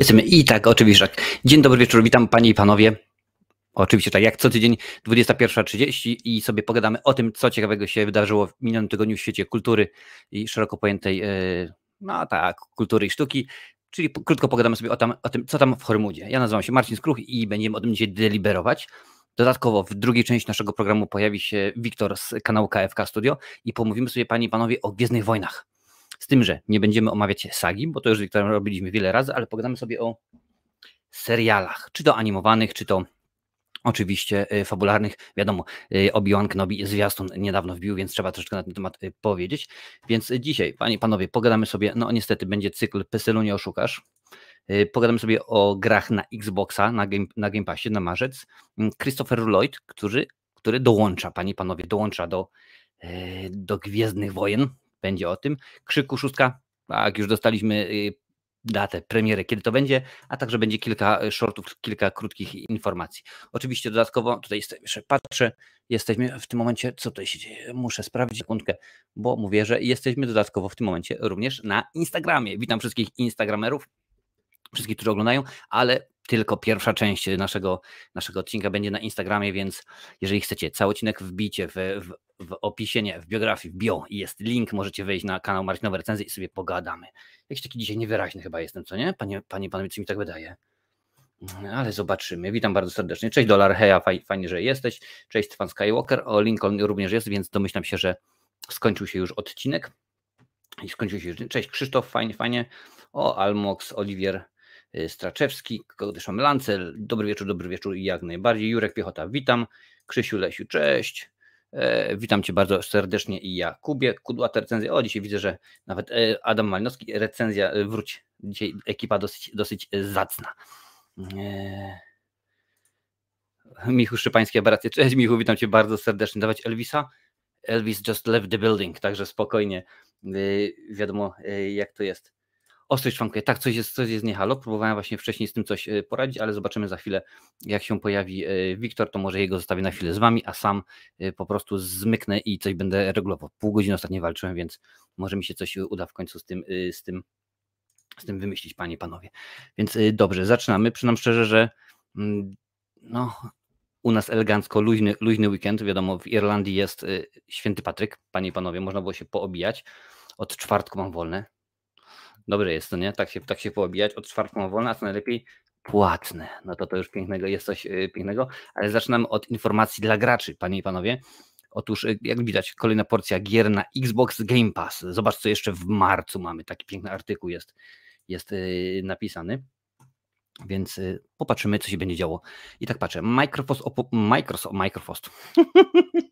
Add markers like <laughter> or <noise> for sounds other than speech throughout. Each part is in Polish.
Jesteśmy i tak, oczywiście tak. Dzień dobry wieczór, witam panie i panowie. Oczywiście tak, jak co tydzień 21.30 i sobie pogadamy o tym, co ciekawego się wydarzyło w minionym tygodniu w świecie kultury i szeroko pojętej, e, no tak, kultury i sztuki. Czyli krótko pogadamy sobie o, tam, o tym, co tam w Hormudzie. Ja nazywam się Marcin Skruch i będziemy o tym dzisiaj deliberować. Dodatkowo w drugiej części naszego programu pojawi się Wiktor z kanału KFK Studio i pomówimy sobie, panie i panowie, o Gwiezdnych Wojnach. Z tym, że nie będziemy omawiać sagi, bo to już robiliśmy wiele razy, ale pogadamy sobie o serialach, czy to animowanych, czy to oczywiście y, fabularnych. Wiadomo, y, Obi-Wan Kenobi zwiastun niedawno wbił, więc trzeba troszeczkę na ten temat y, powiedzieć. Więc dzisiaj, panie panowie, pogadamy sobie, no niestety będzie cykl Pysylu nie oszukasz. Pogadamy sobie o grach na Xboxa, na Game, na game Passie na marzec. Mm, Christopher Lloyd, który, który dołącza, panie panowie, dołącza do, do Gwiezdnych Wojen, będzie o tym. Krzyku szóstka, tak, już dostaliśmy datę premiery, kiedy to będzie, a także będzie kilka e, shortów, kilka krótkich informacji. Oczywiście dodatkowo, tutaj jeszcze patrzę, jesteśmy w tym momencie, co tutaj się dzieje, muszę sprawdzić sekundkę, bo mówię, że jesteśmy dodatkowo w tym momencie również na Instagramie. Witam wszystkich Instagramerów, wszystkich, którzy oglądają, ale tylko pierwsza część naszego, naszego odcinka będzie na Instagramie, więc jeżeli chcecie cały odcinek wbicie w, w, w opisie, nie, w biografii, w bio jest link, możecie wejść na kanał Marcinowe Recenzje i sobie pogadamy. Jakiś taki dzisiaj niewyraźny chyba jestem, co nie? Panie, panie, panowie, co mi tak wydaje? Ale zobaczymy. Witam bardzo serdecznie. Cześć Dolar, heja, fajnie, że jesteś. Cześć Stefan Skywalker. O, Lincoln również jest, więc domyślam się, że skończył się już odcinek. I skończył się już. Cześć Krzysztof, fajnie, fajnie. O, Almox, Oliwier, Straczewski, Kodyszom Lancel, dobry wieczór, dobry wieczór i jak najbardziej. Jurek Piechota, witam. Krzysiu Lesiu, cześć. E, witam Cię bardzo serdecznie i ja, Kubie, Kudłata recenzja. O, dzisiaj widzę, że nawet e, Adam Malinowski, recenzja, e, wróć. Dzisiaj ekipa dosyć, dosyć zacna. Michu Szypański, aberracje. Cześć Michu, witam Cię bardzo serdecznie. Dawać Elvisa? Elvis just left the building, także spokojnie. Wiadomo, jak to jest. Ostrość szwankuje. Tak, coś jest, coś jest nie halo. Próbowałem właśnie wcześniej z tym coś e, poradzić, ale zobaczymy za chwilę, jak się pojawi e, Wiktor, to może jego zostawię na chwilę z wami, a sam e, po prostu zmyknę i coś będę regulował. Pół godziny ostatnio walczyłem, więc może mi się coś uda w końcu z tym, z tym, z tym wymyślić, panie panowie. Więc dobrze, zaczynamy. Przynam szczerze, że mm, no, u nas elegancko, luźny, luźny weekend. Wiadomo, w Irlandii jest święty Patryk, panie i panowie, można było się poobijać. Od czwartku mam wolne, Dobre jest to, nie? Tak się, tak się poobijać. Od czwartku mam wolne, a co najlepiej płatne. No to to już pięknego, jest coś y, pięknego. Ale zaczynamy od informacji dla graczy, panie i panowie. Otóż, y, jak widać, kolejna porcja gier na Xbox Game Pass. Zobacz, co jeszcze w marcu mamy. Taki piękny artykuł jest, jest y, napisany. Więc popatrzymy, co się będzie działo. I tak patrzę. Microsoft, Microsoft. <laughs>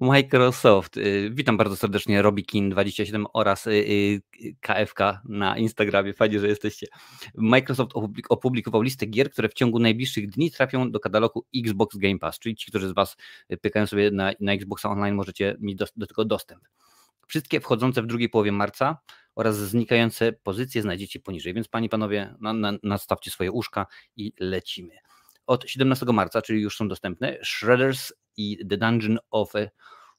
Microsoft. Y, witam bardzo serdecznie Robikin27 oraz y, y, KFK na Instagramie. Fajnie, że jesteście. Microsoft opublikował listę gier, które w ciągu najbliższych dni trafią do katalogu Xbox Game Pass, czyli ci, którzy z Was pykają sobie na, na Xboxa Online, możecie mieć do, do tego dostęp. Wszystkie wchodzące w drugiej połowie marca oraz znikające pozycje znajdziecie poniżej, więc Panie Panowie, na, na, nastawcie swoje uszka i lecimy od 17 marca, czyli już są dostępne, Shredders i The Dungeon of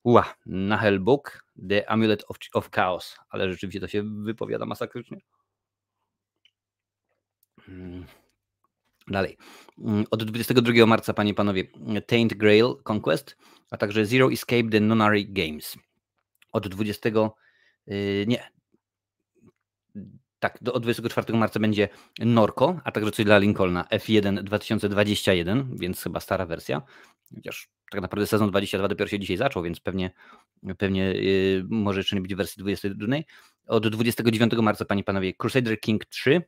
Ua, Nahel Book, The Amulet of, of Chaos, ale rzeczywiście to się wypowiada masakrycznie. Hmm. Dalej. Hmm, od 22 marca, panie i panowie, Taint Grail Conquest, a także Zero Escape The Nonary Games. Od 20. Yy, nie, tak, do, od 24 marca będzie Norco, a także coś dla Lincolna F1 2021, więc chyba stara wersja. Chociaż tak naprawdę sezon 22 dopiero się dzisiaj zaczął, więc pewnie, pewnie yy, może jeszcze nie być wersji 22. Od 29 marca, panie panowie, Crusader King 3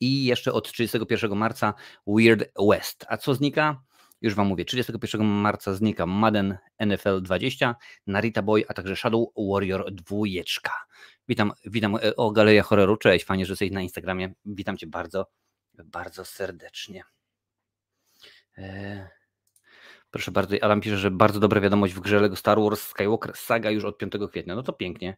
i jeszcze od 31 marca Weird West. A co znika? Już Wam mówię, 31 marca znika Madden NFL 20, Narita Boy, a także Shadow Warrior 2. Witam, witam e, o Galeria Horroru. Cześć, fajnie, że jesteś na Instagramie. Witam Cię bardzo, bardzo serdecznie. E, proszę bardzo, Adam pisze, że bardzo dobra wiadomość w grze Lego Star Wars Skywalker Saga już od 5 kwietnia. No to pięknie.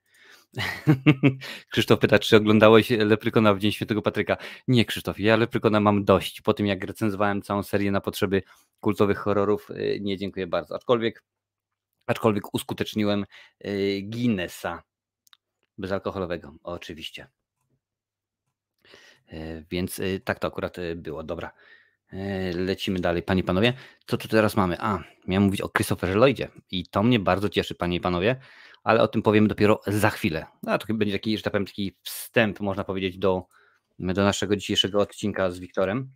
<laughs> Krzysztof pyta, czy oglądałeś Leprykona w Dzień Świętego Patryka? Nie, Krzysztof, ja Leprykona mam dość. Po tym, jak recenzowałem całą serię na potrzeby kultowych horrorów, e, nie dziękuję bardzo. Aczkolwiek, aczkolwiek uskuteczniłem Guinnessa bezalkoholowego, oczywiście. Więc tak to akurat było. Dobra. Lecimy dalej, panie i panowie. Co tu teraz mamy? A, miałem mówić o Christopherze Lloydzie i to mnie bardzo cieszy, panie i panowie, ale o tym powiem dopiero za chwilę. A to będzie taki, że tak powiem, taki wstęp, można powiedzieć, do, do naszego dzisiejszego odcinka z Wiktorem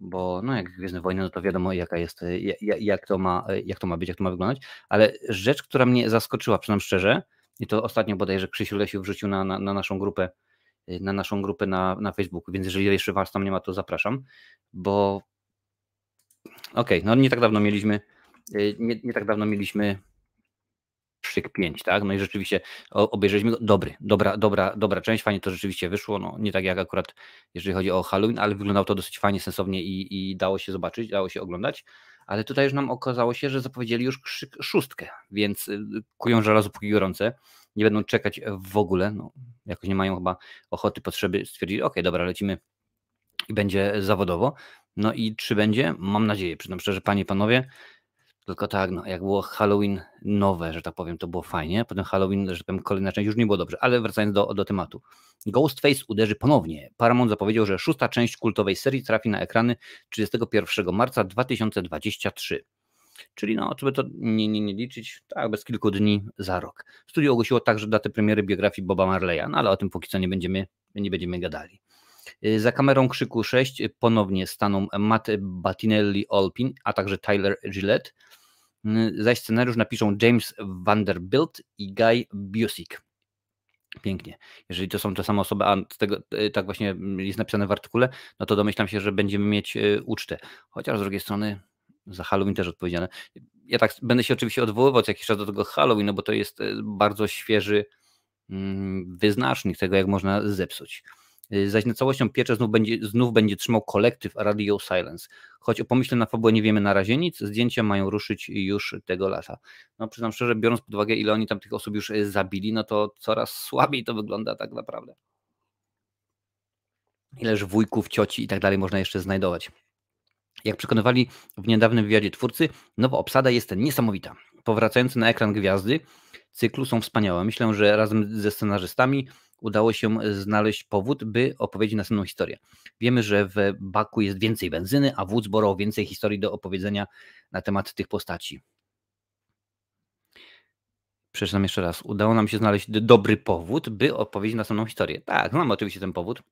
bo no jak Gwiezdne Wojny, no to wiadomo jaka jest, jak, jak, to ma, jak to ma być, jak to ma wyglądać, ale rzecz, która mnie zaskoczyła, przynajmniej szczerze, i to ostatnio bodajże Krzysiu Lesiu wrzucił na, na, na naszą grupę, na naszą grupę na, na Facebooku, więc jeżeli jeszcze Was tam nie ma, to zapraszam, bo okej, okay, no nie tak dawno mieliśmy, nie, nie tak dawno mieliśmy Szyk 5, tak? No i rzeczywiście obejrzeliśmy go. Dobry, dobra, dobra, dobra część, fajnie to rzeczywiście wyszło. No, nie tak jak akurat jeżeli chodzi o Halloween, ale wyglądało to dosyć fajnie, sensownie i, i dało się zobaczyć, dało się oglądać. Ale tutaj już nam okazało się, że zapowiedzieli już krzyk szóstkę, więc y, kują żelazo póki gorące. Nie będą czekać w ogóle. No, jakoś nie mają chyba ochoty, potrzeby stwierdzić, ok, dobra, lecimy i będzie zawodowo. No i czy będzie? Mam nadzieję, przyznam szczerze, panie i panowie, tylko tak, no, jak było Halloween nowe, że tak powiem, to było fajnie. Potem Halloween, że powiem, kolejna część już nie było dobrze, ale wracając do, do tematu. Ghostface uderzy ponownie. Paramount zapowiedział, że szósta część kultowej serii trafi na ekrany 31 marca 2023. Czyli no, żeby to nie, nie, nie liczyć, tak, bez kilku dni za rok. Studio ogłosiło także datę premiery biografii Boba Marleya, no ale o tym póki co nie będziemy, nie będziemy gadali. Y, za kamerą Krzyku 6 ponownie staną Matt Battinelli-Olpin, a także Tyler Gillette. Y, zaś scenariusz napiszą James Vanderbilt i Guy Busick. Pięknie. Jeżeli to są te same osoby, a tego, y, tak właśnie jest napisane w artykule, no to domyślam się, że będziemy mieć ucztę. Chociaż z drugiej strony za Halloween też odpowiedzialne. Ja tak będę się oczywiście odwoływał jakiś czas do tego Halloween, no bo to jest bardzo świeży mm, wyznacznik tego, jak można zepsuć. Y, zaś na całością pieczę znów będzie, znów będzie trzymał kolektyw Radio Silence. Choć o pomyśle na fabułę nie wiemy na razie nic, zdjęcia mają ruszyć już tego lata. No przyznam szczerze, biorąc pod uwagę ile oni tam tych osób już y, zabili, no to coraz <laughs> słabiej to wygląda tak naprawdę. Ileż wujków, cioci i tak dalej można jeszcze znajdować. Jak przekonywali w niedawnym wywiadzie twórcy, nowa obsada jest niesamowita. Powracające na ekran gwiazdy cyklu są wspaniałe. Myślę, że razem ze scenarzystami udało się znaleźć powód, by opowiedzieć następną historię. Wiemy, że w Baku jest więcej benzyny, a Woodsboro więcej historii do opowiedzenia na temat tych postaci. Przeczytam jeszcze raz. Udało nam się znaleźć dobry powód, by opowiedzieć następną historię. Tak, znam oczywiście ten powód.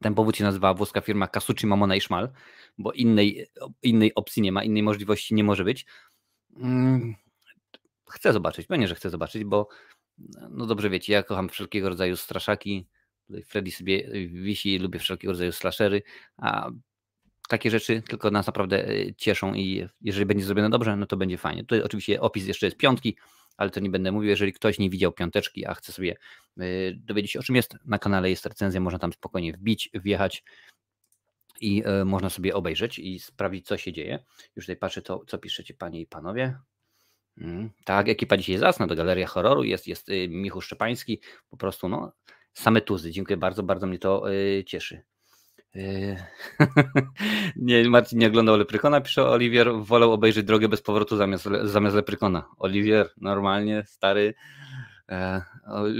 Ten powód się nazywa włoska firma Kasuchi Mamona i Szmal, bo innej, innej opcji nie ma, innej możliwości nie może być. Mm, chcę zobaczyć, pewnie, że chcę zobaczyć, bo no dobrze wiecie, ja kocham wszelkiego rodzaju straszaki. Freddy sobie wisi, lubię wszelkiego rodzaju slashery, a takie rzeczy tylko nas naprawdę e, cieszą i jeżeli będzie zrobione dobrze, no to będzie fajnie. Tutaj oczywiście opis jeszcze jest piątki, ale to nie będę mówił. Jeżeli ktoś nie widział piąteczki, a chce sobie e, dowiedzieć się o czym jest, na kanale jest recenzja, można tam spokojnie wbić, wjechać i e, można sobie obejrzeć i sprawdzić, co się dzieje. Już tutaj patrzę, to, co piszecie, panie i panowie. Mm, tak, ekipa dzisiaj jasna, to Galeria Horroru, jest, jest y, Michał Szczepański, po prostu no, same tuzy. Dziękuję bardzo, bardzo mnie to y, cieszy. Y, <laughs> nie, Marcin nie oglądał Leprykona, pisze Oliwier, wolał obejrzeć drogę bez powrotu zamiast, zamiast Leprykona. Oliwier, normalnie, stary. E,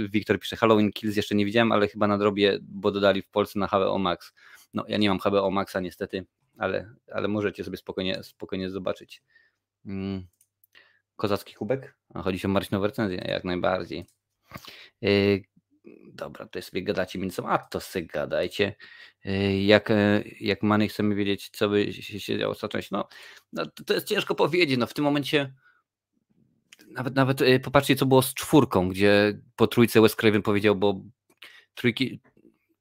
Wiktor pisze, Halloween Kills jeszcze nie widziałem, ale chyba nadrobię, bo dodali w Polsce na HBO Max. No, ja nie mam HBO Maxa niestety, ale, ale możecie sobie spokojnie, spokojnie zobaczyć. Mm. Kozacki kubek? A chodzi o Marcinową recenzję, jak najbardziej. Dobra, to sobie gadacie między sobą, a to sobie gadajcie. Yy, jak, e, jak Many chcemy wiedzieć, co by się, się działo z no, no to, to, jest ciężko powiedzieć, no w tym momencie nawet, nawet yy, popatrzcie, co było z czwórką, gdzie po trójce Wes Craven powiedział, bo trójki,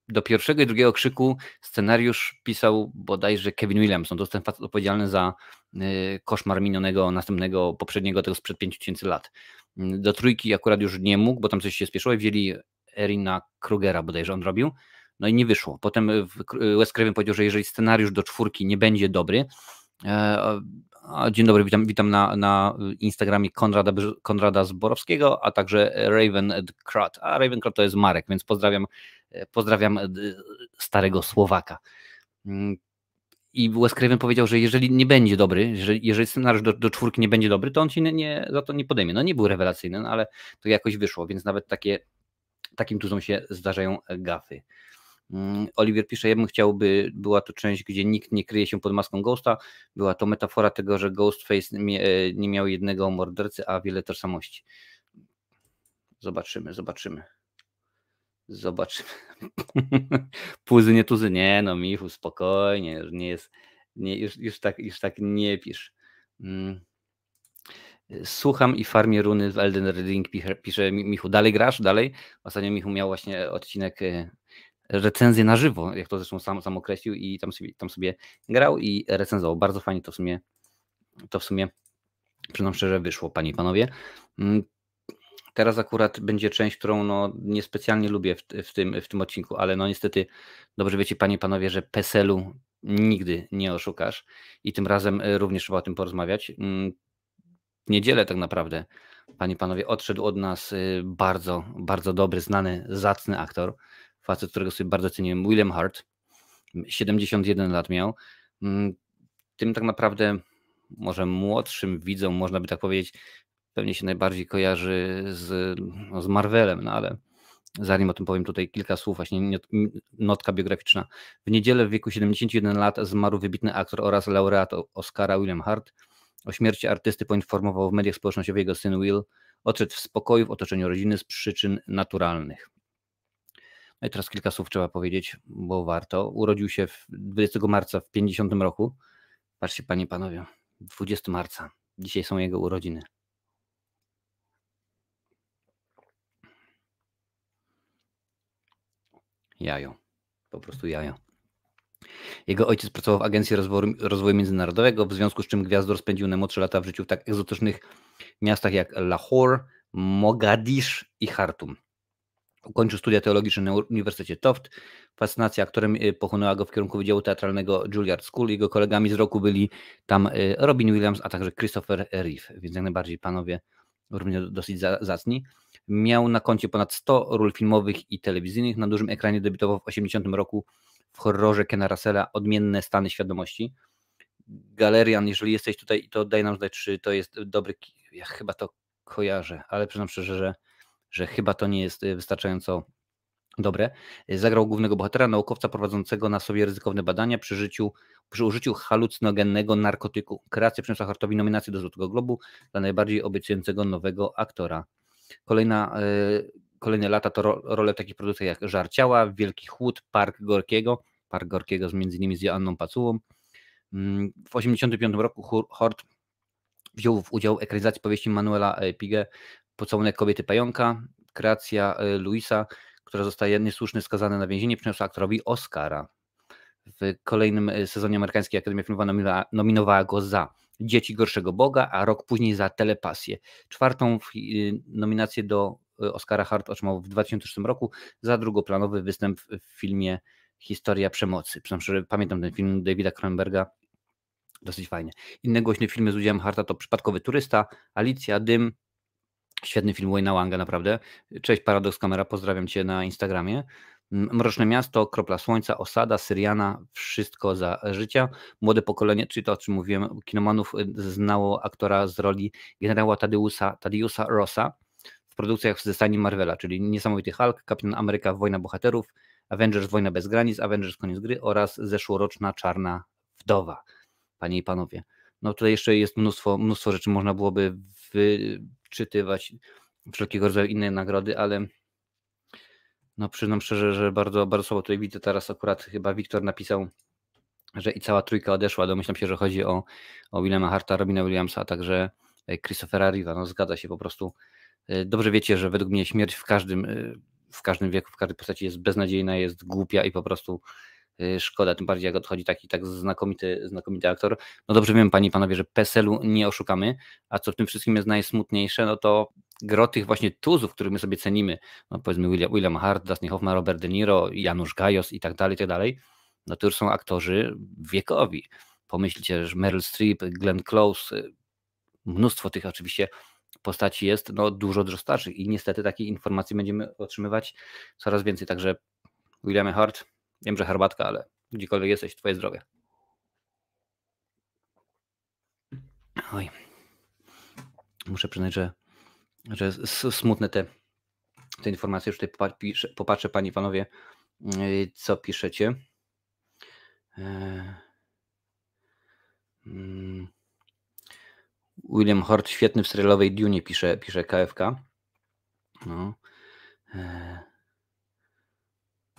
do pierwszego i drugiego krzyku scenariusz pisał bodajże Kevin Williamson, to jest ten facet odpowiedzialny za y, koszmar minionego, następnego, poprzedniego, tego sprzed 5000 lat. Mm, do trójki akurat już nie mógł, bo tam coś się spieszyło i wzięli Erina Krugera bodajże on robił, no i nie wyszło. Potem Wes Craven powiedział, że jeżeli scenariusz do czwórki nie będzie dobry, e, Dzień dobry, witam, witam na, na Instagramie Konrada, Konrada Zborowskiego, a także Raven Krat. A Raven Krat to jest Marek, więc pozdrawiam, pozdrawiam starego Słowaka. Mm, I Wes Craven powiedział, że jeżeli nie będzie dobry, jeżeli, jeżeli scenariusz do, do czwórki nie będzie dobry, to on się nie, nie, za to nie podejmie. No nie był rewelacyjny, no ale to jakoś wyszło, więc nawet takie, takim tuzom się zdarzają gafy. Mm, Oliwier pisze, ja bym chciał, by była to część, gdzie nikt nie kryje się pod maską Ghosta. Była to metafora tego, że Ghostface e, nie miał jednego mordercy, a wiele tożsamości. Zobaczymy, zobaczymy. Zobaczymy. <laughs> Puzy, nie tuzy. Nie no, Michu, spokojnie, nie jest, nie, już, już, tak, już tak nie pisz. Mm. Słucham i farmię runy w Elden Ring, pisze, pisze Michu. Dalej grasz? Dalej? Ostatnio Michu miał właśnie odcinek e, recenzję na żywo, jak to zresztą sam, sam określił i tam sobie, tam sobie grał i recenzował. Bardzo fajnie to w sumie, to w sumie, przyznam szczerze, wyszło, panie i panowie. Mm, teraz akurat będzie część, którą no, niespecjalnie lubię w, w, tym, w tym odcinku, ale no niestety dobrze wiecie, panie i panowie, że PESEL-u nigdy nie oszukasz i tym razem e, również trzeba o tym porozmawiać. Niedzielę tak naprawdę, panie panowie, odszedł od nas e, bardzo, bardzo dobry, znany, zacny aktor, facet, którego sobie bardzo ceniłem, William Hart, 71 lat miał. Mm, tym tak naprawdę może młodszym widzom, można by tak powiedzieć, pewnie się najbardziej kojarzy z, no, z Marvelem, no ale zanim o tym powiem tutaj kilka słów, właśnie notka biograficzna. W niedzielę w wieku 71 lat zmarł wybitny aktor oraz laureat Oscara William Hart. O śmierci artysty poinformował w mediach społecznościowych jego syn Will. Odszedł w spokoju w otoczeniu rodziny z przyczyn naturalnych. No i teraz kilka słów trzeba powiedzieć, bo warto. Urodził się 20 marca w 50 roku. Patrzcie, panie i panowie, 20 marca. Dzisiaj są jego urodziny. Jajo. Po prostu jajo. Jego ojciec pracował w Agencji Rozwoju, Rozwoju Międzynarodowego, w związku z czym Gwiazdor spędził najmłodsze lata w życiu w tak egzotycznych miastach jak Lahore, Mogadisz i Khartoum. Ukończył studia teologiczne na Uniwersytecie Toft. Fascynacja aktorem y, pochłonęła go w kierunku Wydziału Teatralnego Juilliard School. Jego kolegami z roku byli tam y, Robin Williams, a także Christopher Reeve, więc jak najbardziej panowie również dosyć zacni. Miał na koncie ponad 100 ról filmowych i telewizyjnych. Na dużym ekranie debiutował w 80 roku w horrorze Kena Russella Odmienne stany świadomości. Galerian, jeżeli jesteś tutaj, to daj nam znać, czy to jest dobry. Ja chyba to kojarzę, ale przyznam szczerze, że że chyba to nie jest y, wystarczająco dobre. Zagrał głównego bohatera, naukowca prowadzącego na sobie ryzykowne badania przy, życiu, przy użyciu halucynogennego narkotyku. Kreacja przyniosła Hartowi nominację do Złotego Globu dla najbardziej obiecującego nowego aktora. Kolejna, y, kolejne lata to ro, role w takich produkcjach jak Żar Ciała, Wielki Chłód, Park Gorkiego, Park Gorkiego z między innymi z Joanną Pacułą. Mm, w 1985 roku Hort wziął w udział w ekranizacji powieści Manuela e, Pige Pocałunek kobiety pająka, kreacja e, Luisa, która zostaje niesłusznie skazana na więzienie, przyniosła aktorowi Oscara. W kolejnym e, sezonie Amerykańskiej Akademii Filmowa nominowała go za Dzieci Gorszego Boga, a rok później za Telepasję. Czwartą nominację do Oscara Hart otrzymał w 2006 roku za drugoplanowy występ w filmie Historia Przemocy. Przynajmniej pamiętam ten film Davida Cronenberga, dosyć fajny. Inne głośne filmy z udziałem Harta to Przypadkowy Turysta, Alicja, Dym, Świetny film Wayne'a Wanga, naprawdę. Cześć Paradox Kamera, pozdrawiam Cię na Instagramie. Mroczne Miasto, Kropla Słońca, Osada, Syriana, Wszystko za życia. Młode pokolenie, czyli to o czym mówiłem, kinomanów y, znało aktora z roli generała Tadeusa, Tadeusa Rossa produkcjach ze stani Marvela, czyli Niesamowity Hulk, Kapitan Ameryka, Wojna Bohaterów, Avengers, Wojna Bez Granic, Avengers, Koniec Gry oraz zeszłoroczna Czarna Wdowa. Panie i Panowie. No tutaj jeszcze jest mnóstwo, mnóstwo rzeczy można byłoby wyczytywać, wszelkiego rodzaju inne nagrody, ale no przyznam szczerze, że bardzo, bardzo słabo tutaj widzę teraz akurat chyba Wiktor napisał, że i cała trójka odeszła, domyślam się, że chodzi o, o Willema Harta, Robina Williamsa, a także e, Christophera Riva, no zgadza się po prostu. E, dobrze wiecie, że według mnie śmierć w każdym, e, w każdym wieku, w każdej postaci jest beznadziejna, jest głupia i po prostu Y, szkoda, tym bardziej jak odchodzi taki tak znakomity, znakomity aktor. No dobrze wiem, panie i panowie, że PESEL-u nie oszukamy, a co w tym wszystkim jest najsmutniejsze, no to gro tych właśnie tuzów, których my sobie cenimy, no powiedzmy William, William Hart, Dustin Hoffman, Robert De Niro, Janusz Gajos i tak dalej, i tak dalej, no to już są aktorzy wiekowi. Pomyślcie, że Meryl Streep, Glenn Close, mnóstwo tych oczywiście postaci jest, no dużo, starszych i niestety takiej informacji będziemy otrzymywać coraz więcej, także William Hart, Wiem, że herbatka, ale gdziekolwiek jesteś, twoje zdrowie. Oj. Muszę przyznać, że, że smutne te, te informacje. Już tutaj popatrzę, Pani, Panowie, Co piszecie? Mm. William Hort świetny w serialowej Dune pisze, pisze KFK. No.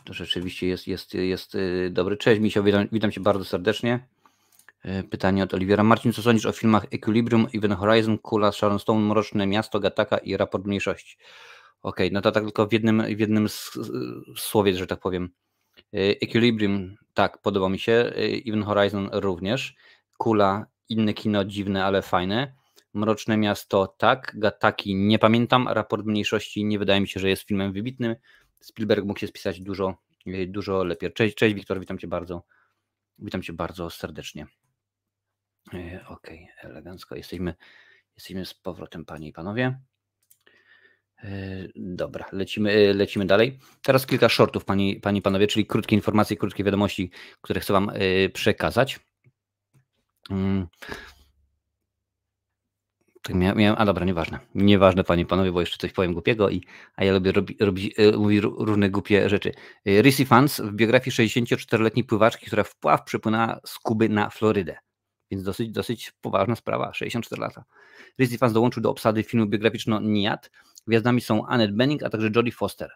To rzeczywiście jest, jest, jest y, dobry. Cześć Misio, witam, witam Cię bardzo serdecznie. E, pytanie od Oliwiera. Marcin, co sądzisz o filmach Equilibrium, Even Horizon, Kula, Sharon Stone, Mroczne Miasto, Gataka i Raport Mniejszości? Okej, okay, no to tak tylko w jednym, w jednym słowie, że tak powiem. E, Equilibrium, tak, podoba mi się. E, Even Horizon również. Kula, inne kino, dziwne, ale fajne. Mroczne Miasto, tak. Gataki, nie pamiętam. Raport Mniejszości, nie wydaje mi się, że jest filmem wybitnym. Spielberg mógł się spisać dużo, dużo lepiej. Cześć, cześć Wiktor, witam Cię bardzo. Witam Cię bardzo serdecznie. E, ok, elegancko. Jesteśmy, jesteśmy z powrotem, panie i panowie. E, dobra, lecimy, e, lecimy dalej. Teraz kilka shortów, pani, pani panowie, czyli krótkie informacje, krótkie wiadomości, które chcę Wam przekazać. Mm. Miałem, a dobra, nieważne. Nieważne, panie i panowie, bo jeszcze coś powiem głupiego, i, a ja lubię robić robi, robi różne głupie rzeczy. Rissy Fans w biografii 64-letniej pływaczki, która wpław przypłynęła z Kuby na Florydę. Więc dosyć, dosyć poważna sprawa, 64 lata. Rizzy Fans dołączył do obsady filmu biograficzno-Niat. Gwiazdami są Annette Bening, a także Jodie Foster.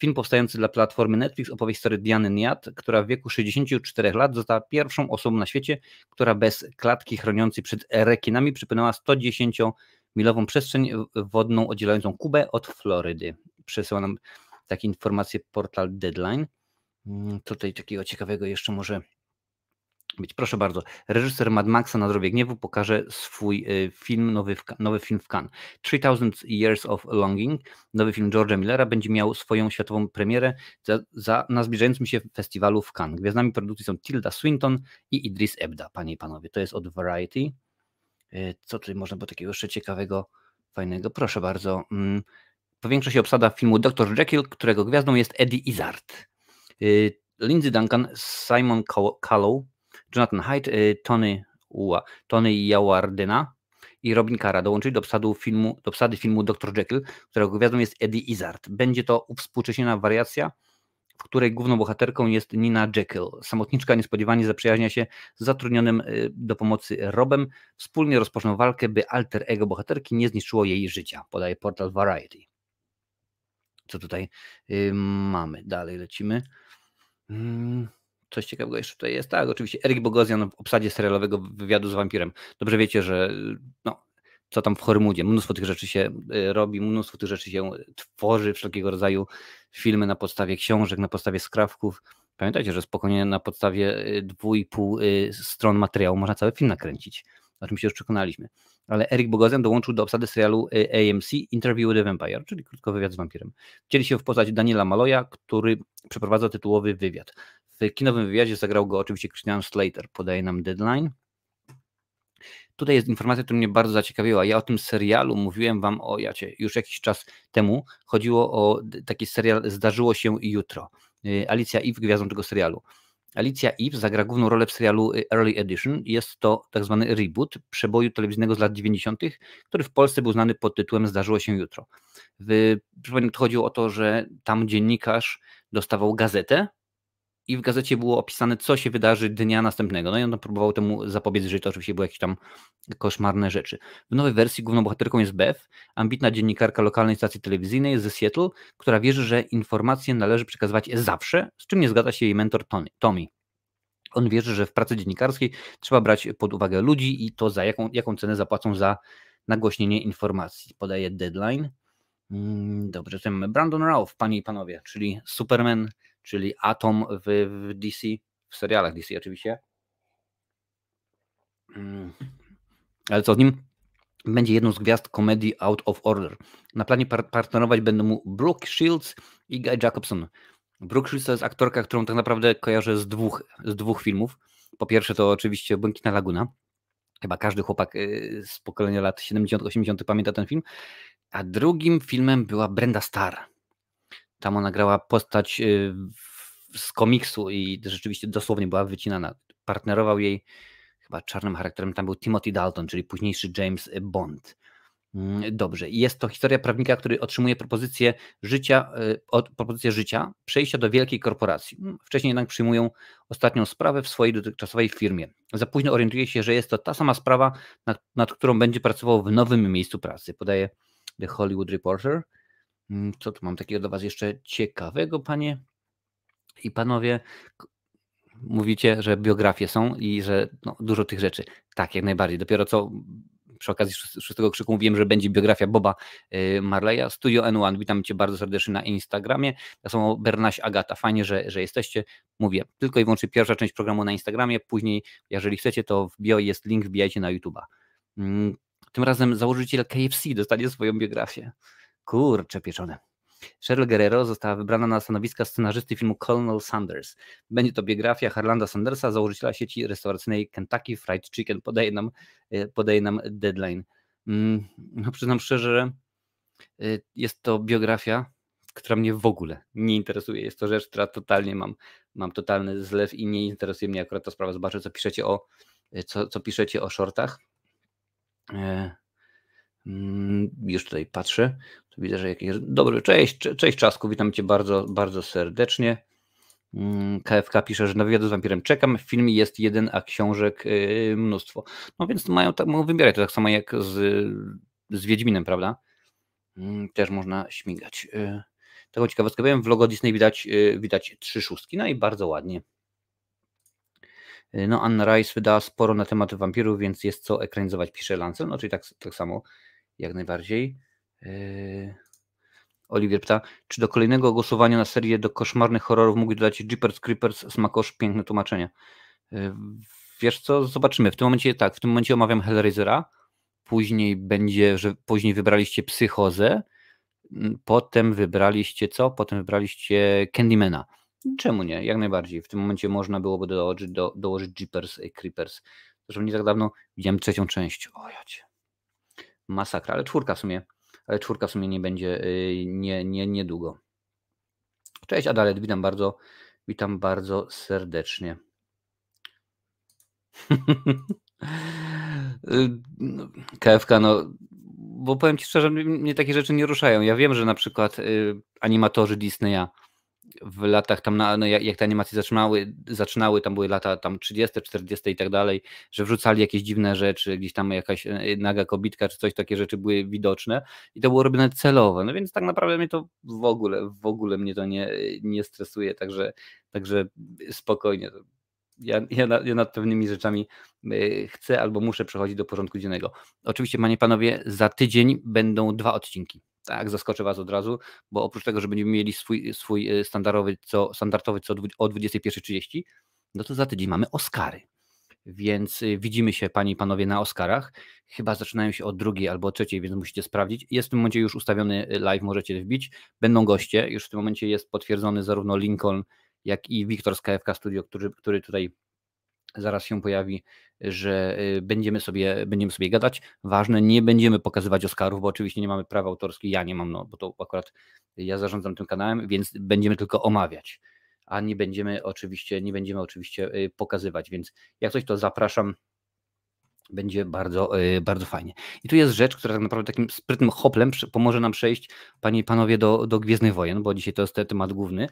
Film powstający dla platformy Netflix opowie historię Diany Niat, która w wieku 64 lat została pierwszą osobą na świecie, która bez klatki chroniącej przed rekinami przypłynęła 110-milową przestrzeń wodną oddzielającą Kubę od Florydy. Przesyła nam takie informacje portal Deadline. Mm, tutaj takiego ciekawego jeszcze może być. Proszę bardzo, reżyser Mad Maxa na drobie gniewu pokaże swój y, film, nowy, w, nowy film w Cannes. 3000 Years of Longing, nowy film George'a Millera, będzie miał swoją światową premierę za, za, na zbliżającym się festiwalu w Cannes. Gwiazdami produkcji są Tilda Swinton i Idris Ebda, panie i panowie. To jest od Variety. Y, co tutaj można było takiego jeszcze ciekawego, fajnego? Proszę bardzo. Mm, powiększa się obsada filmu Dr. Jekyll, którego gwiazdą jest Eddie Izzard. Y, Lindsay Duncan, Simon Callow, Jonathan Hyde, y, Tony, ua, Tony Jawardyna i Robin Kara dołączyli do obsady filmu, do obsady filmu Dr. Jekyll, którego gwiazdą jest Eddie Izzard. Będzie to uwspółcześniona wariacja, w której główną bohaterką jest Nina Jekyll. Samotniczka niespodziewanie zaprzyjaźnia się z zatrudnionym y, do pomocy Robem. Wspólnie rozpoczną walkę, by alter ego bohaterki nie zniszczyło jej życia, podaje portal Variety. Co tutaj yy, mamy? Dalej lecimy. Yy coś ciekawego jeszcze tutaj jest. Tak, oczywiście Erik Bogozjan w obsadzie serialowego wywiadu z wampirem. Dobrze wiecie, że no, co tam w Hormudzie, mnóstwo tych rzeczy się y, robi, mnóstwo tych rzeczy się tworzy, wszelkiego rodzaju filmy na podstawie książek, na podstawie skrawków. Pamiętajcie, że spokojnie na podstawie y, dwu i pół y, stron materiału można cały film nakręcić. O czym się już przekonaliśmy. Ale Erik Bogozjan dołączył do obsady serialu AMC Interview with the Vampire, czyli krótko wywiad z wampirem. Wcieli się w postać Daniela Maloja, który przeprowadza tytułowy wywiad. W kinowym wywiadzie zagrał go oczywiście Christian Slater, podaje nam deadline. Tutaj jest informacja, która mnie bardzo zaciekawiła. Ja o tym serialu mówiłem wam o jacie już jakiś czas temu. Chodziło o taki serial Zdarzyło się jutro. Y, Alicja Eve gwiazdą tego serialu. Alicja Eve zagra główną rolę w serialu y, Early Edition. Jest to tak zwany reboot przeboju telewizyjnego z lat 90., który w Polsce był znany pod tytułem Zdarzyło się jutro. W, chodziło o to, że tam dziennikarz dostawał gazetę i w gazecie było opisane, co się wydarzy dnia następnego. No i on próbował temu zapobiec, że to oczywiście były jakieś tam koszmarne rzeczy. W nowej wersji główną bohaterką jest Beth, ambitna dziennikarka lokalnej stacji telewizyjnej ze Seattle, która wierzy, że informacje należy przekazywać zawsze, z czym nie zgadza się jej mentor Tony, Tommy. On wierzy, że w pracy dziennikarskiej trzeba brać pod uwagę ludzi i to za jaką, jaką cenę zapłacą za nagłośnienie informacji. Podaje deadline. Mm, dobrze, mamy Brandon Ralph, panie i panowie, czyli Superman czyli Atom w, w DC, w serialach DC oczywiście. Mm. Ale co z nim? Będzie jedną z gwiazd komedii Out of Order. Na planie par partnerować będą mu Brooke Shields i Guy Jacobson. Brooke Shields to jest aktorka, którą tak naprawdę kojarzę z dwóch, z dwóch filmów. Po pierwsze to oczywiście Błękitna Laguna. Chyba każdy chłopak y, z pokolenia lat 70-80 pamięta ten film. A drugim filmem była Brenda Starr. Tam ona grała postać y, z komiksu i rzeczywiście dosłownie była wycinana. Partnerował jej chyba czarnym charakterem, tam był Timothy Dalton, czyli późniejszy James Bond. Mm, dobrze. Jest to historia prawnika, który otrzymuje propozycję życia, y, propozycję życia, przejścia do wielkiej korporacji. Mm, wcześniej jednak przyjmują ostatnią sprawę w swojej dotychczasowej firmie. Za późno orientuje się, że jest to ta sama sprawa, nad, nad którą będzie pracował w nowym miejscu pracy. Podaje The Hollywood Reporter. Mm, co tu mam takiego do Was jeszcze ciekawego, panie i panowie? Mówicie, że biografie są i że no, dużo tych rzeczy. Tak, jak najbardziej. Dopiero co przy okazji szóstego krzyku mówiłem, że będzie biografia Boba y, Marleya. Studio N1, witam Cię bardzo serdecznie na Instagramie. Tak samo Bernaś Agata, fajnie, że, że jesteście. Mówię, tylko i wyłącznie pierwsza część programu na Instagramie, później, jeżeli chcecie, to w bio jest link, wbijajcie na YouTube'a. Mm, tym razem założyciel KFC dostanie swoją biografię. Kurcze pieczone. Cheryl Guerrero została wybrana na stanowisko scenarzysty filmu Colonel Sanders. Będzie to biografia Harlanda Sandersa, założyciela sieci restauracyjnej Kentucky Fried Chicken. Podaje nam, e, podaje nam deadline. Mm, no przyznam szczerze, że e, jest to biografia, która mnie w ogóle nie interesuje. Jest to rzecz, która totalnie mam, mam totalny zlew i nie interesuje mnie akurat ta sprawa. Zobaczę, co piszecie o, e, co, co piszecie o shortach. Mm, już tutaj patrzę. Tu widzę, że jakieś. Dobry, cześć, cześć Czasku, witam Cię bardzo, bardzo serdecznie. KFK mm, pisze, że na wywiadu z wampirem czekam. W filmie jest jeden, a książek y, mnóstwo. No więc mają, tak, mogą wybierać to tak samo jak z, z Wiedźminem, prawda? Mm, też można śmigać. Y, taką ciekawostkę powiem, w logo Disney widać, y, widać trzy szóstki, no i bardzo ładnie. No, Anna Rice wydała sporo na temat wampirów, więc jest co ekranizować, pisze Lancel, no czyli tak, tak samo jak najbardziej. Yy, Oliwier pyta, czy do kolejnego głosowania na serię do koszmarnych horrorów mógł dodać Jeepers Creepers Smakosz, piękne tłumaczenie. Yy, wiesz co, zobaczymy. W tym momencie tak, w tym momencie omawiam Hellraisera, później będzie, że później wybraliście Psychozę, mm, potem wybraliście co? Potem wybraliście Candymana. Czemu nie? Jak najbardziej. W tym momencie można byłoby dołożyć, do, dołożyć Jeepers Creepers. Zresztą nie tak dawno widziałem trzecią część. O jacie masakra, ale czwórka w sumie, ale czwórka w sumie nie będzie y, nie, nie, niedługo. Cześć Adalet, witam bardzo, witam bardzo serdecznie. <laughs> KFK, no, bo powiem Ci szczerze, mnie takie rzeczy nie ruszają. Ja wiem, że na przykład y, animatorzy Disneya w latach tam, na, no jak, jak te animacje zaczynały, zaczynały, tam były lata tam 30, 40 i tak dalej, że wrzucali jakieś dziwne rzeczy, gdzieś tam jakaś e, naga kobitka czy coś, takie rzeczy były widoczne i to było robione celowo, no więc tak naprawdę mnie to w ogóle, w ogóle mnie to nie, nie stresuje, także, także spokojnie, ja, ja, ja, nad pewnymi rzeczami e, chcę albo muszę przechodzić do porządku dziennego. Oczywiście, panie panowie, za tydzień będą dwa odcinki. Tak, zaskoczę Was od razu, bo oprócz tego, że będziemy mieli swój, swój e, standardowy co, standardowy co o 21.30, no to za tydzień mamy Oscary. Więc e, widzimy się, Panie i Panowie, na Oscarach. Chyba zaczynają się od drugiej albo trzeciej, więc musicie sprawdzić. Jest w tym momencie już ustawiony e, live, możecie wbić. Będą goście. Już w tym momencie jest potwierdzony zarówno Lincoln, jak i Wiktor z KFK Studio, który, który tutaj zaraz się pojawi, że y, będziemy sobie, będziemy sobie gadać. Ważne, nie będziemy pokazywać Oscarów, bo oczywiście nie mamy prawa autorskie, ja nie mam, no, bo to akurat ja zarządzam tym kanałem, więc będziemy tylko omawiać, a nie będziemy oczywiście, nie będziemy oczywiście y, pokazywać, więc jak coś to zapraszam, będzie bardzo, y, bardzo fajnie. I tu jest rzecz, która tak naprawdę takim sprytnym hoplem pomoże nam przejść, panie i panowie, do, do Gwiezdnych Wojen, bo dzisiaj to jest temat główny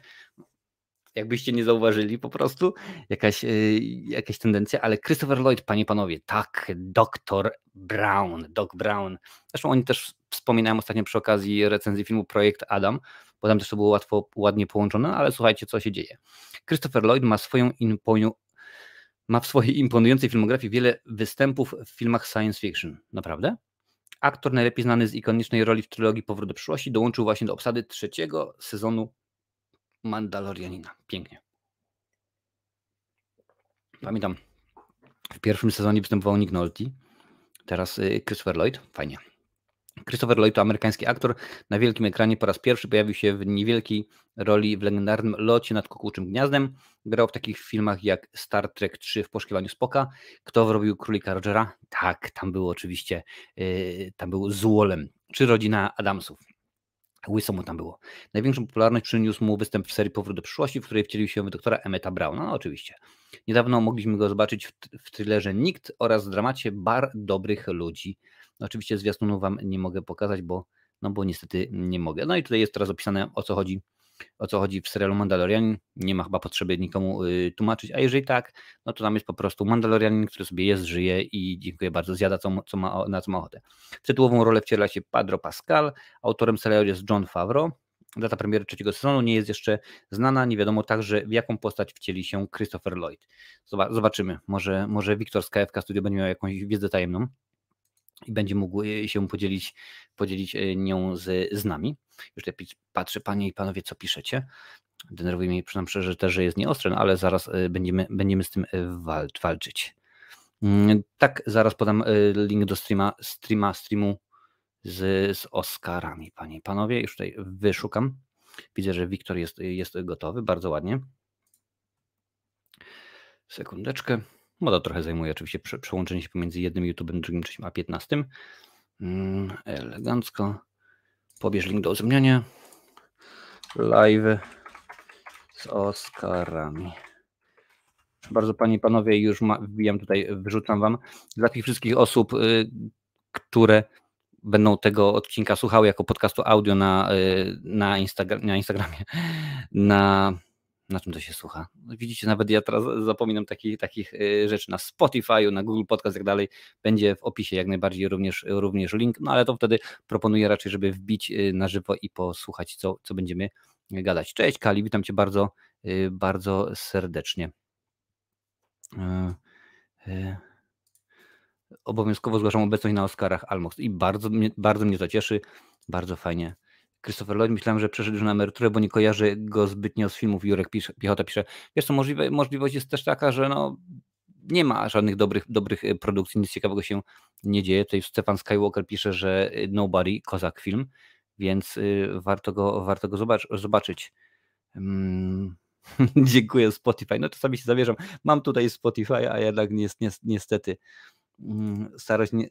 jakbyście nie zauważyli po prostu, jakaś, yy, jakaś tendencja, ale Christopher Lloyd, panie panowie, tak, doktor Brown, Doc Brown. Zresztą oni też wspominają ostatnio przy okazji recenzji filmu Projekt Adam, bo tam też to było łatwo, ładnie połączone, ale słuchajcie, co się dzieje. Christopher Lloyd ma swoją imponiu, ma w swojej imponującej filmografii wiele występów w filmach science fiction. Naprawdę? Aktor najlepiej znany z ikonicznej roli w trylogii Powrót do przyszłości dołączył właśnie do obsady trzeciego sezonu Mandalorianina. Pięknie. Pamiętam, w pierwszym sezonie występował Nick Nolte, teraz y, Christopher Lloyd. Fajnie. Christopher Lloyd to amerykański aktor. Na wielkim ekranie po raz pierwszy pojawił się w niewielkiej roli w legendarnym locie nad kukułczym gniazdem. Grał w takich filmach jak Star Trek 3 w poszukiwaniu Spoka. Kto wrobił Królika Rogera? Tak, tam był oczywiście, yy, tam był Złolem. Czy rodzina Adamsów. Łyso mu tam było. Największą popularność przyniósł mu występ w serii Powrót do przyszłości, w której wcielił się doktora Emmeta Browna. No oczywiście. Niedawno mogliśmy go zobaczyć w, w thrillerze Nikt oraz w dramacie Bar Dobrych Ludzi. Oczywiście zwiastunów Wam nie mogę pokazać, bo, no bo niestety nie mogę. No i tutaj jest teraz opisane o co chodzi o co chodzi w serialu Mandalorianin. Nie ma chyba potrzeby nikomu y, tłumaczyć, a jeżeli tak, no to tam jest po prostu Mandalorianin, który sobie jest, żyje i dziękuję bardzo, zjada co, co ma, na co ma ochotę. W tytułową rolę wciela się Pedro Pascal, autorem serialu jest John Favreau. Data premiery trzeciego sezonu nie jest jeszcze znana, nie wiadomo także w jaką postać wcieli się Christopher Lloyd. Zobaczymy, może, może Wiktor z KFK Studio będzie miał jakąś wiedzę tajemną i będzie mógł y, się podzielić, podzielić y, nią z, z nami. Już tutaj patrzę, panie i panowie, co piszecie. Denerwuje mnie, przynajmniej szczerze, też, że jest nieostry, no ale zaraz y, będziemy, będziemy z tym walcz, walczyć. Mm, tak, zaraz podam link do streama, streama streamu z, z Oscarami, panie i panowie. Już tutaj wyszukam. Widzę, że Wiktor jest, jest gotowy, bardzo ładnie. Sekundeczkę. Moda trochę zajmuje oczywiście przełączenie się pomiędzy jednym YouTube'em, drugim, trzecim, a 15. Mm, elegancko. Pobierz link do uzemniania. Live z Oscarami. Bardzo Panie i Panowie, już ma, wbijam tutaj, wyrzucam Wam. Dla tych wszystkich osób, y, które będą tego odcinka słuchały jako podcastu audio na, y, na, na Instagramie, na na czym to się słucha? No, widzicie, nawet ja teraz zapominam takich, takich y, rzeczy na Spotify, na Google Podcast i tak dalej. Będzie w opisie jak najbardziej również, również link, no ale to wtedy proponuję raczej, żeby wbić y, na żywo i posłuchać, co, co będziemy gadać. Cześć Kali, witam Cię bardzo, y, bardzo serdecznie. Obowiązkowo zgłaszam obecność na Oscarach Almox i bardzo, bardzo mnie to cieszy, bardzo fajnie Christopher Lloyd, myślałem, że przeszedł już na emeryturę, bo nie kojarzy go zbytnio z filmów. Jurek pisze, Piechota pisze, wiesz co, możliwe, możliwość jest też taka, że no, nie ma żadnych dobrych, dobrych e, produkcji, nic ciekawego się nie dzieje. Tutaj Stefan Skywalker pisze, że e, Nobody, kozak film, więc y, warto go, warto go zobacz, zobaczyć. Hmm. <laughs> Dziękuję Spotify. No czasami się zawierzam. Mam tutaj Spotify, a jednak niestety starość nie,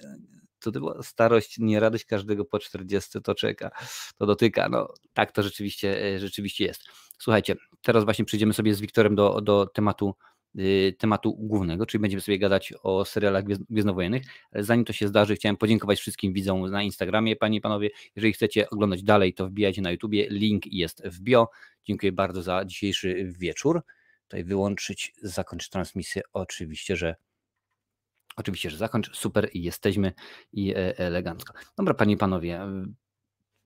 to była starość, nie radość każdego po 40 to czeka, to dotyka. No tak to rzeczywiście, e, rzeczywiście jest. Słuchajcie, teraz właśnie przejdziemy sobie z Wiktorem do, do tematu y, tematu głównego, czyli będziemy sobie gadać o serialach gwiezdnowojennych. Zanim to się zdarzy, chciałem podziękować wszystkim widzom na Instagramie, panie i panowie. Jeżeli chcecie oglądać dalej, to wbijajcie na YouTubie, link jest w bio. Dziękuję bardzo za dzisiejszy wieczór. Tutaj wyłączyć, zakończyć transmisję. Oczywiście, że Oczywiście, że zakończ, super i jesteśmy i e, elegancko. Dobra, panie i panowie,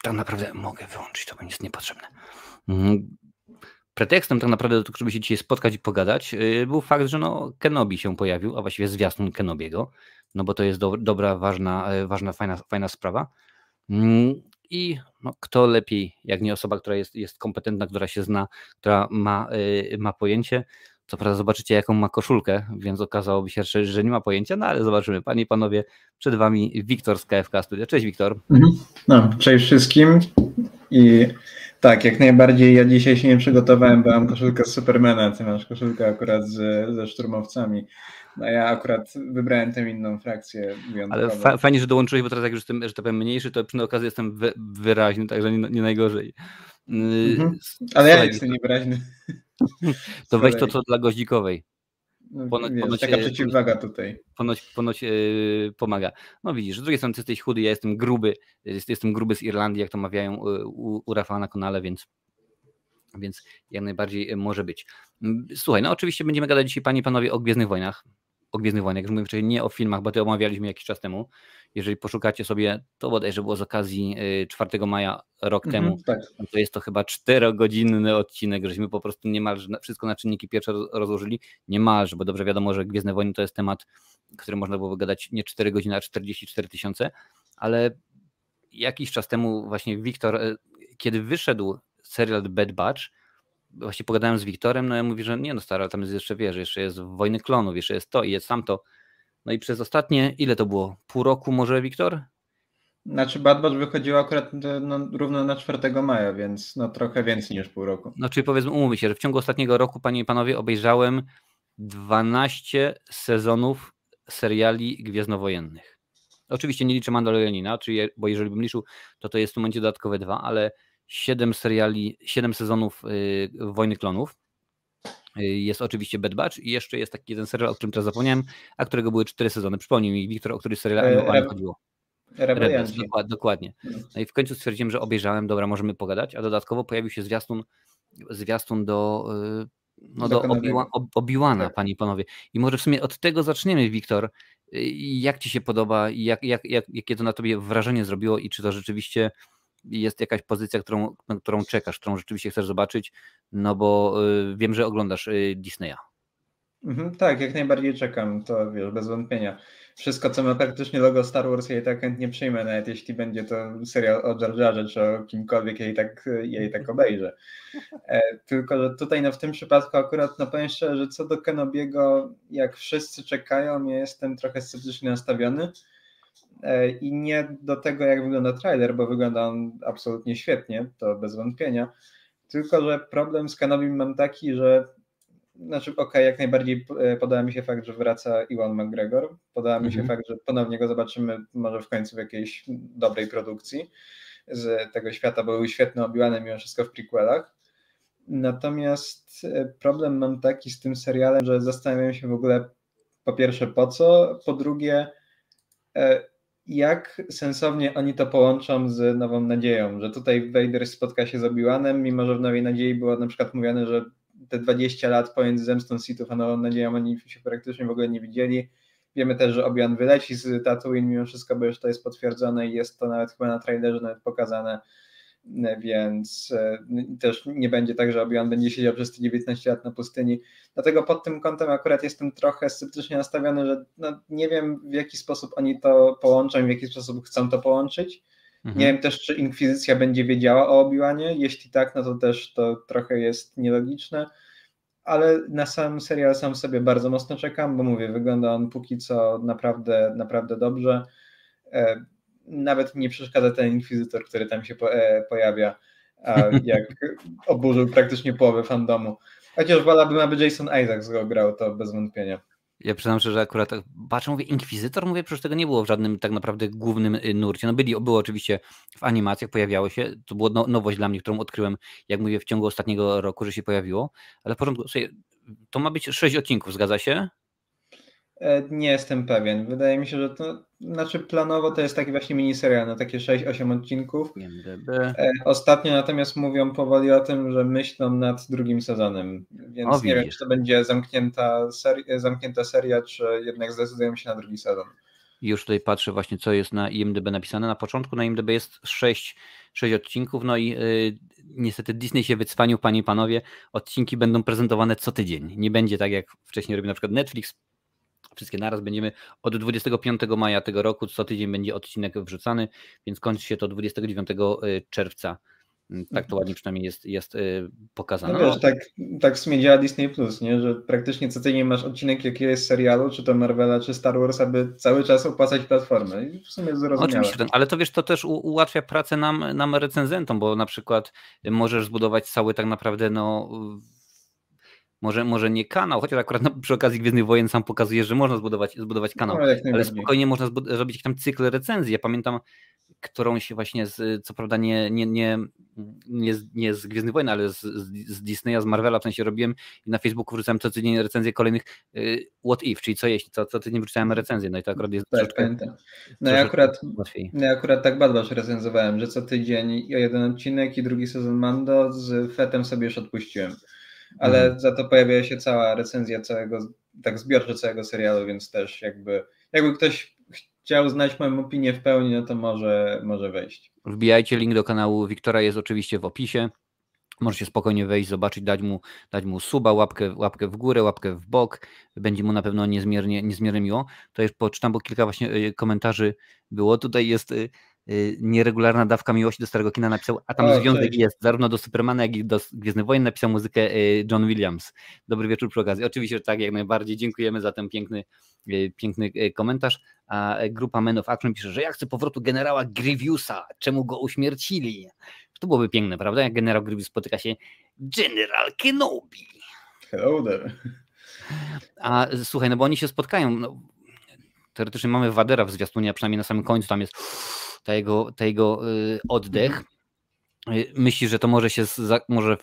tak naprawdę mogę wyłączyć, to będzie niepotrzebne. Mhm. Pretekstem tak naprawdę do tego, żeby się dzisiaj spotkać i pogadać, y, był fakt, że no Kenobi się pojawił, a właściwie zwiastun Kenobiego, no bo to jest do, dobra, ważna, e, ważna fajna, fajna sprawa. Mm, I no, kto lepiej, jak nie osoba, która jest, jest kompetentna, która się zna, która ma, ma pojęcie, co prawda zobaczycie, jaką ma koszulkę, więc okazałoby się, że nie ma pojęcia, no ale zobaczymy. Panie i panowie, przed wami Wiktor z KFK Studia. Cześć Wiktor. Mhm. No, cześć wszystkim. I tak, jak najbardziej ja dzisiaj się nie przygotowałem, bo mam koszulkę z Supermana, ty masz koszulkę akurat z, ze szturmowcami. No ja akurat wybrałem tę inną frakcję. Ale fa fajnie, że dołączyłeś, bo teraz jak już jestem, że tak powiem, mniejszy, to przy okazji jestem wyraźny, także nie, nie najgorzej. Mhm. Ale ja jestem niewyraźny. To weź to, co dla goździkowej. No, ponoć, wiesz, ponoć, taka e, przeciwwaga tutaj. Ponoć, ponoć yy, pomaga. No widzisz, z drugiej strony ty jesteś chudy, ja jestem gruby, jestem gruby z Irlandii, jak to mawiają u, u Rafała na kanale, więc, więc jak najbardziej może być. Słuchaj, no oczywiście będziemy gadać dzisiaj, panie i panowie, o Gwiezdnych Wojnach o Gwiezdnych Wojnach, jak mówię wcześniej, nie o filmach, bo to omawialiśmy jakiś czas temu. Jeżeli poszukacie sobie, to bodajże było z okazji 4 y, maja rok mhm, temu, tak. to jest to chyba czterogodzinny odcinek, żeśmy po prostu niemalże wszystko na czynniki pierwsze rozłożyli, niemalże, bo dobrze wiadomo, że Gwiezdne Wojny to jest temat, który można było gadać nie 4 godziny, a 44 tysiące, ale jakiś czas temu właśnie Wiktor, y, kiedy wyszedł serial Bad Batch, właśnie pogadałem z Wiktorem, no ja mówi, że nie no stary, ale tam jest jeszcze, wiesz, jeszcze jest Wojny Klonów, jeszcze jest to i jest tamto. No i przez ostatnie, ile to było? Pół roku może, Wiktor? Znaczy Bad Batch wychodziło akurat no, równo na 4 maja, więc no trochę więcej niż pół roku. No czyli powiedzmy, umówmy się, że w ciągu ostatniego roku, panie i panowie, obejrzałem 12 sezonów seriali gwiezdnowojennych. Oczywiście nie liczę Mandalorianina, czyli, bo jeżeli bym liczył, to to jest w momencie dodatkowe dwa, ale 7 seriali, 7 sezonów y, Wojny Klonów. Y, jest oczywiście Bad Batch i jeszcze jest taki jeden serial, o którym teraz zapomniałem, a którego były 4 sezony. Przypomnij mi, Wiktor, o który serial e, chodziło. Rebels, dokładnie, dokładnie. No i w końcu stwierdziłem, że obejrzałem, dobra, możemy pogadać, a dodatkowo pojawił się zwiastun, zwiastun do, y, no do, Obi-Wana, tak. panie i panowie. I może w sumie od tego zaczniemy, Wiktor. Y, jak ci się podoba i jak, jak, jak, jakie to na tobie wrażenie zrobiło i czy to rzeczywiście jest jakaś pozycja, którą, którą czekasz, którą rzeczywiście chcesz zobaczyć, no bo y, wiem, że oglądasz Disneya. Mhm, tak, jak najbardziej czekam, to wiesz, bez wątpienia. Wszystko, co ma praktycznie logo Star Wars, i tak chętnie przyjmę, nawet jeśli będzie to serial o Jar Jarze czy o kimkolwiek, i tak, i tak obejrzę. E, tylko, że tutaj no, w tym przypadku akurat, no powiem szczerze, że co do Kenobiego, jak wszyscy czekają, ja jestem trochę sceptycznie nastawiony i nie do tego, jak wygląda trailer, bo wygląda on absolutnie świetnie, to bez wątpienia, tylko, że problem z Kenobim mam taki, że znaczy, okej, okay, jak najbardziej e, podoba mi się fakt, że wraca Iwan McGregor. Podoba mi się mhm. fakt, że ponownie go zobaczymy może w końcu w jakiejś dobrej produkcji z tego świata, bo był świetny obiłany mimo wszystko w prequelach. Natomiast e, problem mam taki z tym serialem, że zastanawiam się w ogóle po pierwsze po co, po drugie e, jak sensownie oni to połączą z Nową Nadzieją, że tutaj Vader spotka się z Obi-Wanem, mimo że w Nowej Nadziei było na przykład mówione, że te 20 lat pomiędzy zemstą Sithów a Nową Nadzieją oni się praktycznie w ogóle nie widzieli. Wiemy też, że Obi-Wan wyleci z Tatooine mimo wszystko, bo już to jest potwierdzone i jest to nawet chyba na trailerze nawet pokazane, więc e, też nie będzie tak, że Obi-Wan będzie siedział przez te 19 lat na pustyni. Dlatego pod tym kątem akurat jestem trochę sceptycznie nastawiony, że no, nie wiem w jaki sposób oni to połączą, w jaki sposób chcą to połączyć. Mhm. Nie wiem też, czy Inkwizycja będzie wiedziała o Obi-Wanie. Jeśli tak, no to też to trochę jest nielogiczne. Ale na sam serial sam sobie bardzo mocno czekam, bo mówię, wygląda on póki co naprawdę, naprawdę dobrze. Nawet nie przeszkadza ten inkwizytor, który tam się po, e, pojawia, a <laughs> jak oburzył praktycznie połowę fandomu. Chociaż wolałbym, aby Jason Isaacs go grał, to bez wątpienia. Ja przyznam szczerze, że akurat patrzę, mówię, Inkwizytor, mówię, przecież tego nie było w żadnym tak naprawdę głównym y, nurcie. No byli, było oczywiście w animacjach, pojawiało się, to była no, nowość dla mnie, którą odkryłem, jak mówię, w ciągu ostatniego roku, że się pojawiło, ale w porządku, sobie, to ma być sześć odcinków, zgadza się? E, nie jestem pewien. Wydaje mi się, że to, znaczy planowo to jest taki właśnie miniserial na takie 6-8 odcinków. E, ostatnio natomiast mówią powoli o tym, że myślą nad drugim sezonem, więc o, nie wiem, czy to będzie zamknięta, seri zamknięta seria, czy jednak zdecydują się na drugi sezon. Już tutaj patrzę właśnie, co jest na IMDB napisane. Na początku na IMDB jest 6, 6 odcinków, no i yy, niestety Disney się wycwanił, panie i panowie. Odcinki będą prezentowane co tydzień. Nie będzie tak, jak wcześniej robił na przykład Netflix, wszystkie naraz będziemy od 25 maja tego roku, co tydzień będzie odcinek wrzucany, więc kończy się to 29 y, czerwca. Mm, tak to ładnie przynajmniej jest, jest y, pokazane. No wiesz, tak, tak w sumie działa Disney Plus, nie? że praktycznie co tydzień masz odcinek jakiegoś serialu, czy to Marvela, czy Star Wars, aby cały czas opłacać platformę. I w sumie zrozumiałe. Oczywiście, ale to wiesz, to też ułatwia pracę nam, nam recenzentom, bo na przykład możesz zbudować cały tak naprawdę no może, może nie kanał, chociaż akurat przy okazji Gwiezdnych Wojen sam pokazuje, że można zbudować, zbudować kanał, no, ale spokojnie można zrobić jakiś tam cykl recenzji. Ja pamiętam którą się właśnie, z, co prawda nie, nie, nie, nie, z, nie z Gwiezdnych Wojen, ale z, z, Disneya, z Marvela w sensie robiłem i na Facebooku wrzucałem co tydzień recenzję kolejnych y, What If, czyli co jeśli, co, co tydzień wrzucałem recenzję, no i to akurat jest tak, pamiętam. No ja akurat, no ja akurat tak recenzowałem, że co tydzień jeden odcinek i drugi sezon Mando z Fetem sobie już odpuściłem ale mhm. za to pojawia się cała recenzja całego, tak zbiorczo całego serialu, więc też jakby, jakby ktoś chciał znać moją opinię w pełni, no to może, może wejść. Wbijajcie, link do kanału Wiktora jest oczywiście w opisie. Możecie spokojnie wejść, zobaczyć, dać mu, dać mu suba, łapkę, łapkę w górę, łapkę w bok. Będzie mu na pewno niezmiernie, niezmiernie miło. To już poczytam, bo kilka właśnie y, komentarzy było. Tutaj jest y, nieregularna dawka miłości do starego kina napisał, a tam o, związek jest zarówno do Supermana, jak i do Gwiezdnych Wojen napisał muzykę y, John Williams. Dobry wieczór przy okazji. Oczywiście, że tak, jak najbardziej. Dziękujemy za ten piękny, y, piękny komentarz. A grupa Men of Action pisze, że ja chcę powrotu generała Grievousa, czemu go uśmiercili? To byłoby piękne, prawda? Jak generał Grievous spotyka się General Kenobi. Hello there. A słuchaj, no bo oni się spotkają. No, teoretycznie mamy Wadera w zwiastunie, a przynajmniej na samym końcu tam jest ta jego, ta jego y, oddech. Y, myślisz, że to może się, może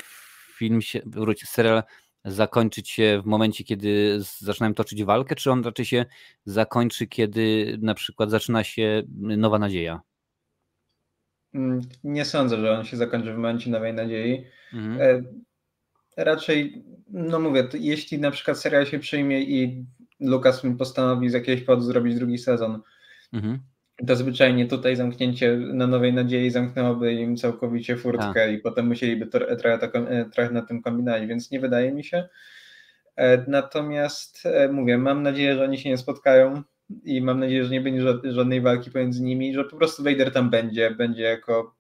film się, serial zakończyć się w momencie, kiedy zaczynają toczyć walkę, czy on raczej się zakończy, kiedy na przykład zaczyna się nowa nadzieja? Mm, nie sądzę, że on się zakończy w momencie nowej nadziei. Mhm. E, raczej, no mówię, jeśli na przykład serial się przyjmie i Lukas postanowi z jakiegoś powodu zrobić drugi sezon, mhm. To zwyczajnie tutaj zamknięcie na nowej nadziei zamknęłoby im całkowicie furtkę A. i potem musieliby to, trochę, e, trochę na tym kombinować, więc nie wydaje mi się. E, natomiast mówię, mam nadzieję, że oni się nie spotkają i mam nadzieję, że nie będzie żadnej walki pomiędzy nimi, że po prostu Vader tam będzie, będzie jako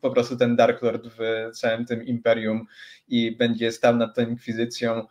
po prostu ten Dark Lord w całym tym imperium i będzie stał nad tą inkwizycją.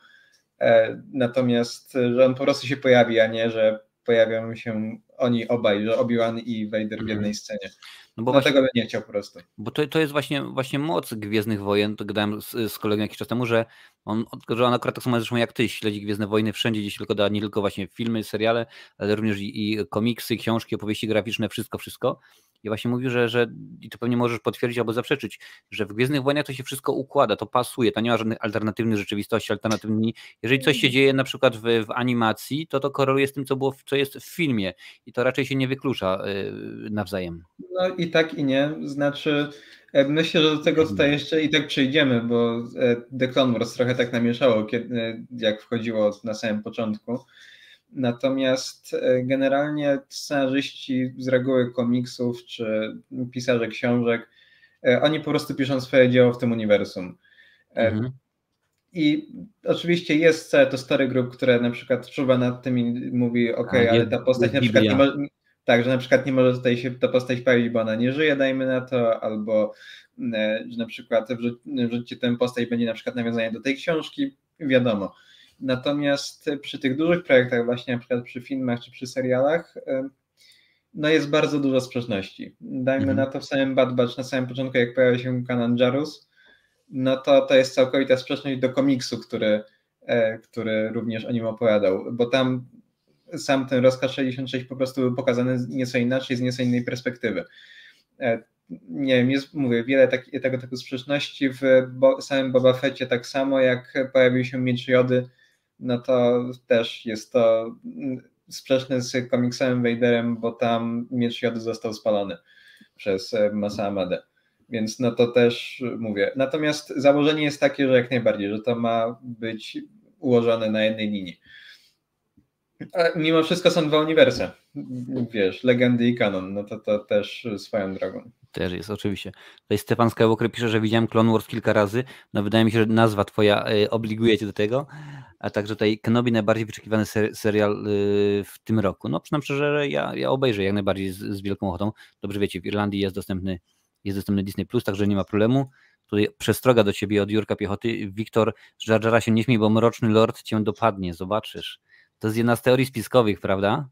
E, natomiast, że on po prostu się pojawi, a nie, że pojawią się oni obaj, że Obi-Wan i Vader w mhm. jednej scenie. No bo Dlatego właśnie, bym nie chciał po prostu. Bo to, to jest właśnie, właśnie moc Gwiezdnych Wojen, to gadałem z, z kolegą jakiś czas temu, że on, że on akurat tak samo zresztą jak ty, śledzi Gwiezdne Wojny wszędzie, gdzieś tylko da, nie tylko właśnie filmy, seriale, ale również i, i komiksy, książki, opowieści graficzne, wszystko, wszystko. I właśnie mówił, że, że i to pewnie możesz potwierdzić albo zaprzeczyć, że w Gwiezdnych Wojnach to się wszystko układa, to pasuje, to nie ma żadnych alternatywnych rzeczywistości, alternatywnych. Jeżeli coś się dzieje na przykład w, w animacji, to to koreluje z tym, co, było, co jest w filmie i to raczej się nie wyklucza yy, nawzajem. No i tak i nie, znaczy myślę, że do tego tutaj mhm. jeszcze i tak przejdziemy, bo e, The Clone Wars trochę tak namieszało, kiedy, e, jak wchodziło na samym początku. Natomiast e, generalnie scenarzyści z reguły komiksów czy pisarze książek, oni po prostu piszą swoje dzieło w tym uniwersum. Mhm. I oczywiście jest całe to stary grup, które na przykład czuwa nad tym i mówi, ok, ale ta postać na przykład nie może, tak, że na przykład nie może tutaj się ta postać pojawić, bo ona nie żyje, dajmy na to, albo że na przykład wrzućcie tę postać, będzie na przykład nawiązanie do tej książki, wiadomo. Natomiast przy tych dużych projektach, właśnie na przykład przy filmach czy przy serialach, no jest bardzo dużo sprzeczności. Dajmy mhm. na to w samym Bad Batch, na samym początku, jak pojawia się Kanan Jarus, no to to jest całkowita sprzeczność do komiksu, który, e, który również o nim opowiadał, bo tam sam ten rozkaz 66 po prostu był pokazany nieco inaczej, z nieco innej perspektywy. E, nie wiem, jest, mówię, wiele tak, tego typu sprzeczności w bo, samym Boba Fetcie, tak samo jak pojawił się Miecz Jody, no to też jest to sprzeczne z komiksem Vaderem, bo tam miecz Jody został spalony przez e, Masa Amadę. Więc no to też mówię. Natomiast założenie jest takie, że jak najbardziej, że to ma być ułożone na jednej linii. Mimo wszystko są dwa uniwersa. Wiesz, legendy i kanon, no to to też swoją drogą. Też jest, oczywiście. Tutaj Stefan Skywalker pisze, że widziałem Clone Wars kilka razy. No wydaje mi się, że nazwa twoja y, obliguje cię do tego. A także tutaj Kenobi najbardziej wyczekiwany ser serial y, w tym roku. No przynajmniej szczerze, ja, ja obejrzę jak najbardziej z, z, wielką ochotą. Dobrze wiecie, w Irlandii jest dostępny, jest dostępny Disney+, Plus, także nie ma problemu. Tutaj przestroga do ciebie od Jurka Piechoty. Wiktor, Jar się nie śmiej, bo Mroczny Lord cię dopadnie, zobaczysz. To jest jedna z teorii spiskowych, prawda?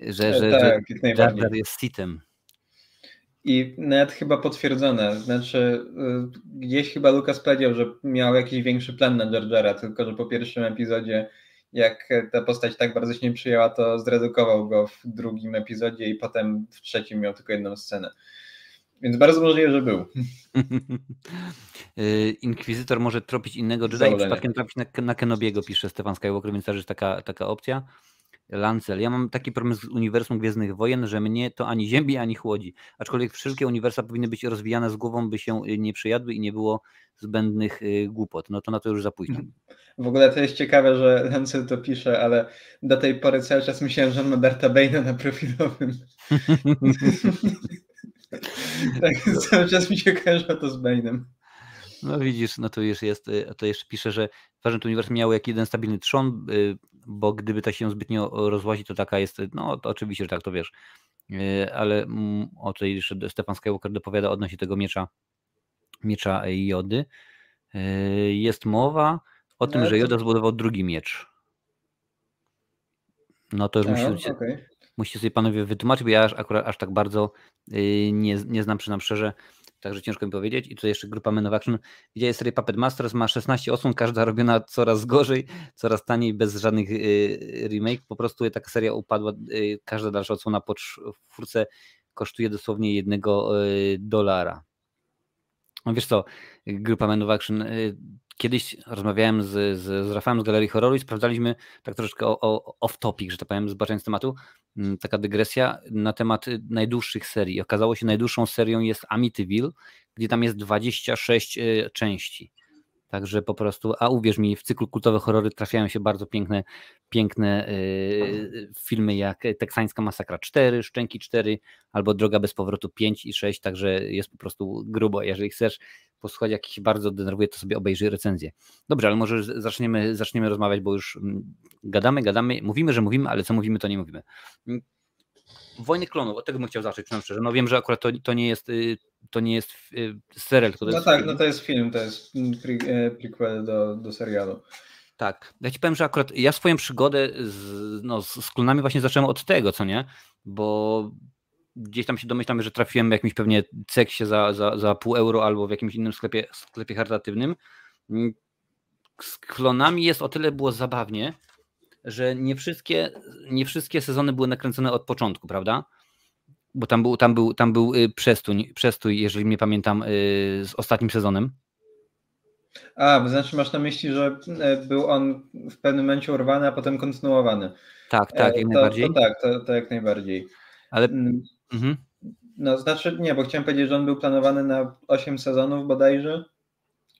Że, że, tak, że Jar Jar jest sitem. I nawet chyba potwierdzone. Znaczy, y, gdzieś chyba Lukas powiedział, że miał jakiś większy plan na Jara, tylko że po pierwszym epizodzie, jak ta postać tak bardzo się nie przyjęła, to zredukował go w drugim epizodzie i potem w trzecim miał tylko jedną scenę. Więc bardzo możliwe, że był. <laughs> Y, Inkwizytor może tropić innego Jedi i przypadkiem trafić na, na Kenobiego, pisze Stefan Skywalker, więc też jest taka, taka opcja. Lancel. Ja mam taki problem z uniwersum Gwiezdnych Wojen, że mnie to ani ziemi, ani chłodzi. Aczkolwiek wszelkie uniwersa powinny być rozwijane z głową, by się y, nie przejadły i nie było zbędnych y, głupot. No to na to już za późno. <laughs> W ogóle to jest ciekawe, że Lancel to pisze, ale do tej pory cały czas myślałem, że on ma Darta Bane'a na profilowym. <laughs> tak, cały czas mi się kojarzyło to z Bane'em. No widzisz, no to już jest, y, to jeszcze pisze, że ważne to uniwersum miało jak jeden stabilny trzon, y, bo gdyby to się zbytnio rozłazi, to taka jest, no to oczywiście, że tak to wiesz. Y, ale mm, o tutaj jeszcze Stefan Skywalker dopowiada odnośnie tego miecza, miecza Jody. Jest mowa o tym, no, że Joda zbudował drugi miecz. No to już musicie, okay. Musicie sobie panowie wytłumaczyć, bo ja aż, akurat aż tak bardzo nie, nie znam, przynam szczerze, także ciężko mi powiedzieć. I tutaj jeszcze grupa Men of Action. Widziałem serię Puppet Masters, ma 16 osłon, każda robiona coraz gorzej, coraz taniej, bez żadnych y, remake. Po prostu taka seria upadła, y, każda dalsza odsłona po czwórce kosztuje dosłownie jednego y, dolara. No wiesz co, grupa Men of Action, kiedyś rozmawiałem z, z, z Rafałem z Galerii Horroru i sprawdzaliśmy tak troszeczkę off-topic, że tak powiem, zbaczając tematu, mm, taka dygresja na temat najdłuższych serii. Okazało się, najdłuższą serią jest Amityville, gdzie tam jest 26 części. Także po prostu, a uwierz mi, w cyklu kultowe horrory trafiają się bardzo piękne, piękne yy, filmy jak Teksańska Masakra 4, Szczęki 4 albo Droga bez powrotu 5 i 6, także jest po prostu grubo. Jeżeli chcesz posłuchać jakiś bardzo denerwuje, to sobie obejrzyj recenzję. Dobrze, ale może zaczniemy, zaczniemy rozmawiać, bo już mm, gadamy, gadamy, mówimy, że mówimy, ale co mówimy, to nie mówimy. Wojny klonów, od tego bym chciał zacząć, przyznam szczerze. No wiem, że akurat to, to nie jest y, to nie jest y, serial. To no jest tak, film. no to jest film, to jest pre e, prequel do, do serialu. Tak, ja ci powiem, że akurat ja swoją przygodę z, no, z klonami właśnie zacząłem od tego, co nie, bo gdzieś tam się domyślam, że trafiłem w jakimś pewnie seksie za, za, za pół euro albo w jakimś innym sklepie, sklepie charytatywnym. Z klonami jest o tyle było zabawnie, że nie wszystkie, nie wszystkie sezony były nakręcone od początku, prawda? Bo tam był, tam był, tam był y, przestój, przestój, jeżeli mnie pamiętam, y, z ostatnim sezonem. A, to znaczy masz na myśli, że e, był on w pewnym momencie urwany, a potem kontynuowany. Tak, tak, e, jak to, najbardziej. To tak, to, to jak najbardziej. Ale. Mhm. No, znaczy nie, bo chciałem powiedzieć, że on był planowany na 8 sezonów bodajże.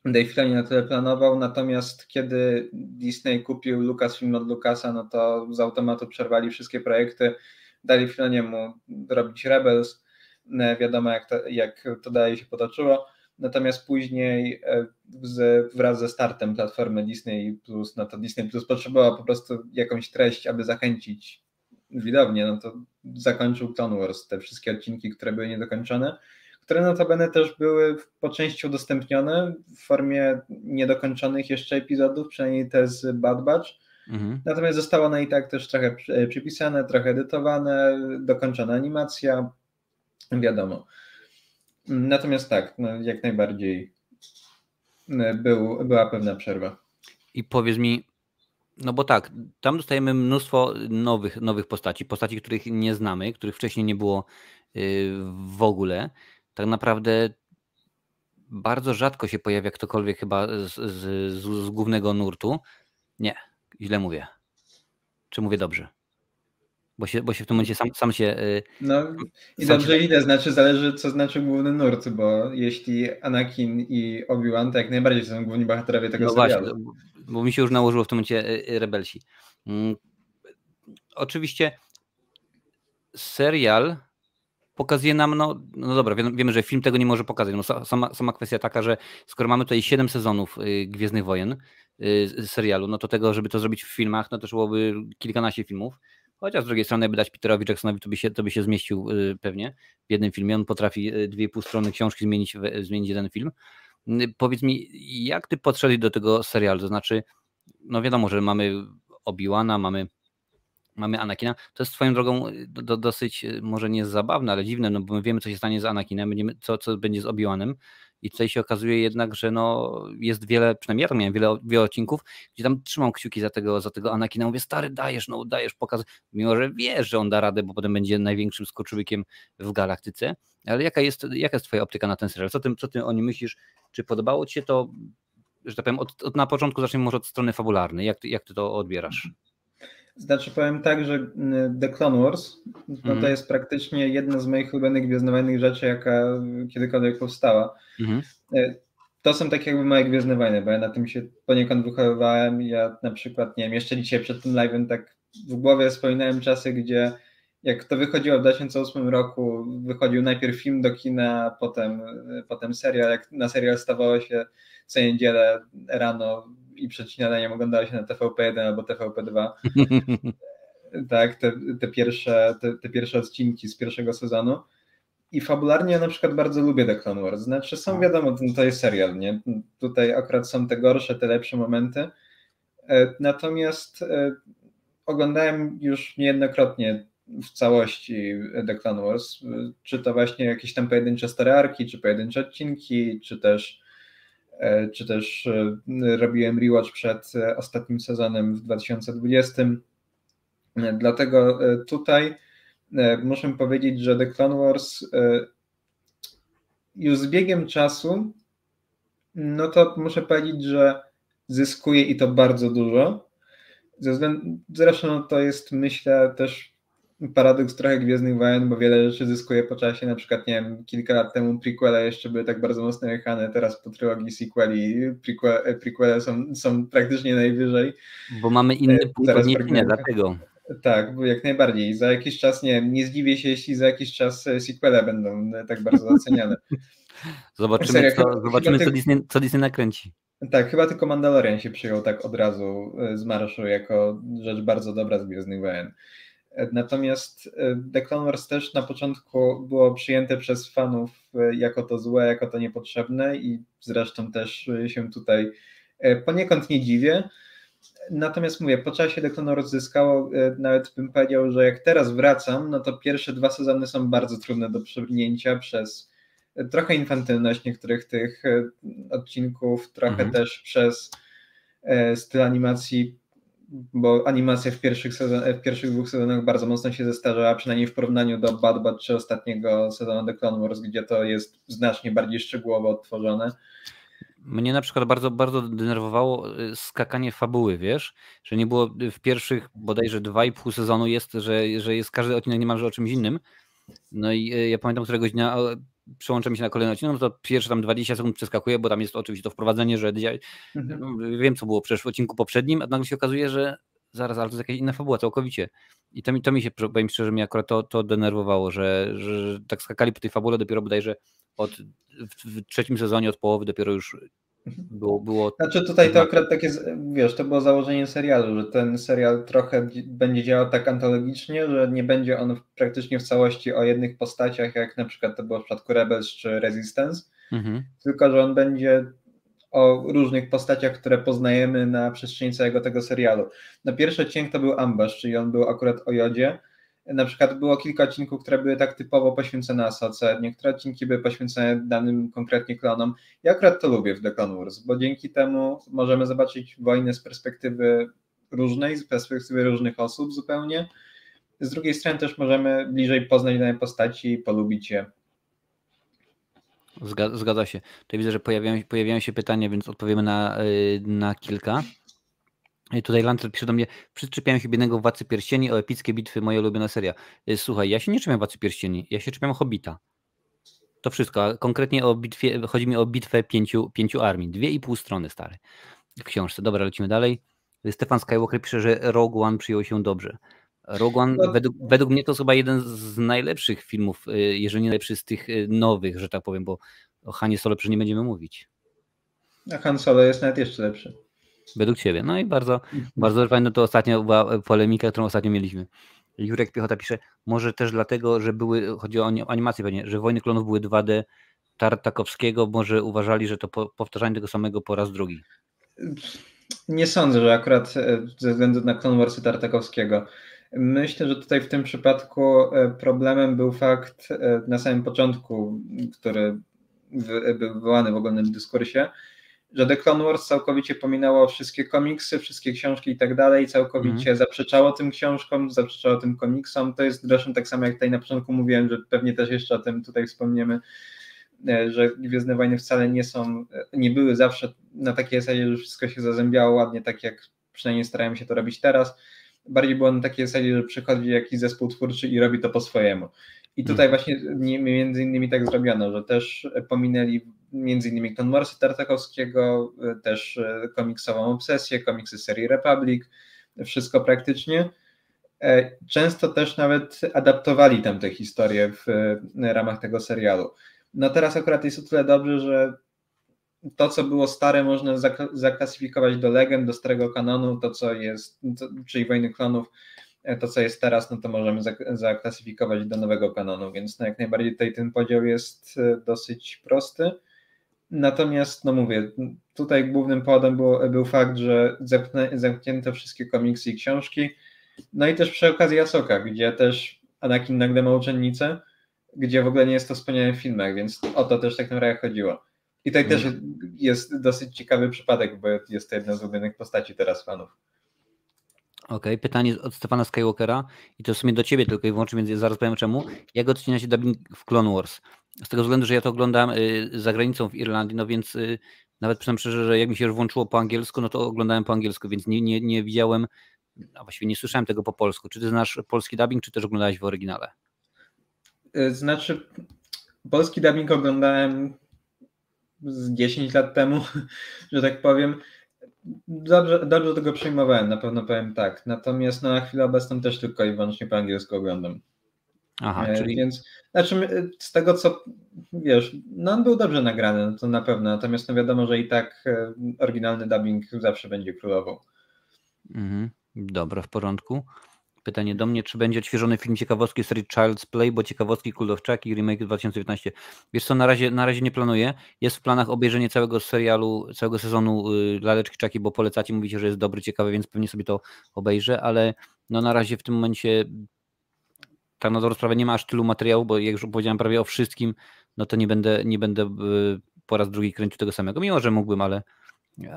Dave Filoni na tyle planował, natomiast kiedy Disney kupił Lucasfilm od Lucasa, no to z automatu przerwali wszystkie projekty, dali Filoniemu robić Rebels, no, wiadomo jak to, jak to dalej się potoczyło, natomiast później e, z, wraz ze startem platformy Disney Plus, no to Disney Plus potrzebował po prostu jakąś treść, aby zachęcić widownię, no to zakończył Clone Wars, te wszystkie odcinki, które były niedokończone, które notabene też były po części udostępnione w formie niedokończonych jeszcze epizodów, przynajmniej te z Bad Batch. Mhm. Natomiast zostało one i tak też trochę przypisane, trochę edytowane, dokończona animacja, wiadomo. Natomiast tak, no jak najbardziej e, był, była pewna przerwa. I powiedz mi, no bo tak, tam dostajemy mnóstwo nowych, nowych postaci, postaci, których nie znamy, których wcześniej nie było y, w ogóle tak naprawdę bardzo rzadko się pojawia ktokolwiek chyba z, z, z, głównego nurtu. Nie, źle mówię. Czy mówię dobrze? Bo się, bo się w tym momencie sam, sam się. Y, no i dobrze się... ile, znaczy zależy, co znaczy główny nurt, bo jeśli Anakin i Obi-Wan, to jak najbardziej są główni bohaterowie tego no serialu. Właśnie, bo mi się już nałożyło w tym momencie y, rebelsi. Mm, oczywiście serial pokazuje nam, no, no dobra, wiemy, że film tego nie może pokazać. No, sama, sama kwestia taka, że skoro mamy tutaj 7 sezonów y, Gwiezdnych Wojen y, serialu, no to tego, żeby to zrobić w filmach, no to byłoby kilkanaście filmów. Chociaż z drugiej strony, by dać Peterowi Jacksonowi, to by się, to by się zmieścił y, pewnie w jednym filmie. On potrafi dwie pół strony książki zmienić, zmienić jeden film. Powiedz mi, jak ty podszedłeś do tego serialu? To znaczy, no wiadomo, że mamy Obi-Wana, mamy mamy Anakina, to jest swoją drogą y, do, do, dosyć, y, może nie zabawne, ale dziwne, no bo my wiemy, co się stanie z Anakinem, co, co będzie z Obi-Wanem i tutaj się okazuje jednak, że no jest wiele, przynajmniej ja miałem wiele, wiele odcinków, gdzie tam trzymam kciuki za tego, za tego Anakina, mówię, stary, dajesz, no dajesz pokaz, mimo że wiesz, że on da radę, bo potem będzie największym skoczywykiem w galaktyce, ale jaka jest, jaka jest twoja optyka na ten serial? Co ty, co ty o nim myślisz? Czy podobało ci się to, że tak powiem, od, od na początku zacznijmy może od strony fabularnej, jak ty, jak ty to odbierasz? Znaczy powiem tak, że mm, The Clone Wars no to mhm. jest praktycznie jedna z moich ulubionych gwiezdnowojennych rzeczy, jaka kiedykolwiek powstała. Mhm. E, to są takie jakby moje Gwiezdne Wojny, bo ja na tym się poniekąd wychowywałem. Ja na przykład, nie wiem, jeszcze dzisiaj przed tym live'em tak w głowie wspominałem czasy, gdzie jak to wychodziło w 2008 roku, wychodził najpierw film do kina, potem, potem serial. Jak na serial stawało się co niedzielę rano i przed śniadaniem oglądało się na TVP1 albo TVP2. <laughs> tak, te, te, pierwsze, te, te, pierwsze odcinki z pierwszego sezonu. I fabularnie ja na przykład bardzo lubię The Clone Wars. Znaczy są wiadomo, to jest serial, nie? Tutaj akurat są te gorsze, te lepsze momenty. E, natomiast e, oglądałem już niejednokrotnie w całości The Clone Wars, czy to właśnie jakieś tam pojedyncze story czy pojedyncze odcinki, czy też E, czy też e, robiłem rewatch przed e, ostatnim sezonem w 2020. Dlatego tutaj muszę powiedzieć, że The Clone Wars już z biegiem czasu No to muszę powiedzieć, że zyskuje i to bardzo dużo. Zresztą to jest, myślę, też paradoks trochę Gwiezdnych Wojen, bo wiele rzeczy zyskuje po czasie, na przykład, nie wiem, kilka lat temu prequele jeszcze były tak bardzo mocno jechane, teraz po trylogii sequeli prequele, prequele są, są praktycznie najwyżej. Bo mamy inny e, punkt odniesienia, dlatego. Tak, jak najbardziej. Za jakiś czas, nie nie zdziwię się, jeśli za jakiś czas e, sequele będą e, tak bardzo oceniane. <laughs> zobaczymy, Serio, co, zobaczymy co, Disney, co Disney nakręci. Tak, chyba tylko Mandalorian się przyjął tak od razu z marszu jako rzecz bardzo dobra z Gwiezdnych Wojen. Natomiast The Clone Wars też na początku było przyjęte przez fanów jako to złe, jako to niepotrzebne i zresztą też się tutaj poniekąd nie dziwię. Natomiast mówię, po czasie Declan zyskało, e, nawet bym powiedział, że jak teraz wracam, no to pierwsze dwa sezony są bardzo trudne do przebrnięcia przez e, trochę infantylność niektórych tych e, odcinków, trochę mhm. też przez styl animacji, bo animacja w pierwszych, sezon, w pierwszych dwóch sezonach bardzo mocno się zestarzała, przynajmniej w porównaniu do Bad Bad czy ostatniego sezonu The Clone Wars, gdzie to jest znacznie bardziej szczegółowo odtworzone. Mnie na przykład bardzo, bardzo denerwowało y, skakanie fabuły, wiesz, że nie było w pierwszych bodajże dwa i pół sezonu jest, że, że jest każdy odcinek niemalże o czymś innym. No i y, ja pamiętam któregoś dnia przełączam się na kolejny odcinek, no to pierwsze tam 20 sekund przeskakuję, bo tam jest oczywiście to wprowadzenie, że mhm. No, wiem co było przecież w odcinku poprzednim, a nagle się okazuje, że zaraz, ale to jest jakaś inna fabuła całkowicie. I to mi, to mi się, powiem szczerze, mnie akurat to, to denerwowało, że, że tak skakali po tej fabule dopiero bodajże od, w, w trzecim sezonie od połowy dopiero już. Było, było. Znaczy tutaj to akurat takie, wiesz, to było założenie serialu, że ten serial trochę będzie działał tak antologicznie, że nie będzie on praktycznie w całości o jednych postaciach, jak na przykład to było w przypadku Rebels czy Resistance, mhm. tylko że on będzie o różnych postaciach, które poznajemy na przestrzeni całego tego serialu. Na pierwszy odcinek to był Ambush, czyli on był akurat o Jodzie, na przykład było kilka odcinków, które były tak typowo poświęcone Asoce, niektóre odcinki były poświęcone danym konkretnie klonom. Ja akurat to lubię w The Clone Wars, bo dzięki temu możemy zobaczyć wojnę z perspektywy różnej, z perspektywy różnych osób zupełnie. Z drugiej strony też możemy bliżej poznać dane postaci i polubić je. Zgadza się. Tutaj widzę, że pojawiają, pojawiają się pytania, więc odpowiemy na, y, na kilka. I tutaj Lancer pisze do mnie, przyczepiałem się biednego Władcy Pierścieni o epickie bitwy, moja ulubiona seria. Y, słuchaj, ja się nie czepiam Władcy Pierścieni, ja się czepiam Hobita. To wszystko, a konkretnie o bitwie, chodzi mi o bitwę pięciu, pięciu armii, dwie i pół strony stare w książce. Dobra, lecimy dalej. Stefan Skywalker pisze, że Rogue One przyjął się dobrze. Rogue One no. według, według mnie to jest chyba jeden z najlepszych filmów, y, jeżeli nie najlepszy z tych y, nowych, że tak powiem, bo o Hanie Solo przecież nie będziemy mówić. A Han Solo jest nawet jeszcze lepszy. Według Ciebie. No i bardzo, mhm. bardzo fajne to ostatnio była polemika, którą ostatnio mieliśmy. Jurek Piechota pisze, może też dlatego, że były, chodzi o animację pewnie, że Wojny Klonów były 2D Tartakowskiego, może uważali, że to powtarzanie tego samego po raz drugi. Nie sądzę, że akurat e, ze względu na Clone Warsy Tartakowskiego. Myślę, że tutaj w tym przypadku e, problemem był fakt e, na samym początku, który był wywołany w ogólnym dyskursie, że The Clone Wars całkowicie pominało wszystkie komiksy, wszystkie książki i tak dalej, całkowicie mm. zaprzeczało tym książkom, zaprzeczało tym komiksom. To jest zresztą tak samo jak tutaj na początku mówiłem, że pewnie też jeszcze o tym tutaj wspomniemy, e, że Gwiezdne Wojny wcale nie są, e, nie były zawsze na takiej zasadzie, że wszystko się zazębiało ładnie, tak jak przynajmniej starałem się to robić teraz. Bardziej było na takiej zasadzie, że przychodzi jakiś zespół twórczy i robi to po swojemu. I tutaj mhm. właśnie między innymi tak zrobiono, że też pominęli między innymi Clone Warsy Tartakowskiego, e, też e, komiksową obsesję, komiksy serii Republic, wszystko praktycznie. E, często też nawet adaptowali tam te historie w ramach tego serialu. No teraz akurat jest o tyle dobrze, że to, co było stare, można zaklasyfikować do legend, do starego kanonu, to, co jest, czyli Wojny Klonów, to, co jest teraz, no to możemy zaklasyfikować do nowego kanonu, więc no jak najbardziej tutaj ten podział jest dosyć prosty. Natomiast, no mówię, tutaj głównym powodem był, był fakt, że zamknięto wszystkie komiksy i książki. No i też przy okazji Asoka, gdzie też Anakin nagle ma uczennicę, gdzie w ogóle nie jest to wspomniane w filmach, więc o to też tak naprawdę chodziło. I tutaj też mm. jest dosyć ciekawy przypadek, bo jest to jedna z ulubionych postaci teraz fanów. Okej, okay, pytanie od Stefana Skywalkera i to w sumie do ciebie tylko i wyłącznie, więc zaraz powiem czemu. Jak ocenia się dubbing w Clone Wars? Z tego względu, że ja to oglądam y, za granicą w Irlandii, no więc y, nawet przyznam szczerze, że jak mi się już włączyło po angielsku, no to oglądałem po angielsku, więc nie, nie, nie widziałem, a właściwie nie słyszałem tego po polsku. Czy ty znasz polski dubbing, czy też oglądałeś w oryginale? Znaczy, polski dubbing oglądałem z 10 lat temu, <laughs> że tak powiem. Dobrze, dobrze tego przyjmowałem, na pewno powiem tak. Natomiast no, na chwilę obecną też tylko i wyłącznie po angielsku oglądam. Aha, e, czyli... Więc znaczy, z tego co wiesz, no on był dobrze nagrany, no to na pewno. Natomiast no wiadomo, że i tak e, oryginalny dubbing zawsze będzie królował. Mhm, dobra, w porządku. Pytanie do mnie, czy będzie odświeżony film ciekawostki serii Child's Play, bo ciekawostki Chucky remake 2019. Wiesz co, na razie, na razie nie planuję. Jest w planach obejrzenie całego serialu, całego sezonu y, Laleczki Chucky, bo polecacie, mówicie, że jest dobry, ciekawy, więc pewnie sobie to obejrzę, ale no na razie w tym momencie tak na dobrą sprawę nie ma aż tylu materiału, bo jak już powiedziałem prawie o wszystkim, no to nie będę, nie będę y, po raz drugi kręcił tego samego, mimo że mógłbym, ale,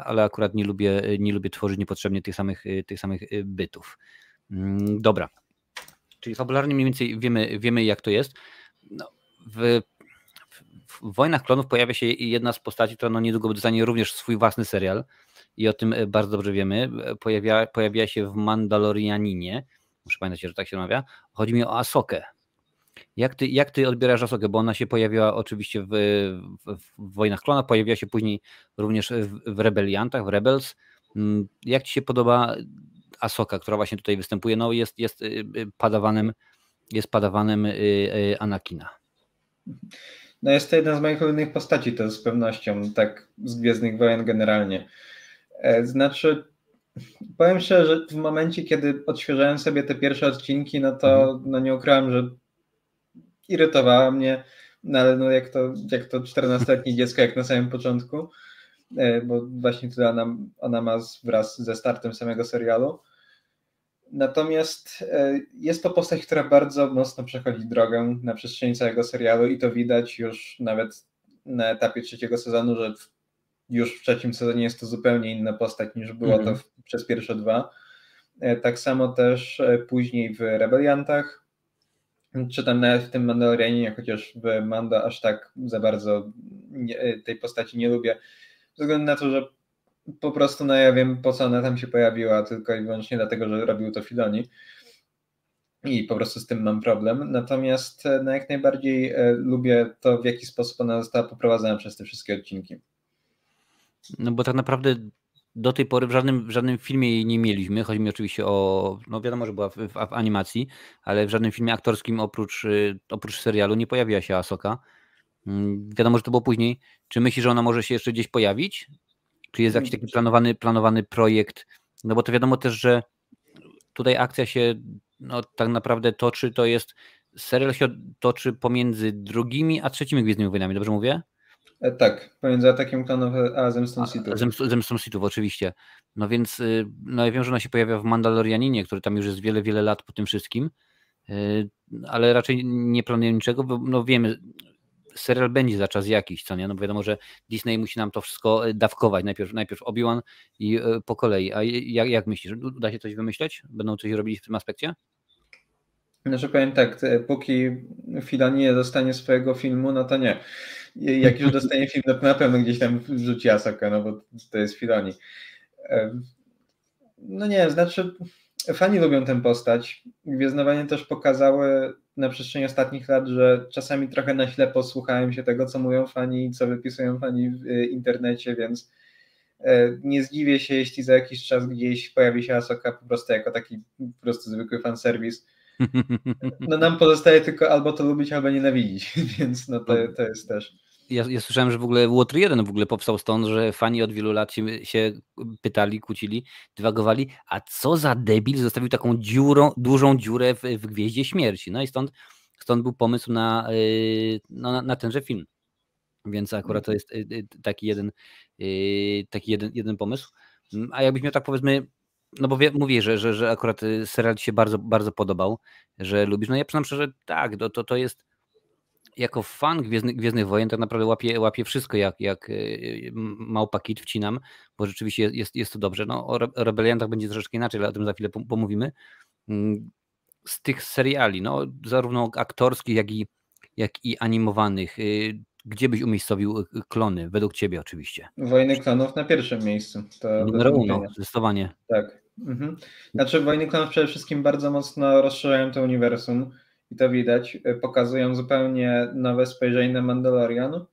ale akurat nie lubię, nie lubię tworzyć niepotrzebnie tych samych, y, tych samych bytów. Mm, dobra. Czyli fabularnie mniej więcej wiemy, wiemy jak to jest. No, w, w Wojnach Klonów pojawia się jedna z postaci, która no niedługo dostanie również swój własny serial i o tym e, bardzo dobrze wiemy. Pojawia, pojawia się w Mandalorianinie. Muszę pamiętać, że tak się namawia. Chodzi mi o Asokę. Jak ty, jak ty odbierasz Asokę? Bo ona się pojawiła oczywiście w, w, w Wojnach Klonów, pojawiła się później również w, w Rebeliantach, w Rebels. Mm, jak ci się podoba Asoka, która właśnie tutaj występuje, no jest, jest y, y, padawanem, jest padawanem y, Anakina. No jest to jedna z moich ulubionych postaci, to z pewnością, tak z Gwiezdnych Wojen generalnie. E, znaczy, powiem szczerze, że w momencie, kiedy odświeżałem sobie te pierwsze odcinki, no to mhm. no nie ukrywam, że irytowała mnie, no ale no jak to, jak to 14-letnie <laughs> dziecko, jak na samym początku, bo właśnie tyle ona, ona ma wraz ze startem samego serialu. Natomiast e, jest to postać, która bardzo mocno przechodzi drogę na przestrzeni całego serialu i to widać już nawet na etapie trzeciego sezonu, że już w trzecim sezonie jest to zupełnie inna postać niż było mm -hmm. to mhm. w, przez pierwsze dwa. E, tak samo też e, później w Rebeliantach, czy tam nawet w tym Mandalorianie, chociaż w Mando aż tak za bardzo nie, tej postaci nie lubię, ze względu na to, że po prostu, no ja wiem po co ona tam się pojawiła, tylko i wyłącznie dlatego, że robił to Filoni i po prostu z tym mam problem. Natomiast e, no, jak najbardziej e, lubię to, w jaki sposób ona została poprowadzona przez te wszystkie odcinki. No bo tak naprawdę do tej pory w żadnym, w żadnym filmie jej nie mieliśmy. Chodzi mi oczywiście o, no wiadomo, że była w, w, w animacji, ale w żadnym filmie aktorskim oprócz, y, oprócz serialu nie pojawiła się Asoka. Mm, wiadomo, że to było później. Czy myślisz, że ona może się jeszcze gdzieś pojawić? Czy jest jakiś taki planowany, planowany projekt? No bo to wiadomo też, że tutaj akcja się no, tak naprawdę toczy, to jest serial się toczy pomiędzy drugimi a trzecimi Gwiezdnymi Wojnami, dobrze mówię? E, tak, pomiędzy atakiem klonów a zemstą Sithów. Zemstą, zemstą Sithów, oczywiście. No więc y, no ja wiem, że ona się pojawia w Mandalorianinie, który tam już jest wiele, wiele lat po tym wszystkim, y, ale raczej nie planuję niczego, bo no wiemy, serial będzie za czas jakiś, co nie? No wiadomo, że Disney musi nam to wszystko e, dawkować. Najpierw, najpierw Obi-Wan i e, po kolei. A jak, jak myślisz? Uda się coś wymyśleć? Będą coś robić w tym aspekcie? Znaczy powiem tak, póki Filoni nie dostanie swojego filmu, no to nie. Jak już dostanie film, to na pewno gdzieś tam wrzuci Asoka, no bo to jest Filoni. No nie, znaczy fani lubią tę postać. Gwiezdnowanie też pokazały na przestrzeni ostatnich lat, że czasami trochę na ślepo słuchałem się tego, co mówią fani i co wypisują fani w y, internecie, więc e, nie zdziwię się, jeśli za jakiś czas gdzieś pojawi się Asoka po prostu jako taki po prostu zwykły fanserwis. <laughs> No nam pozostaje tylko albo to lubić, albo nienawidzić, <laughs> więc no to, to jest też ja, ja, słyszałem, że w ogóle Water 1 w ogóle powstał stąd, że fani od wielu lat się, się, pytali, kłócili, dywagowali, a co za debil zostawił taką dziurą, dużą dziurę w, w Gwieździe Śmierci. No i stąd, stąd był pomysł na, yy, no, na, na tenże film. Więc akurat to jest yy, taki jeden, taki jeden, jeden pomysł. Mm, a jakbyś miał tak powiedzmy, no bo wie, mówię, że, że, że akurat serial ci się bardzo, bardzo podobał, że lubisz. No ja przyznam szczerze, tak, to, to jest jako fan Gwiezdny, Gwiezdnych Wojen tak naprawdę łapię, łapię wszystko jak, jak y, małpa kit, wcinam, bo rzeczywiście jest, jest to dobrze. No, o Rebeliantach będzie troszeczkę inaczej, ale o tym za chwilę pomówimy. Mm, z tych seriali, no, zarówno aktorskich, jak i, jak i animowanych, y, gdzie byś umiejscowił klony, według ciebie oczywiście? Wojny klonów na pierwszym miejscu. To Numer uno, zdecydowanie. Tak. Mhm. Znaczy Wojny klonów przede wszystkim bardzo mocno rozszerzają to uniwersum i to widać. Pokazują zupełnie nowe spojrzenie na Mandalorian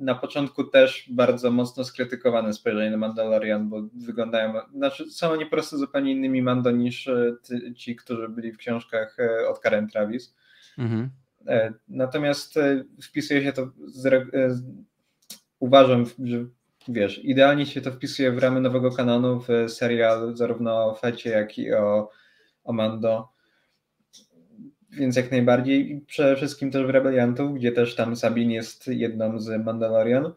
na początku też bardzo mocno skrytykowane spojrzenie na Mandalorian, bo wyglądają, znaczy są oni po prostu zupełnie innymi Mando niż e, ci, którzy byli w książkach e, od Karen Travis. Mhm. E, natomiast wpisuje się to, uważam, że wiesz, idealnie się to wpisuje w ramy nowego kanonu, w serial zarówno o Fecie, jak i o, o Mando więc jak najbardziej. Przede wszystkim też w Rebeliantów, gdzie też tam Sabin jest jedną z Mandalorian.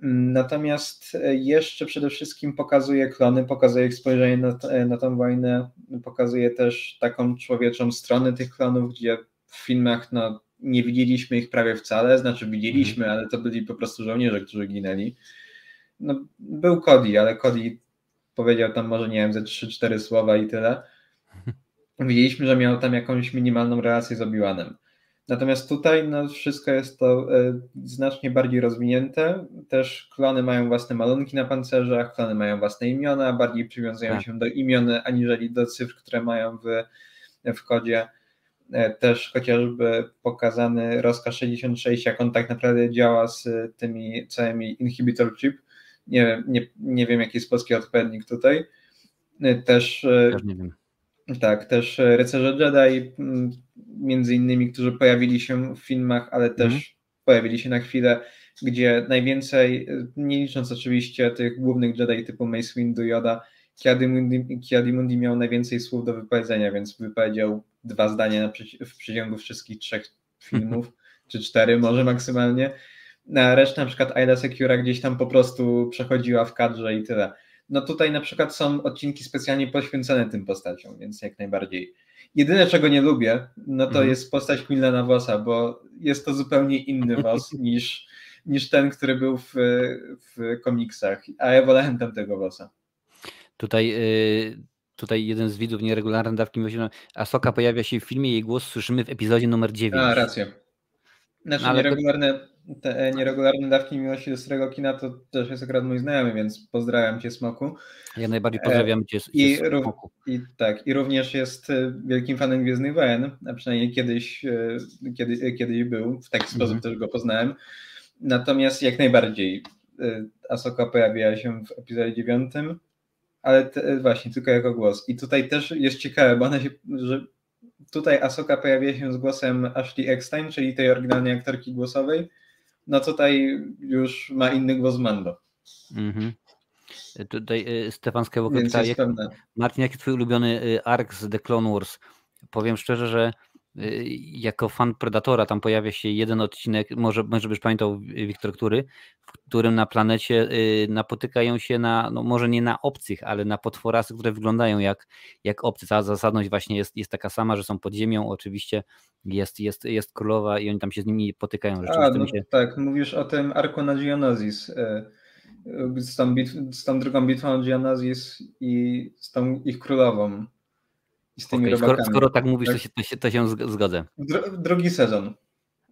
Natomiast jeszcze przede wszystkim pokazuje klony, pokazuje ich spojrzenie na, na tą wojnę, pokazuje też taką człowieczą stronę tych klonów, gdzie w filmach no, nie widzieliśmy ich prawie wcale, znaczy widzieliśmy, mhm. ale to byli po prostu żołnierze, którzy ginęli. No, był Cody, ale Cody powiedział tam może, nie wiem, ze 3-4 słowa i tyle <laughs> widzieliśmy, że miał tam jakąś minimalną relację z Obi-Wanem. Natomiast tutaj no, wszystko jest to e, znacznie bardziej rozwinięte. Też klony mają własne malunki na pancerzach, klony mają własne imiona, bardziej przywiązują tak. się do imion aniżeli do cyfr, które mają w, w kodzie. E, też chociażby pokazany rozkaz 66, jak on tak naprawdę działa z tymi całymi inhibitor chip. Nie, nie, nie wiem, jaki jest polski odpowiednik tutaj. E, też, też nie wiem tak, też e, rycerze Jedi, między innymi, którzy pojawili się w filmach, ale też mm. pojawili się na chwilę, gdzie najwięcej, e, nie licząc oczywiście tych głównych Jedi typu Mace Windu, Yoda, Kiadimundi miał najwięcej słów do wypowiedzenia, więc wypowiedział dwa zdania w przeciągu wszystkich trzech filmów, <laughs> czy cztery może maksymalnie. A reszta na przykład Aida Secura gdzieś tam po prostu przechodziła w kadrze i tyle. No tutaj na przykład są odcinki specjalnie poświęcone tym postaciom, więc jak najbardziej. Jedyne, czego nie lubię, no to mhm. jest postać Quinlana Vossa, bo jest to zupełnie inny Voss <laughs> niż, niż ten, który był w, w komiksach, a ja wolałem tamtego Vossa. Tutaj, yy, tutaj jeden z widzów nieregularnej dawki myśli, że Asoka pojawia się w filmie, jej głos słyszymy w epizodzie numer 9. A, rację. Znaczy ale nieregularne, te e, nieregularne dawki miłości do starego kina to też jest akurat mój znajomy, więc pozdrawiam Cię Smoku. Ja najbardziej pozdrawiam Cię, I, Smoku. I tak, i również jest e, wielkim fanem Gwiezdnych Wojen, a przynajmniej kiedyś, e, kiedy, kiedyś był, w taki sposób mhm. też go poznałem. Natomiast jak najbardziej Asoka pojawiła się w epizodzie dziewiątym, ale te, właśnie tylko jako głos. I tutaj też jest ciekawe, bo ona się, że tutaj Asoka pojawia się z głosem Ashley Eckstein, czyli tej oryginalnej aktorki głosowej, no tutaj już ma inny głos Mando. Mhm. Tutaj y, Stefan Skywalker pyta, jak, Marcin, jaki twój ulubiony y, ark z The Clone Wars? Powiem szczerze, że jako fan Predatora tam pojawia się jeden odcinek, może, może byś pamiętał Wiktor, który, w którym na planecie y, napotykają się na, no może nie na obcych, ale na potworasy, które wyglądają jak, jak obcy. Cała zasadność właśnie jest, jest taka sama, że są pod ziemią, oczywiście jest, jest, jest królowa i oni tam się z nimi potykają. A, no, się... Tak, mówisz o tym arku na Geonosis, y, z tą, bitw, z tą drugą bitwą Geonosis i z tą ich królową z tymi okay, skoro, skoro, tak mówisz, tak? To, się, to, się, to się zgodzę. drugi sezon.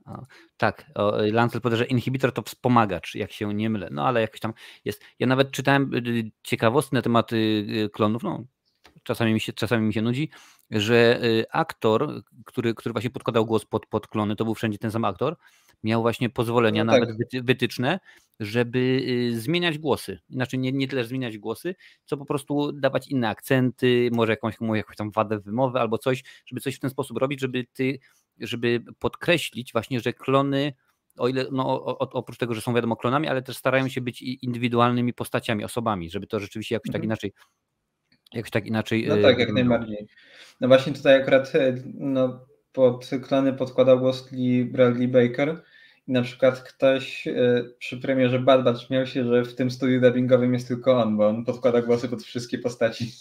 O, tak, Lancel powie, że inhibitor to wspomagacz, jak się nie mylę, no ale jakoś tam jest. Ja nawet czytałem y, ciekawostki na temat y, klonów, no czasami mi się, czasami mi się nudzi, że aktor, który, który właśnie podkładał głos pod, pod klony, to był wszędzie ten sam aktor, miał właśnie pozwolenia, no tak. nawet wytyczne, żeby y, zmieniać głosy. Znaczy nie, nie tyle zmieniać głosy, co po prostu dawać inne akcenty, może jakąś, jakąś tam wadę wymowy albo coś, żeby coś w ten sposób robić, żeby ty, żeby podkreślić właśnie, że klony o ile, no, oprócz tego, że są wiadomo klonami, ale też starają się być indywidualnymi postaciami, osobami, żeby to rzeczywiście jakoś tak mhm. inaczej jakoś tak inaczej. No tak, jak najbardziej. No właśnie tutaj akurat no, pod klony podkładał głos Lee Bradley Baker, i na przykład ktoś e, przy premierze Bad Batch śmiał się, że w tym studiu dubbingowym jest tylko on, bo on podkłada głosy pod wszystkie postaci.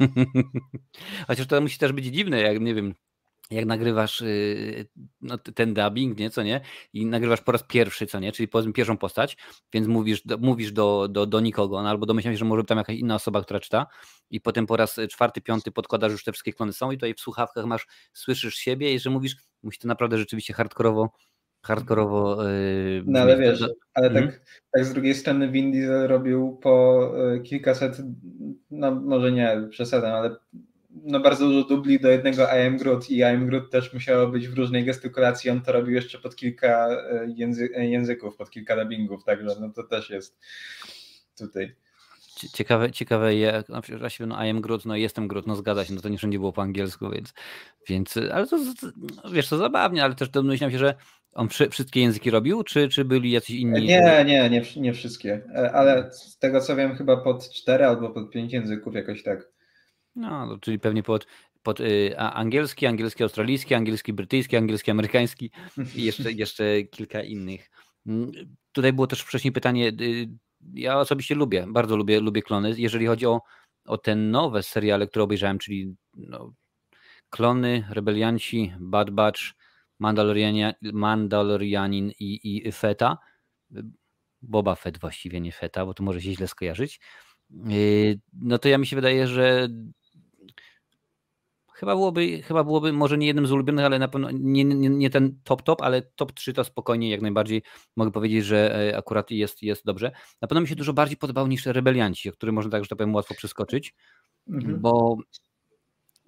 <laughs> Chociaż to musi też być dziwne, jak nie wiem, jak nagrywasz y, no, ten dubbing, nie, co nie, i nagrywasz po raz pierwszy, co nie, czyli powiedzmy pierwszą postać, więc mówisz, do, mówisz do, do, do nikogo, no, albo domyślam się, że może tam jakaś inna osoba, która czyta i potem po raz czwarty, piąty podkładasz już te wszystkie klony są i tutaj w słuchawkach masz, słyszysz siebie i że mówisz, musi to naprawdę rzeczywiście hardkorowo hardkorowo. Yy, no ale wiesz, ale tak, mhm. tak z drugiej strony Vin Diesel robił po y, kilkaset, no może nie przesadzam, ale no bardzo dużo dubli do jednego I am Groot i I am Groot też musiało być w różnej gestykulacji, on to robił jeszcze pod kilka y, języ języków, pod kilka dubbingów, także no to też jest tutaj. Ciekawe, ciekawe je, no, się, no I am Groot, no jestem Groot, no zgadza się, no to nie wszędzie było po angielsku, więc, więc ale to, no, wiesz, to zabawnie, ale też domyślam się, że on wszystkie języki robił, czy, czy byli jacyś inni? Nie, nie, nie, nie wszystkie, e, ale z tego co wiem chyba pod cztery albo pod pięć języków jakoś tak. No, no czyli pewnie pod, pod y, angielski, angielski australijski, angielski brytyjski, angielski amerykański i jeszcze, <laughs> jeszcze kilka innych. Mm, tutaj było też wcześniej pytanie, y, ja osobiście lubię, bardzo lubię, lubię klony, jeżeli chodzi o, o te nowe seriale, które obejrzałem, czyli no, Klony, Rebelianci, Bad Batch, Mandalorianin i, i Feta. Boba Fett właściwie, nie Feta, bo to może się źle skojarzyć. Yy, no to ja mi się wydaje, że chyba byłoby, chyba byłoby może nie jednym z ulubionych, ale na pewno nie, nie, nie, ten top top, ale top 3 to spokojnie jak najbardziej mogę powiedzieć, że e, akurat jest, jest dobrze. Na pewno mi się dużo bardziej podobał niż Rebelianci, o który można tak, że tak powiem łatwo przeskoczyć, mhm. bo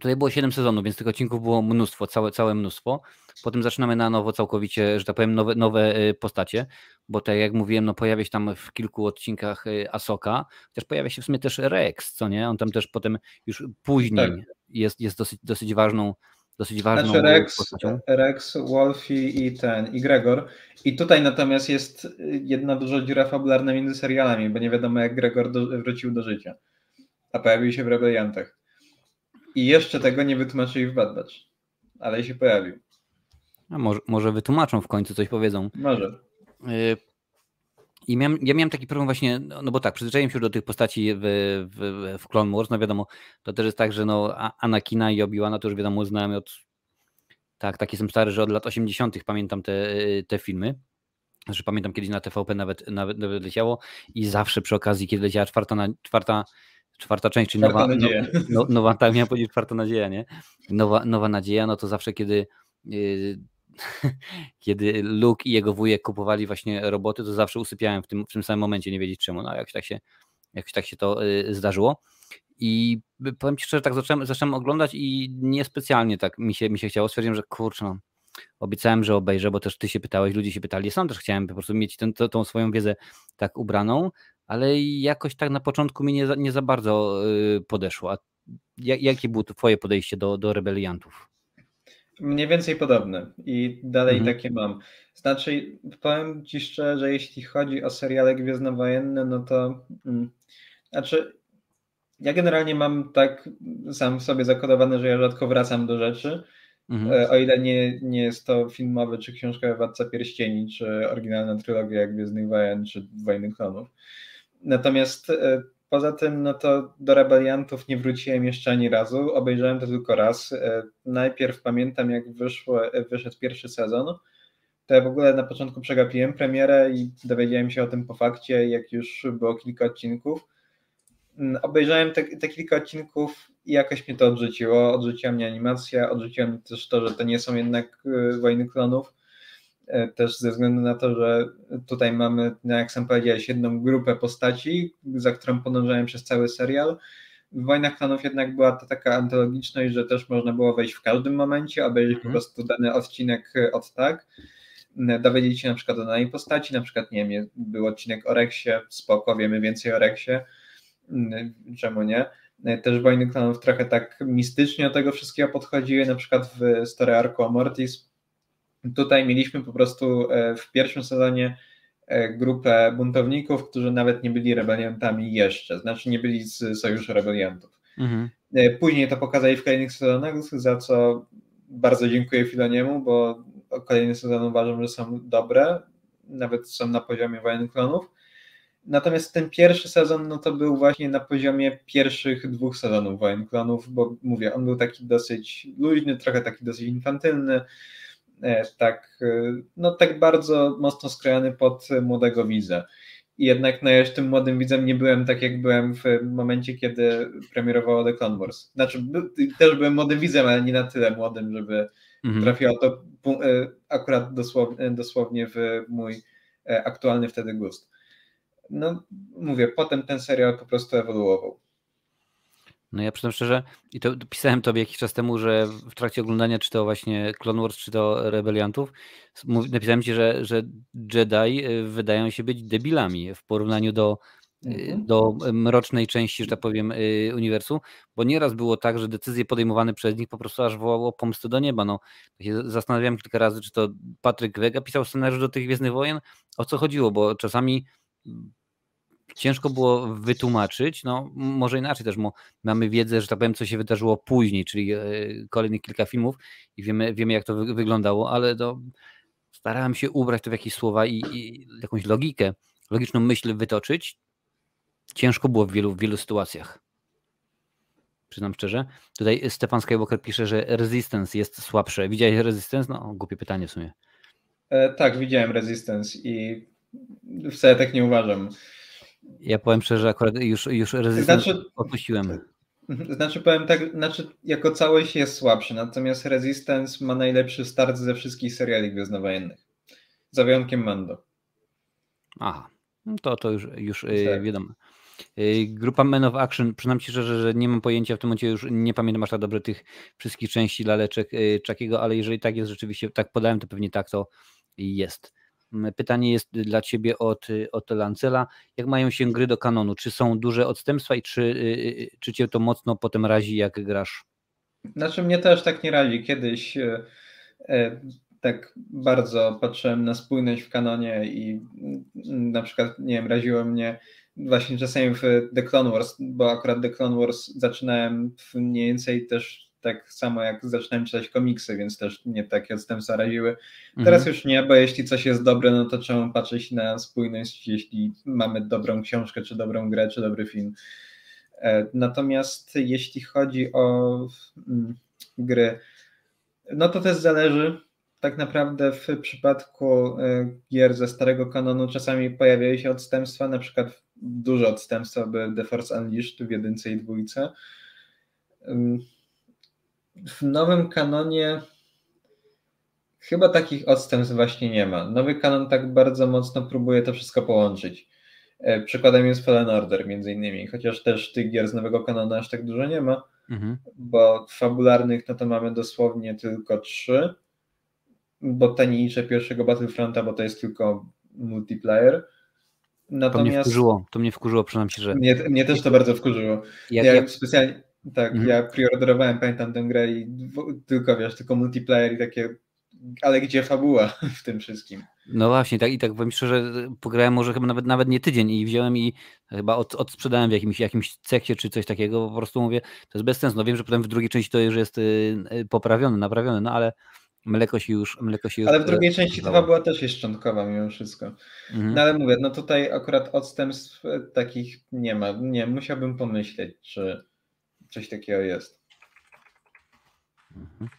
Tutaj było 7 sezonów, więc tych odcinków było mnóstwo, całe, całe mnóstwo. Potem zaczynamy na nowo całkowicie, że tak powiem, nowe, nowe y, postacie, bo tak jak mówiłem, no pojawia się tam w kilku odcinkach y, Asoka, chociaż pojawia się w sumie też Rex, co nie? On tam też potem już później tak. jest, jest dosyć, dosyć ważną dosyć ważną znaczy Rex, postacią. Rex, Wolfie i ten, i Gregor. I tutaj natomiast jest jedna duża dziura fabularna między serialami, bo nie wiadomo jak Gregor do, wrócił do życia, a pojawił się w Rebeliantach. I jeszcze tego nie wytłumaczyli w Bad Batch, ale się pojawił. A może, może wytłumaczą w końcu, coś powiedzą. Może. Y, I miałem, ja miałem taki problem właśnie, no, no bo tak, przyzwyczaiłem się do tych postaci w, w, w Clone Wars, no wiadomo, to też jest tak, że no Anakina i Obi-Wana to już wiadomo znałem od, tak, taki jestem stary, że od lat 80 pamiętam te, te filmy, że pamiętam kiedyś na TVP nawet, nawet, nawet leciało i zawsze przy okazji, kiedy leciała czwarta, na, czwarta czwarta część, czyli nowa, nadzieja. No, nowa, tak miałem powiedzieć czwarta nadzieja, nie? Nowa, nowa nadzieja, no to zawsze kiedy yy, <laughs> kiedy Luke i jego wujek kupowali właśnie roboty, to zawsze usypiałem w tym, w tym samym momencie, nie wiedzieć czemu, no jakoś tak się, jakoś tak się to yy, zdarzyło. I powiem Ci szczerze, tak zacząłem, zacząłem oglądać i niespecjalnie tak mi się, mi się chciało. Stwierdziłem, że kurczę, no, obiecałem, że obejrzę, bo też Ty się pytałeś, ludzie się pytali. Sam też chciałem po prostu mieć ten, tą swoją wiedzę tak ubraną, ale jakoś tak na początku mi nie za, nie za bardzo y, podeszło. A jakie było Twoje podejście do, do rebeliantów? Mniej więcej podobne i dalej mhm. takie mam. Znaczy, powiem Ci szczerze, że jeśli chodzi o seriale gwiezdnowojenne, no to mm, znaczy ja generalnie mam tak sam sobie zakodowane, że ja rzadko wracam do rzeczy, mhm. E, o ile nie, nie jest to filmowy czy książkowy Władca Pierścieni, czy oryginalna trylogia Gwiezdnych Wojen, czy Wojny Klonów. Natomiast e, poza tym, no to do rebeliantów nie wróciłem jeszcze ani razu. Obejrzałem to tylko raz. E, najpierw pamiętam, jak wyszło, e, wyszedł pierwszy sezon. To ja w ogóle na początku przegapiłem premierę i dowiedziałem się o tym po fakcie, jak już było kilka odcinków. Mm, obejrzałem te, te kilka odcinków i jakoś mnie to odrzuciło. Odrzuciła mnie animacja, odrzuciła mnie też to, że to nie są jednak wojny klonów też ze względu na to, że tutaj mamy, no jak sam powiedziałeś, jedną grupę postaci, za którą podążałem przez cały serial. W Wojnach Klonów jednak była to taka antologiczność, że też można było wejść w każdym momencie, obejrzeć mm. po mhm. prostu dany odcinek od tak, dowiedzieć się na przykład o danej postaci, na przykład, nie wiem, był odcinek o Rexie, spoko, wiemy więcej o Rexie, czemu nie? Też Wojny Klonów trochę tak mistycznie do tego wszystkiego podchodziły, na przykład w Story Arco Mortis Tutaj mieliśmy po prostu e, w pierwszym sezonie e, grupę buntowników, którzy nawet nie byli rebeliantami jeszcze, znaczy nie byli z Sojuszu Rebeliantów. Mhm. E, później to pokazali w kolejnych sezonach, za co bardzo dziękuję Filoniemu, bo kolejne sezony uważam, że są dobre, nawet są na poziomie Wojen Klonów. Natomiast ten pierwszy sezon, no to był właśnie na poziomie pierwszych dwóch sezonów Wojen Klonów, bo mówię, on był taki dosyć luźny, trochę taki dosyć infantylny, tak, e, no tak bardzo mocno skrojony pod młodego widza. I jednak no, ja już tym młodym widzem nie byłem tak, jak byłem w momencie, kiedy premierowało The Clone Wars. Znaczy, by, też byłem młodym widzem, ale nie na tyle młodym, żeby mhm. trafiło to e, akurat dosłownie, dosłownie w mój e, aktualny wtedy gust. No, mówię, potem ten serial po prostu ewoluował. No ja przyznam szczerze, i to pisałem tobie jakiś czas temu, że w trakcie oglądania czy to właśnie Clone Wars, czy to Rebeliantów, napisałem ci, że, że Jedi y, wydają się być debilami w porównaniu do, y, mhm. do mrocznej części, że tak powiem, y, uniwersum, bo nieraz było tak, że decyzje podejmowane przez nich po prostu aż wołało pomstę do nieba. No, się zastanawiałem kilka razy, czy to Patryk Wega pisał scenariusz do tych Gwiezdnych Wojen, o co chodziło, bo czasami ciężko było wytłumaczyć, no może inaczej też, bo mamy wiedzę, że tak powiem, co się wydarzyło później, czyli e, kolejnych kilka filmów i wiemy, wiemy jak to wyglądało, ale to starałem się ubrać to w jakieś słowa i, i jakąś logikę, logiczną myśl wytoczyć. Ciężko było w wielu, wielu sytuacjach. Przyznam szczerze. Tutaj Stefan Skywalker pisze, że Resistance jest słabsze. Widziałeś Resistance? No, głupie pytanie w sumie. E, tak, widziałem Resistance i wcale tak nie uważam. Ja powiem szczerze, akurat już, już znaczy, opuściłem. Znaczy powiem tak, znaczy jako całość jest słabszy, natomiast Resistance ma najlepszy start ze wszystkich seriali gwiezdnowojennych. Za wyjątkiem Mando. Aha, no to, to już, już y, tak. wiadomo. Y, grupa Men of Action, przynajmniej szczerze, że nie mam pojęcia w tym momencie, już nie pamiętam aż tak dobrze tych wszystkich części laleczek Czakiego, ale jeżeli tak jest rzeczywiście, tak podałem, to pewnie tak to jest. Pytanie jest dla Ciebie od, od Lancela. Jak mają się gry do kanonu? Czy są duże odstępstwa i czy, y, y, czy Cię to mocno potem razi, jak grasz? Znaczy mnie też tak nie razi. Kiedyś tak bardzo patrzyłem na spójność w kanonie i mm, na przykład, nie wiem, raziło mnie właśnie czasami w The Clone Wars, bo akurat The Clone Wars zaczynałem mniej więcej też tak samo jak zaczynałem czytać komiksy, więc też mnie takie odstępstwa raziły. Teraz mhm. już nie, bo jeśli coś jest dobre, no to trzeba patrzeć na spójność, jeśli mamy dobrą książkę, czy dobrą grę, czy dobry film. E, natomiast jeśli chodzi o mm, gry, no to też zależy. Tak naprawdę w przypadku e, gier ze starego kanonu czasami pojawiają się odstępstwa, na przykład duże odstępstwa by The Force Unleashed w jedynce i dwójce w nowym kanonie chyba takich odstępstw właśnie nie ma. Nowy kanon tak bardzo mocno próbuje to wszystko połączyć. E, przykładem jest Fallen Order między innymi, chociaż też tych gier z nowego kanonu aż tak dużo nie ma, mhm. bo fabularnych no to mamy dosłownie tylko trzy, bo te nie liczę pierwszego Battlefronta, bo to jest tylko multiplayer. Natomiast... To mnie wkurzyło, to mnie wkurzyło przynajmniej, że... Mnie, mnie też to bardzo wkurzyło. Jak, ja jak... specjalnie tak, mhm. ja preorderowałem, pamiętam tę grę i tylko, wiesz, tylko multiplayer i takie, ale gdzie fabuła w tym wszystkim? No właśnie, tak i tak powiem szczerze, pograłem może chyba nawet, nawet nie tydzień i wziąłem i chyba od, odsprzedałem w jakimś, jakimś cechcie czy coś takiego, po prostu mówię, to jest bez sensu. No wiem, że potem w drugiej części to już jest y, y, poprawione, naprawione, no ale mleko się już, mleko się już... Ale w drugiej e, części ta fabuła też jest szczątkowa mimo wszystko. Mhm. No ale mówię, no tutaj akurat odstępstw e, takich nie ma. Nie, musiałbym pomyśleć, czy coś takiego jest. Mhm.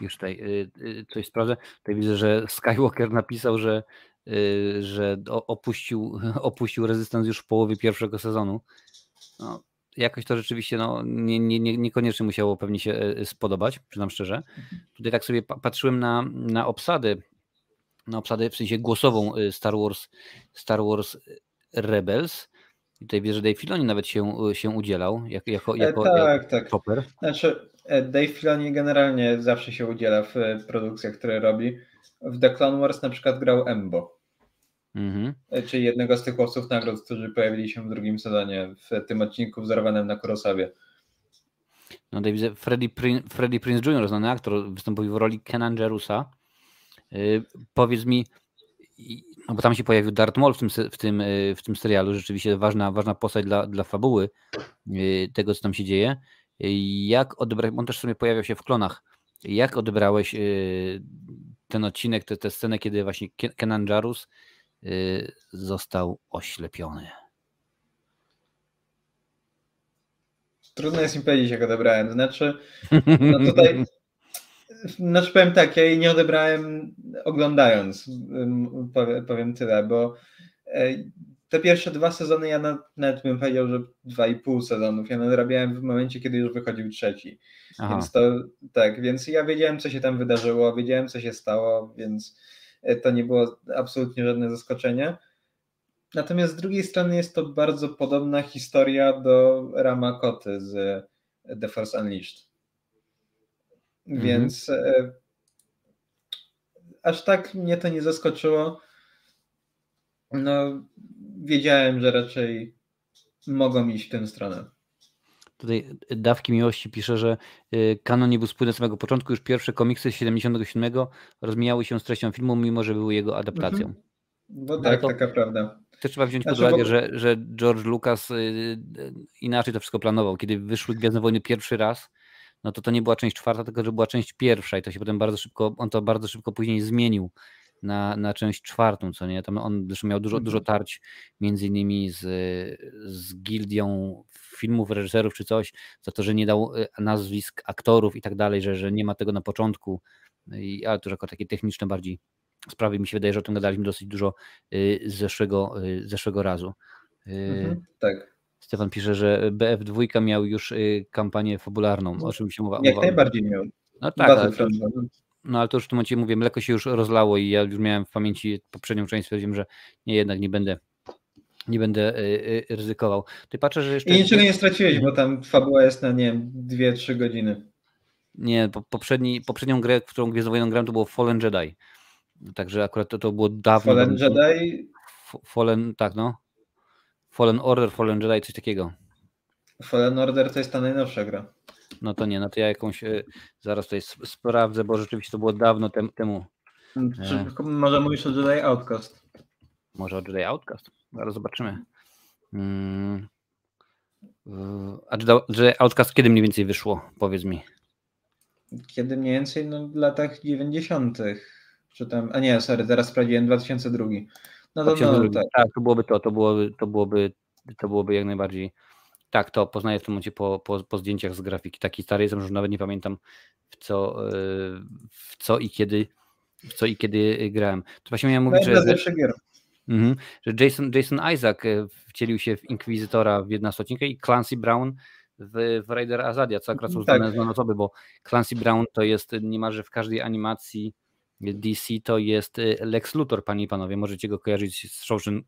Już tutaj y, y, coś sprawdzę. Tutaj widzę, że Skywalker napisał, że, y, że opuścił, <laughs> opuścił Resistance już w połowie pierwszego sezonu. No, jakoś to rzeczywiście no, nie, nie, niekoniecznie musiało pewnie się spodobać, przyznam szczerze. Tutaj tak sobie patrzyłem na, na obsadę, na obsadę w sensie głosową Star Wars, Star Wars Rebels i tutaj wiesz, że Dave Filoni nawet się, się udzielał jako, jako, e, jako tak, tak. Chopper. Znaczy, e, Dave Filoni generalnie zawsze się udziela w e, produkcjach, które robi. W The Clone Wars na przykład grał Embo. Mhm. Czyli jednego z tych łowców nagród, którzy pojawili się w drugim sezonie w tym odcinku wzorowanym na Kurosawie. No tutaj widzę Freddie, Prin Freddie Prince Jr., znany aktor, występuje w roli Kenan Jerusa. Yy, powiedz mi, no bo tam się pojawił Darth Maul w tym, w tym, e, w tym serialu, rzeczywiście ważna, ważna postać dla, dla fabuły e, tego, co tam się dzieje. E, jak odebrałeś, on też sobie pojawiał się w klonach, jak odebrałeś ten odcinek, tę scenę, kiedy właśnie Kenan Jarus został oślepiony? Trudno jest mi powiedzieć, jak odebrałem. Znaczy, no tutaj <laughs> Znaczy powiem tak, ja jej nie odebrałem oglądając, powiem tyle, bo e, te pierwsze dwa sezony ja nawet bym powiedział, że dwa i pół sezonów. Ja nadrabiałem w momencie, kiedy już wychodził trzeci. Aha. Więc to tak, więc ja wiedziałem, co się tam wydarzyło, wiedziałem, co się stało, więc e, to nie było absolutnie żadne zaskoczenie. Natomiast z drugiej strony jest to bardzo podobna historia do Rama Koty z The Force Unleashed. Mhm. Więc e, aż tak mnie to nie zaskoczyło. No, wiedziałem, że raczej mogą iść w tę stronę. Tutaj Dawki Miłości pisze, że y, kanon nie był spójny od samego początku. Już pierwsze komiksy z 77 rozmijały się z treścią filmu, mimo że były jego adaptacją. Mhm. No tak, to, taka prawda. Też trzeba wziąć znaczy, pod uwagę, bo... że, że George Lucas y, inaczej to wszystko planował. Kiedy wyszły Gwiezdne Wojny pierwszy raz, no to to nie była część czwarta, tylko że była część pierwsza i to się potem bardzo szybko, on to bardzo szybko później zmienił na, na część czwartą, co nie? Tam on zresztą miał dużo, dużo mhm. tarć między innymi z, z gildią filmów, reżyserów czy coś, za to, że nie dał y, nazwisk aktorów i tak dalej, że, że nie ma tego na początku, I, ale to już jako takie techniczne bardziej sprawy, mi się wydaje, że o tym gadaliśmy dosyć dużo y, z zeszłego, y, zeszłego razu. Mhm, tak. Stefan pisze, że BF2 miał już kampanię fabularną, o czym się mowa. Jak najbardziej miał. No tak, ale to, no ale to już w tym momencie mówię, mleko się już rozlało i ja już miałem w pamięci poprzednią część, stwierdziłem, że nie, jednak nie będę nie będę y, y, ryzykował. Ty patrzę, że jeszcze... I niczego nie straciłeś, bo tam fabuła jest na, nie wiem, 2-3 godziny. Nie, poprzedni, poprzednią grę, w którą Gwiezdnowojenną grałem, to było Fallen Jedi. Także akurat to, to było dawno. Fallen Jedi? Fallen, tak no. Fallen Order, Fallen Jedi, coś takiego. Fallen Order to jest ta najnowsza gra. No to nie, no to ja jakąś e, zaraz tutaj sprawdzę, bo rzeczywiście to było dawno tem, temu. Czy, e. może mówisz o Jedi Outcast? Może o Jedi Outcast? Zaraz zobaczymy. Hmm. A Jedi Outcast kiedy mniej więcej wyszło? Powiedz mi. Kiedy mniej więcej? No w latach 90. Czy tam, a nie, sorry, teraz sprawdziłem 2002. No 2002. No, tak. tak, to byłoby to, to byłoby, to byłoby, to byłoby jak najbardziej tak, to poznaję w tym momencie po, po, po zdjęciach z grafiki. Taki stary jestem, że nawet nie pamiętam w co, e, w co i kiedy w co i kiedy grałem. To właśnie miałem mówić, że, mhm, że Jason, Jason Isaac e, wcielił się w Inkwizytora w 11 odcinku i Clancy Brown w, w Raider Azadia, co akurat są tak. znane, znane osoby, bo Clancy Brown to jest niemalże w każdej animacji DC to jest y, Lex Luthor, panie i panowie. Możecie go kojarzyć z Shawshank,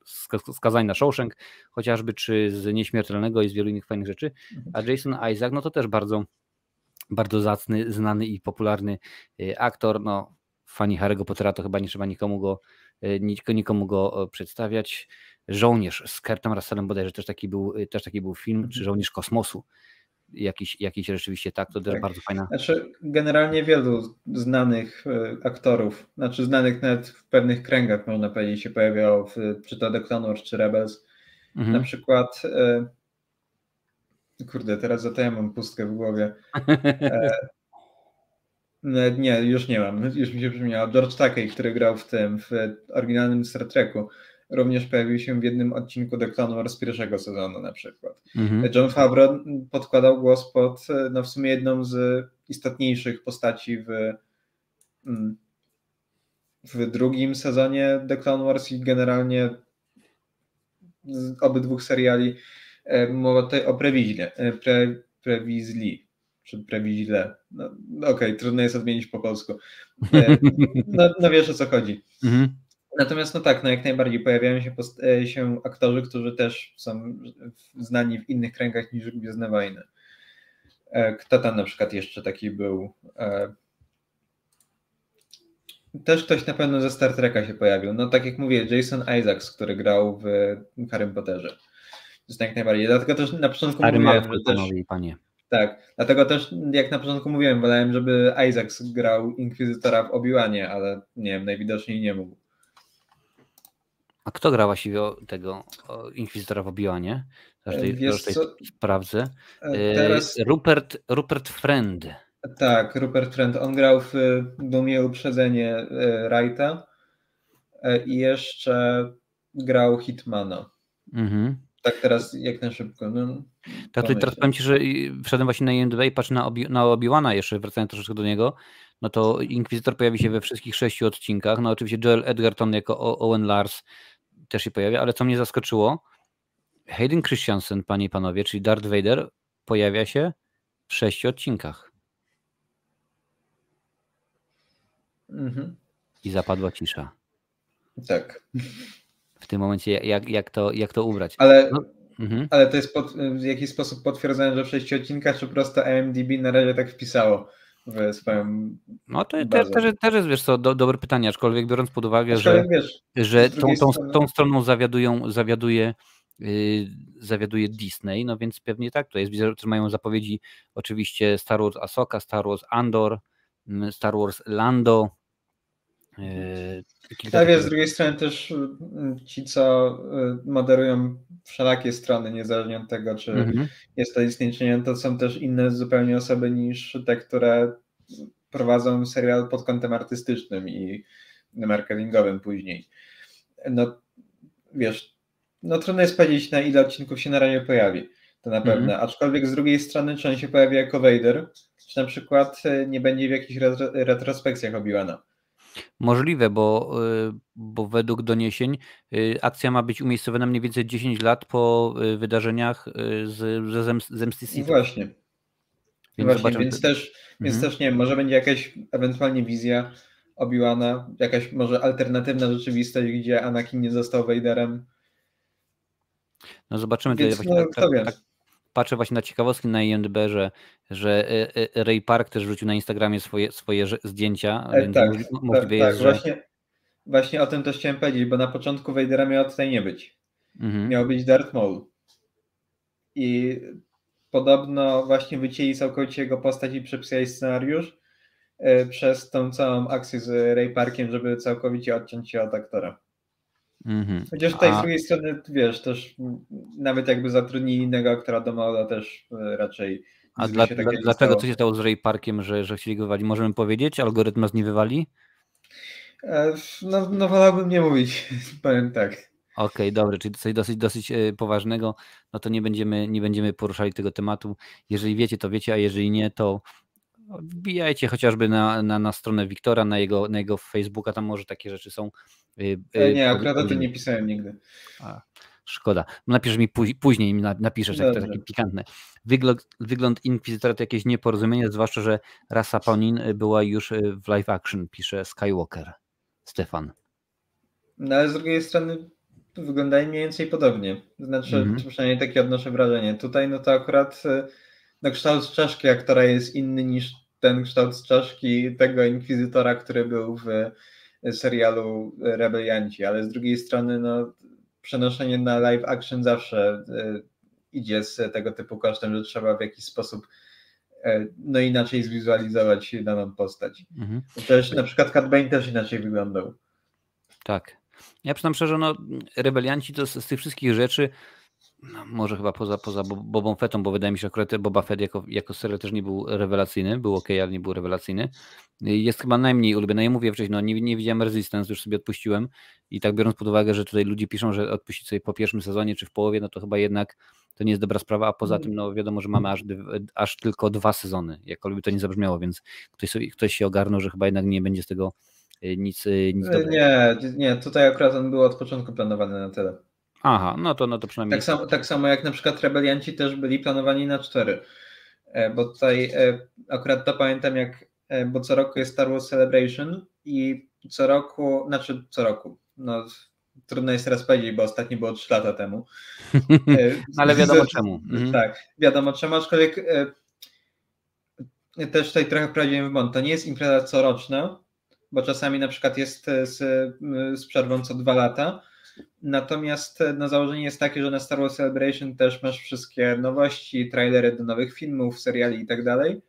skazań na Shawshank, chociażby, czy z Nieśmiertelnego i z wielu innych fajnych rzeczy. A Jason Isaac, no to też bardzo, bardzo zacny, znany i popularny y, aktor. No, fani Harry'ego Pottera to chyba nie trzeba nikomu go, y, nikomu go przedstawiać. Żołnierz z Kurtem Russellem bodajże też taki był, też taki był film, czy mhm. Żołnierz Kosmosu jakiś, jakiś rzeczywiście tak, to też tak. bardzo fajna. Znaczy, generalnie wielu znanych e, aktorów, znaczy znanych nawet w pewnych kręgach, można powiedzieć, się pojawiało, w, czy to The Clone Wars, czy Rebels. Mhm. Na przykład, e, kurde, teraz za to ja mam pustkę w głowie. <laughs> E, nie, już nie mam, już mi się przypomniało. George Takei, który grał w tym, w oryginalnym Star Treku również pojawił się w jednym odcinku The Clone Wars pierwszego sezonu na przykład. Mhm. John Favreau podkładał głos pod no w sumie jedną z istotniejszych postaci w, mm, w drugim sezonie The Clone Wars i generalnie z obydwu seriali mowa tutaj o Prewiźle, e, Pre, Prewizli, czy Prewizle. No, Okej, okay, trudno jest odmienić po polsku. E, <laughs> no, no wiesz o co chodzi. Mhm. Natomiast no tak, no jak najbardziej pojawiają się, e, się aktorzy, którzy też są znani w innych kręgach niż Gwiezdne Wojny. E, kto tam na przykład jeszcze taki był? E, też ktoś na pewno ze Star Treka się pojawił. No tak jak mówię, Jason Isaacs, który grał w Harry Potterze. Jest jak najbardziej. Dlatego też na początku Stary mówiłem, że też, panie. Tak, dlatego też jak na początku mówiłem, wolałem, żeby Isaacs grał Inkwizytora w Obi-Wanie, ale nie wiem, najwidoczniej nie mógł. A kto gra właściwie tego Inkwizytora w? Wiesz tutaj sprawdzę. E, teraz... Rupert, Rupert Friend. Tak, Rupert Friend. On grał w Dumie Uprzedzenie e, Wrighta e, i jeszcze grał Hitmana. Mhm. Tak teraz jak na szybko. No, tak, teraz powiem Ci, że wszedłem właśnie na IMDb i patrzę na, Obi na Obi-Wana jeszcze, wracając troszeczkę do niego, no to Inkwizytor pojawi się we wszystkich sześciu odcinkach. No oczywiście Joel Edgerton jako Owen Lars też się pojawia, ale co mnie zaskoczyło, Hayden Christensen, panie i panowie, czyli Darth Vader, pojawia się w sześciu odcinkach. Mhm. I zapadła cisza. Tak. W tym momencie, jak, jak, to, jak to ubrać? Ale, no, mhm. ale to jest pod, w jakiś sposób potwierdzone, że w sześciu odcinkach, czy po prostu AMDB na razie tak wpisało w swoją. No to też, też, też jest, wiesz co, do, dobre pytanie, aczkolwiek biorąc pod uwagę, że, wiesz, że tą, tą, tą stroną zawiadują, zawiaduje Y, zawiaduje Disney, no więc pewnie tak, to jest, widzę, że mają zapowiedzi oczywiście Star Wars Ahsoka, Star Wars Andor, mm, Star Wars Lando. Y, tak, jest z drugiej strony też mm, ci, co y, moderują wszelakie strony, niezależnie od tego, czy mhm. jest to Disney, czy nie, to są też inne zupełnie osoby niż te, które prowadzą serial pod kątem artystycznym i marketingowym później. No wiesz, no trudno jest powiedzieć, na ile odcinków się na razie pojawi. To na pewno. Mm. Aczkolwiek z drugiej strony, czy on się pojawi jako Vader, czy na przykład e, nie będzie w jakichś retrospekcjach Obi-Wana. Możliwe, bo, e, bo według doniesień e, akcja ma być umiejscowiona mniej więcej 10 lat po wydarzeniach z, z Zemsty Sith. Właśnie. Więc, Właśnie, więc też, więc mhm. też nie wiem, może będzie jakaś ewentualnie wizja Obi-Wana, jakaś może alternatywna rzeczywistość, gdzie Anakin nie został Vaderem, no zobaczymy. Więc, no, tak, tak, tak, patrzę właśnie na ciekawostki na IMDb, że, że e, e, Ray Park też rzucił na Instagramie swoje, swoje zdjęcia. E, tak, możliwe tak, jest, tak. Właśnie, właśnie o tym też chciałem powiedzieć, bo na początku Vadera miało tutaj nie być. Mhm. Miał być Darth Maul. I podobno właśnie wycięli całkowicie jego postać i przepisali scenariusz przez tą całą akcję z Ray Parkiem, żeby całkowicie odciąć się od aktora. Mhm. Chociaż tutaj A... z drugiej strony, wiesz, też nawet jakby zatrudnili innego aktora do Maula też e, raczej a dla, dla, dlaczego co się stało z Ray Parkiem, że, że chcieli go wywalić? Możemy powiedzieć? Algorytm nas nie wywali? E, no, no wolałbym nie mówić, <laughs> powiem tak. Okej, okay, dobrze, czyli coś dosyć, dosyć e, poważnego, no to nie będziemy, nie będziemy poruszali tego tematu. Jeżeli wiecie, to wiecie, a jeżeli nie, to wbijajcie chociażby na, na, na stronę Wiktora, na jego, na jego Facebooka, tam może takie rzeczy są. Y, y, nie, akurat o tym nie pisałem nigdy. A, szkoda. Napisz mi później, napiszesz, jak to takie pikantne. Wygląd, wygląd Inkwizytora to jakieś nieporozumienie, zwłaszcza, że rasa Ponin była już w live action, pisze Skywalker. Stefan. No ale z drugiej strony wyglądają mniej więcej podobnie. Znaczy, mm -hmm. przynajmniej takie odnoszę wrażenie. Tutaj no to akurat no, kształt czaszki aktora jest inny niż ten kształt czaszki tego inkwizytora, który był w serialu Rebelianci, ale z drugiej strony no, przenoszenie na live action zawsze y, idzie z tego typu kosztem, że trzeba w jakiś sposób y, no inaczej zwizualizować daną postać. Mhm. Też na przykład Cat Bane też inaczej wyglądał. Tak. Ja przyznam szczerze, no Rebelianci to z, z tych wszystkich rzeczy no, może chyba poza, poza Bobą Fettą, bo wydaje mi się, że akurat Boba Fett jako, jako serial też nie był rewelacyjny, był ok, ale nie był rewelacyjny. Jest chyba najmniej ulubiony. Ja mówię wcześniej, no nie, nie widziałem Resistance, już sobie odpuściłem i tak biorąc pod uwagę, że tutaj ludzie piszą, że odpuścić sobie po pierwszym sezonie czy w połowie, no to chyba jednak to nie jest dobra sprawa, a poza tym no wiadomo, że mamy aż, aż tylko dwa sezony, jakkolwiek to nie zabrzmiało, więc ktoś, sobie, ktoś się ogarnął, że chyba jednak nie będzie z tego y, nic, y, nic dobrego. Nie, nie, tutaj akurat on był od początku planowany na tyle. Aha, no to, no to przynajmniej. Tak samo, tak samo jak na przykład rebelianci też byli planowani na cztery. E, bo tutaj e, akurat to pamiętam, jak, e, bo co roku jest Star Wars Celebration i co roku, znaczy co roku, no trudno jest teraz powiedzieć, bo ostatni było trzy lata temu. <laughs> Ale wiadomo czemu. Mhm. Tak, wiadomo czemu, aczkolwiek też tutaj trochę wprowadziłem w błąd. To nie jest impreza coroczna, bo czasami na przykład jest z, z przerwą co dwa lata, Natomiast e, no, założenie jest takie, że na Star Wars Celebration też masz wszystkie nowości, trailery do nowych filmów, seriali i tak dalej.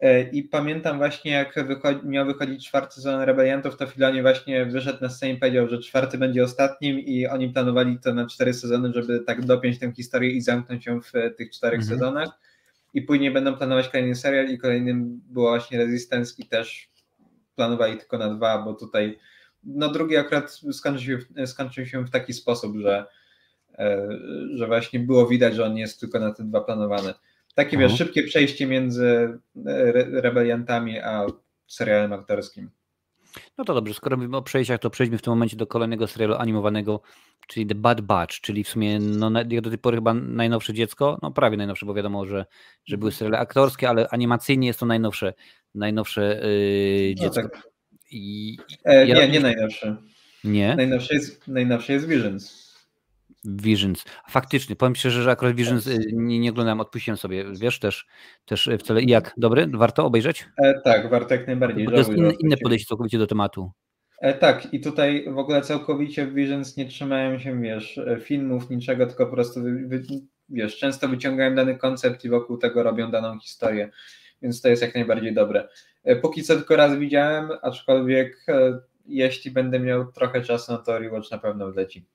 E, I pamiętam właśnie, jak wychodzi, miał wychodzić czwarty sezon Rebeliantów, to Filoni właśnie wyszedł na scenę i powiedział, że czwarty będzie ostatnim i oni planowali to na cztery sezony, żeby tak dopiąć tę historię i zamknąć ją w tych czterech mhm. sezonach. I później będą planować kolejny serial i kolejnym było właśnie Resistance i też planowali tylko na dwa, bo tutaj no drugi akurat skończył się, skończył się w taki sposób, że, e, że właśnie było widać, że on jest tylko na te dwa planowane. Takie wiesz, szybkie przejście między e, rebeliantami a serialem aktorskim. No to dobrze, skoro mówimy o przejściach, to przejdźmy w tym momencie do kolejnego serialu animowanego, czyli The Bad Batch, czyli w sumie no, do tej pory chyba najnowsze dziecko, no prawie najnowsze, bo wiadomo, że, że były mhm. seriale aktorskie, ale animacyjnie jest to najnowsze, najnowsze yy, dziecko. No tak. I, e, ja nie, nie najnowsze. Nie? Najnowsze jest, najnowsze jest Visions. Visions. Faktycznie, powiem szczerze, że akurat Visions y, nie, nie oglądałem, odpuściłem sobie, wiesz, też, też wcale. Jak? Dobry? Warto obejrzeć? E, tak, warto jak najbardziej. to jest inne, inne podejście całkowicie do tematu. E, tak, i tutaj w ogóle całkowicie w Visions nie trzymają się, wiesz, e, filmów, niczego, tylko po prostu, wiesz, często wyciągają dany koncept i wokół tego robią daną historię, więc to jest jak najbardziej dobre. E, póki co tylko raz widziałem, aczkolwiek e, jeśli będę miał trochę czasu, no to rewatch na pewno wleci.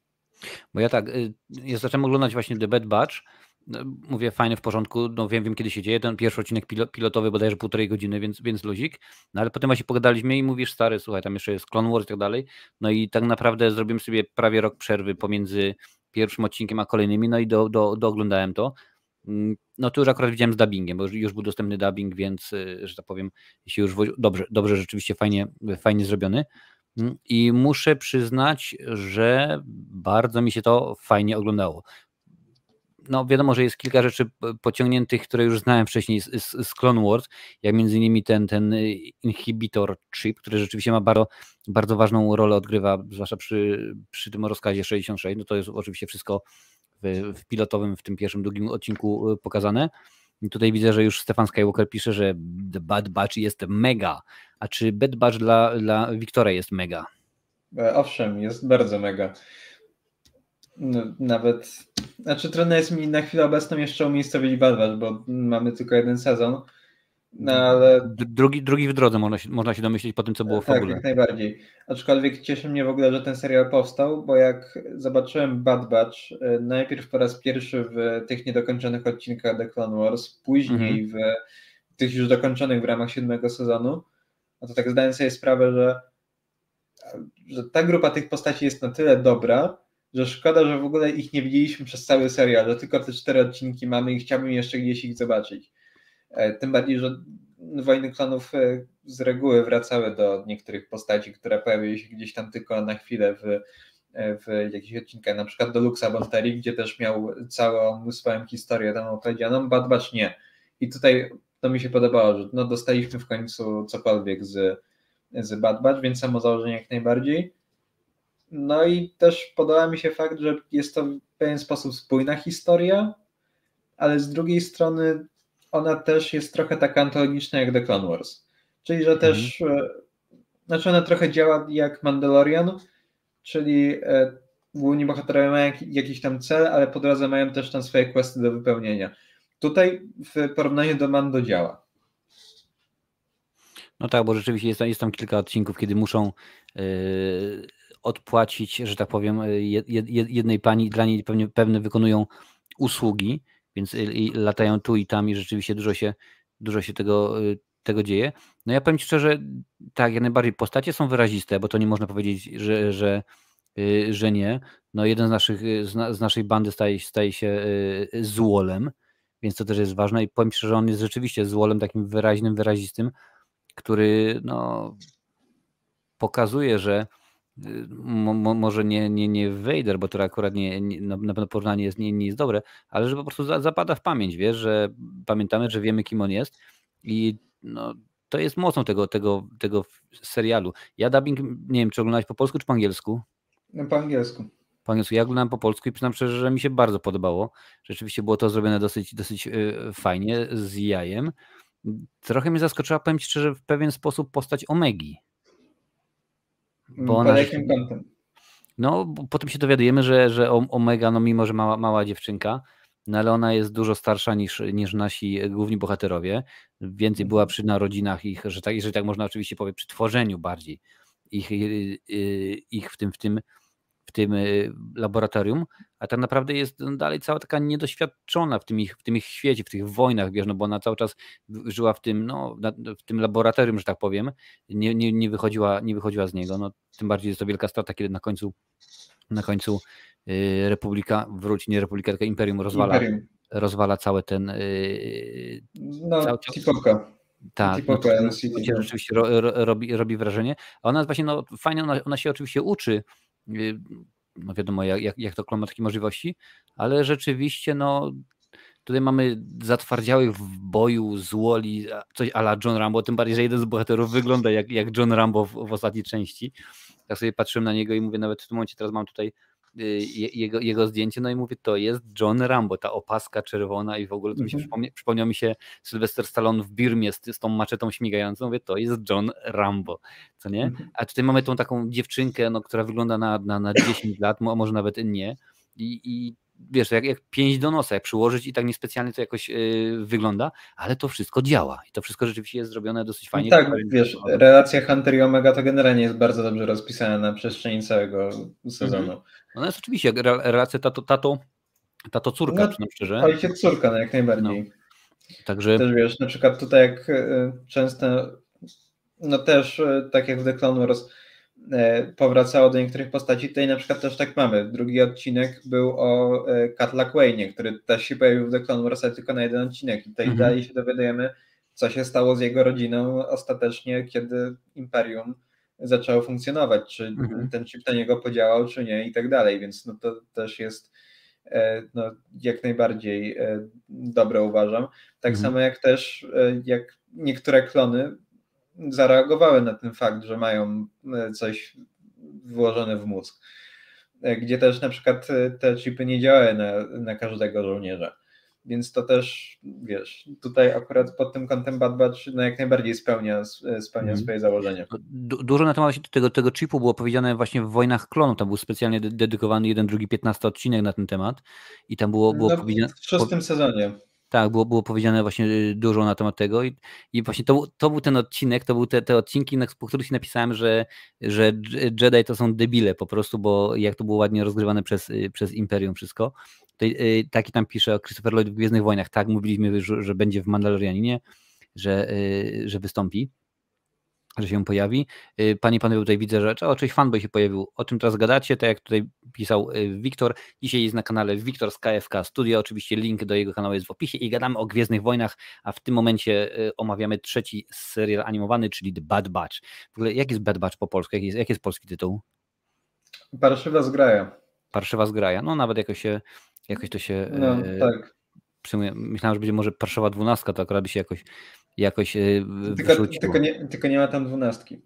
Bo ja tak, y, ja zacząłem oglądać właśnie The Bad Batch, no, mówię fajny, w porządku, no wiem, wiem kiedy się dzieje, ten pierwszy odcinek pilotowy bodajże półtorej godziny, więc, więc luzik, no ale potem właśnie pogadaliśmy i mówisz, stary, słuchaj, tam jeszcze jest Clone Wars i tak dalej, no i tak naprawdę zrobiłem sobie prawie rok przerwy pomiędzy pierwszym odcinkiem a kolejnymi, no i do, do, dooglądałem to, no to już akurat widziałem z dubbingiem, bo już, był dostępny dubbing, więc, y, że tak powiem, się już dobrze, dobrze rzeczywiście fajnie, fajnie zrobiony, Mm, I muszę przyznać, że bardzo mi się to fajnie oglądało. No wiadomo, że jest kilka rzeczy pociągniętych, które już znałem wcześniej z, z, z Clone Wars, jak między innymi ten, ten inhibitor chip, który rzeczywiście ma bardzo, bardzo ważną rolę odgrywa, zwłaszcza przy, przy tym rozkazie 66, no to jest oczywiście wszystko w, w pilotowym, w tym pierwszym, drugim odcinku y, pokazane. I tutaj widzę, że już Stefan Skywalker pisze, że The Bad Batch jest mega. A czy Bad Batch dla, dla Wiktora jest mega? E, owszem, jest bardzo mega. No, nawet, znaczy trudno jest mi na chwilę obecną jeszcze umiejscowić Bad Batch, bo mamy tylko jeden sezon. No, ale... drugi, drugi w drodze można się, można się domyślić po tym, co było w tak, Tak, jak najbardziej. Aczkolwiek cieszy mnie w ogóle, że ten serial powstał, bo jak zobaczyłem Bad Batch, e, najpierw po raz pierwszy w tych niedokończonych odcinkach The Clone Wars, później mhm. w tych już dokończonych w ramach siódmego sezonu, no to tak zdałem sobie sprawę, że, że ta grupa tych postaci jest na tyle dobra, że szkoda, że w ogóle ich nie widzieliśmy przez cały serial, że tylko te cztery odcinki mamy i chciałbym jeszcze gdzieś ich zobaczyć. E, tym bardziej, że Wojny Klonów e, z reguły wracały do niektórych postaci, które pojawiły się gdzieś tam tylko na chwilę w, e, w jakichś odcinkach, na przykład do Luxa Bonteri, gdzie też miał całą swoją historię tam opowiedzianą, Bad Batch nie. I tutaj to mi się podobało, że no dostaliśmy w końcu cokolwiek z, z Bad Batch, więc samo założenie jak najbardziej. No i też podoba mi się fakt, że jest to w pewien sposób spójna historia, ale z drugiej strony ona też jest trochę taka antologiczna jak The Clone Wars. Czyli, że też, mhm. E, znaczy ona trochę działa jak Mandalorian, czyli e, główni bohaterowie mają jakiś tam cel, ale po drodze mają też tam swoje questy do wypełnienia. Tutaj w porównaniu do Mando działa. No tak, bo rzeczywiście jest, jest tam kilka odcinków, kiedy muszą yy, odpłacić, że tak powiem, jed, jednej pani, dla niej pewnie, pewne wykonują usługi, więc i, latają tu i tam i rzeczywiście dużo się, dużo się tego, yy, tego dzieje. No ja powiem Ci szczerze, tak, jak najbardziej postacie są wyraziste, bo to nie można powiedzieć, że, że, yy, że nie. No jeden z, naszych, z, z naszej bandy staje, staje się złolem, więc to też jest ważne i powiem szczerze, że on jest rzeczywiście złolem takim wyraźnym, wyrazistym, który no, pokazuje, że y, mo, może nie, nie, nie Vader, bo to akurat nie, nie, na pewno porównanie jest, nie, nie jest dobre, ale że po prostu za, zapada w pamięć, wiesz, że pamiętamy, że wiemy kim on jest i no, to jest mocą tego, tego, tego serialu. Ja dubbing, nie wiem, czy oglądałeś po polsku, czy po angielsku? No, po angielsku po angielsku. Ja oglądałem po polsku i przyznam szczerze, że mi się bardzo podobało. Rzeczywiście było to zrobione dosyć, dosyć y, fajnie, z jajem. Trochę mnie zaskoczyła, powiem Ci szczerze, w pewien sposób postać Omegi. Bo ona, jakim kątem? No, potem się dowiadujemy, że, że Omega, no mimo, że mała, mała dziewczynka, no ale ona jest dużo starsza niż, niż nasi główni bohaterowie. Więcej była przy narodzinach ich, że tak, jeżeli tak można oczywiście powiedzieć, przy tworzeniu bardziej ich, y, y, ich w tym, w tym w tym y, laboratorium, a tak naprawdę jest dalej cała taka niedoświadczona w tym ich, w tym ich świecie, w tych wojnach, wiesz, no bo ona cały czas żyła w tym, no, w tym laboratorium, że tak powiem, nie, nie, nie, wychodziła, nie wychodziła z niego, no, tym bardziej jest to wielka strata, kiedy na końcu na końcu y, Republika wróci, nie Republika, tylko Imperium rozwala, Imperium. rozwala cały ten yy, no, cały, Tak, no to, to rzeczywiście ro, ro, robi, robi wrażenie. A ona właśnie, no fajnie, ona, ona się oczywiście uczy, y, no wiadomo jak, jak to klon możliwości, ale rzeczywiście no tutaj mamy zatwardziałych w boju z Woli, coś ala John Rambo, tym bardziej, że jeden z bohaterów wygląda jak, jak John Rambo w, w ostatniej części. Tak sobie patrzyłem na niego i mówię, nawet w tym momencie teraz mam tutaj Y, jego, jego zdjęcie, no i mówię, to jest John Rambo, ta opaska czerwona i w ogóle to mi się mhm. przypomnia, przypomniał mi się Sylvester Stallone w Birmie z, z tą maczetą śmigającą, mówię, to jest John Rambo, co nie? Mhm. A tutaj mamy tą taką dziewczynkę, no, która wygląda na, na, na 10 lat, może nawet nie i, i wiesz, jak, jak pięć do nosa, jak przyłożyć i tak niespecjalnie to jakoś yy, wygląda, ale to wszystko działa i to wszystko rzeczywiście jest zrobione dosyć no fajnie. No tak, wiesz, relacja Hunter i Omega to generalnie jest bardzo dobrze rozpisana na przestrzeni całego sezonu. Mhm. Ona jest oczywiście, relacja tato, tato, tato córka, no, przynajmniej szczerze. Ojciec córka, no jak najbardziej. No. Także... Też wiesz, na przykład tutaj jak y, często, no też y, tak jak w The Clone Wars, powracało do niektórych postaci. Tutaj na przykład też tak mamy. Drugi odcinek był o Cat Wayne, który też się pojawił w The Clone tylko na jeden odcinek. I tutaj mhm. dalej się dowiadujemy, co się stało z jego rodziną ostatecznie, kiedy Imperium zaczęło funkcjonować, czy mhm. ten chip na niego podziałał, czy nie i tak dalej, więc no to też jest e, no, jak najbardziej e, dobre uważam. Tak mhm. samo jak też jak niektóre klony zareagowały na ten fakt, że mają e, coś włożone w mózg. E, gdzie też na przykład e, te chipy nie działają na, na każdego żołnierza. Więc to też, wiesz, tutaj akurat pod tym kątem Bad Batch no jak najbardziej spełnia, spełnia mm. swoje założenia. Du dużo na temat tego, tego chipu było powiedziane właśnie w Wojnach Klonu. Tam był specjalnie dedykowany jeden, drugi, piętnasty odcinek na ten temat. I tam było, było no, powiedziane... W szóstym sezonie. Tak, było, było powiedziane właśnie y, dużo na temat tego i, i właśnie to, to był ten odcinek, to były te, te odcinki, po których napisałem, że, że Jedi to są debile po prostu, bo jak to było ładnie rozgrywane przez, y, przez Imperium wszystko. Y, taki tam pisze o Christopher Lloyd w Gwiezdnych Wojnach, tak, mówiliśmy, że, że będzie w Mandalorianinie, że, że wystąpi że się pojawi. Y, panie panowie, tutaj widzę, że o, cześć fanboy się pojawił. O czym teraz gadacie? Tak jak tutaj pisał y, Wiktor. Dzisiaj jest na kanale Wiktor z KFK Studio. Oczywiście link do jego kanału jest w opisie i gadamy o Gwiezdnych Wojnach, a w tym momencie y, omawiamy trzeci serial animowany, czyli The Bad Batch. W ogóle jak jest Bad Batch po polsku? Jaki jest, jaki jest polski tytuł? Parszywa zgraja. Parszywa zgraja. No nawet jakoś się, jakoś to się no, tak. Myślałem, że będzie może Parszywa dwunastka, to akurat by się jakoś jakoś e, tylko, tylko, nie, tylko nie ma tam dwunastki.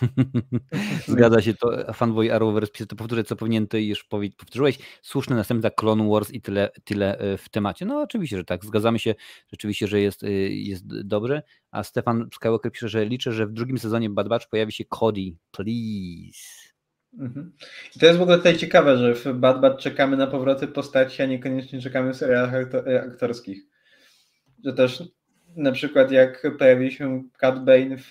<laughs> Zgadza się, to fanboy Arrowverse pisze, to powtórzę, co powinien ty już powtórzyłeś. Słuszny następca Clone Wars i tyle, tyle e, w temacie. No oczywiście, że tak, zgadzamy się, rzeczywiście, że jest, e, jest dobrze. A Stefan Skywalker pisze, że liczę, że w drugim sezonie Bad Batch pojawi się Cody, please. Mhm. I to jest w ogóle tutaj ciekawe, że w Bad Batch czekamy na powroty postaci, a niekoniecznie czekamy w serialach aktorskich. Że też na przykład jak pojawił się Cat Bane w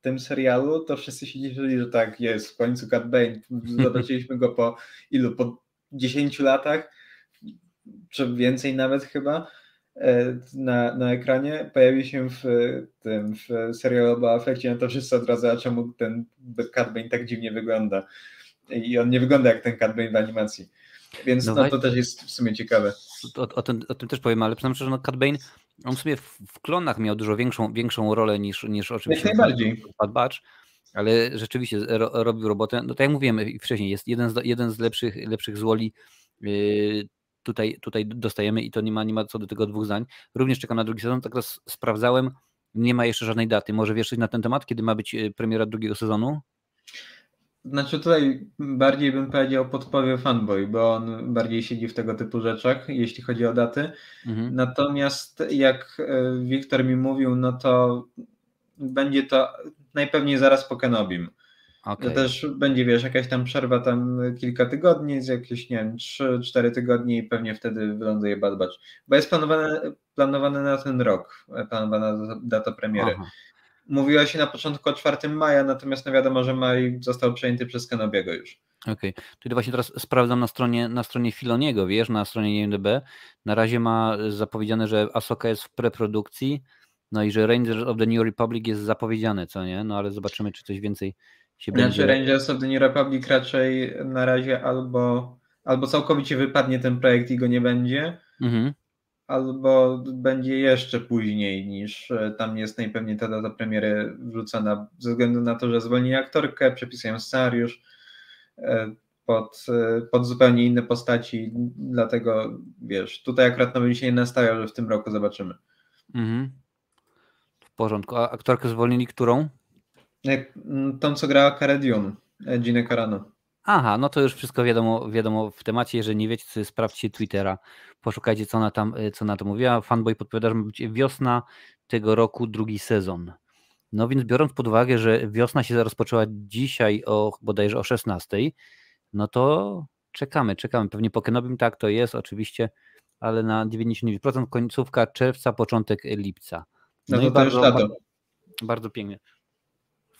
tym serialu, to wszyscy się cieszyli, że tak, jest, w końcu Cat Bane. <laughs> Zobaczyliśmy go po ilu? Po 10 latach, czy więcej nawet chyba e, na, na ekranie. Pojawił się w tym w serialu o Afflectie, no to wszyscy od razu, a czemu ten Cat Bane tak dziwnie wygląda. I on nie wygląda jak ten Cat Bane w animacji. Więc no, no to też jest w sumie ciekawe. O, o, tym, o tym też powiem, ale przynajmniej, że no Cat Bane on w sumie w, w klonach miał dużo większą, większą rolę niż, niż oczywiście Jak najbardziej. Bad Batch, ale rzeczywiście ro, robił robotę. No tak jak mówiłem wcześniej, jest jeden z, jeden z lepszych, lepszych złoli yy, tutaj, tutaj dostajemy i to nie ma, nie ma co do tego dwóch zdań. Również czekam na drugi sezon, tak raz sprawdzałem, nie ma jeszcze żadnej daty. Może wiesz coś na ten temat, kiedy ma być y, premiera drugiego sezonu? Znaczy tutaj bardziej bym powiedział podpowie fanboy, bo on bardziej siedzi w tego typu rzeczach, jeśli chodzi o daty. Mhm. Natomiast jak e, Wiktor mi mówił, no to będzie to najpewniej zaraz po Kenobim. Okay. To też będzie, wiesz, jakaś tam przerwa tam kilka tygodni, z jakieś, nie wiem, 3-4 tygodnie i pewnie wtedy wyląduje Bad Batch. Bo jest planowane, planowane na ten rok, planowana data premiery. Aha. Mówiło się na początku o 4 maja, natomiast no wiadomo, że maj został przejęty przez Kenobiego już. Okej, okay. czyli właśnie teraz sprawdzam na stronie, na stronie Filoniego, wiesz, na stronie IMDb. Na razie ma zapowiedziane, że Asoka jest w preprodukcji, no i że Rangers of the New Republic jest zapowiedziane, co nie? No ale zobaczymy, czy coś więcej się znaczy, będzie... Rangers of the New Republic raczej na razie albo, albo całkowicie wypadnie ten projekt i go nie będzie, mhm albo będzie jeszcze później niż tam jest najpewniej ta data premiery wrzucona ze względu na to, że zwolnili aktorkę, przepisują scenariusz pod, pod zupełnie inne postaci, dlatego wiesz, tutaj akurat bym się nie nastawiał, że w tym roku zobaczymy. Mhm. W porządku. A aktorkę zwolnili którą? Tą, co grała Cara Dune, Gina Carano. Aha, no to już wszystko wiadomo, wiadomo w temacie. Jeżeli nie wiecie, to sprawdźcie Twittera, poszukajcie, co ona tam, co na to mówiła. Fanboy podpowiada, że ma być wiosna tego roku, drugi sezon. No więc biorąc pod uwagę, że wiosna się rozpoczęła dzisiaj o bodajże o 16, no to czekamy, czekamy. Pewnie po Kenobim tak to jest, oczywiście, ale na 99% końcówka czerwca, początek lipca. No, no to i bardzo, bardzo, bardzo pięknie.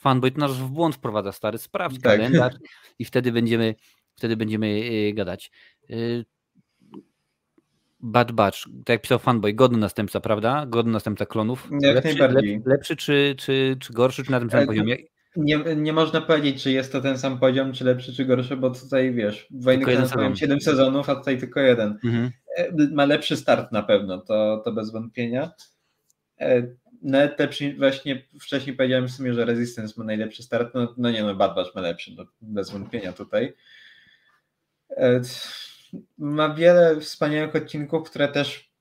Fanboy to nas w błąd wprowadza, stary. Sprawdź tak. kalendarz <laughs> i wtedy będziemy, wtedy będziemy y, gadać. Y, Bad Batch, tak jak pisał fanboy, godny następca, prawda? Godny następca klonów. Jak lepszy, najbardziej. Lepszy, czy, czy, czy gorszy, czy na tym samym poziomie? Nie, nie można powiedzieć, czy jest to ten sam poziom, czy lepszy, czy gorszy, bo tutaj wiesz, Wojny mają 7 sezonów, a tutaj tylko jeden. Mhm. E, ma lepszy start na pewno, to, to bez wątpienia. Nawet lepszy, właśnie wcześniej powiedziałem w sumie, że Resistance ma najlepszy start, no, no nie no, Bad Batch ma lepszy, no, bez wątpienia tutaj. E, ma wiele wspaniałych odcinków, które też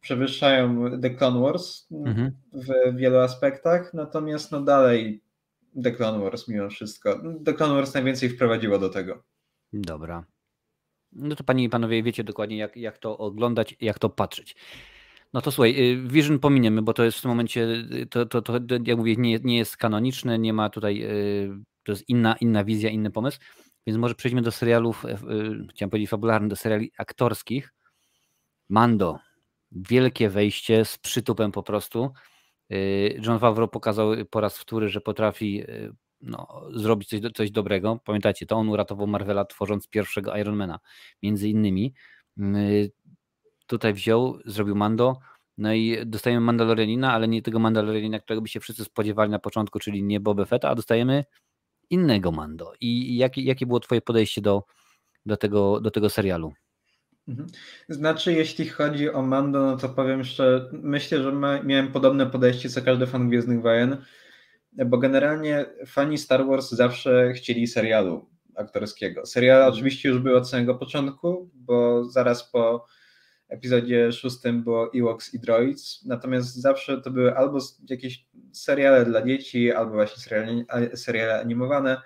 przewyższają The Clone Wars mhm. w wielu aspektach, natomiast no dalej The Clone Wars mimo wszystko. The Clone Wars najwięcej wprowadziło do tego. Dobra. No to panie i panowie wiecie dokładnie jak, jak to oglądać, jak to patrzeć. No to słuchaj, y, Vision pominiemy, bo to jest w tym momencie, y, to, to, to jak mówię, nie, nie jest kanoniczne, nie ma tutaj, y, to jest inna, inna wizja, inny pomysł, więc może przejdźmy do serialów, chciałem powiedzieć fabularnych, do seriali aktorskich. Mando, wielkie wejście z przytupem po prostu. John Favreau pokazał po raz wtóry, że potrafi no, zrobić coś, coś dobrego. Pamiętacie, to on uratował Marvela tworząc pierwszego Ironmana, między innymi tutaj wziął, zrobił Mando, no i dostajemy Mandalorianina, ale nie tego Mandalorianina, którego by się wszyscy spodziewali na początku, czyli nie Boba Fetta, a dostajemy innego Mando. I jakie, jakie było twoje podejście do, do, tego, do tego serialu? Mhm. Znaczy, jeśli chodzi o Mando, no to powiem że myślę, że miałem podobne podejście co każdy fan Gwiezdnych Wojen, bo generalnie fani Star Wars zawsze chcieli serialu aktorskiego. Serial mhm. oczywiście już był od samego początku, bo zaraz po epizodzie szóstym było Ewoks i Droids, natomiast zawsze to były albo jakieś seriale dla dzieci, albo właśnie seriale, seriale animowane.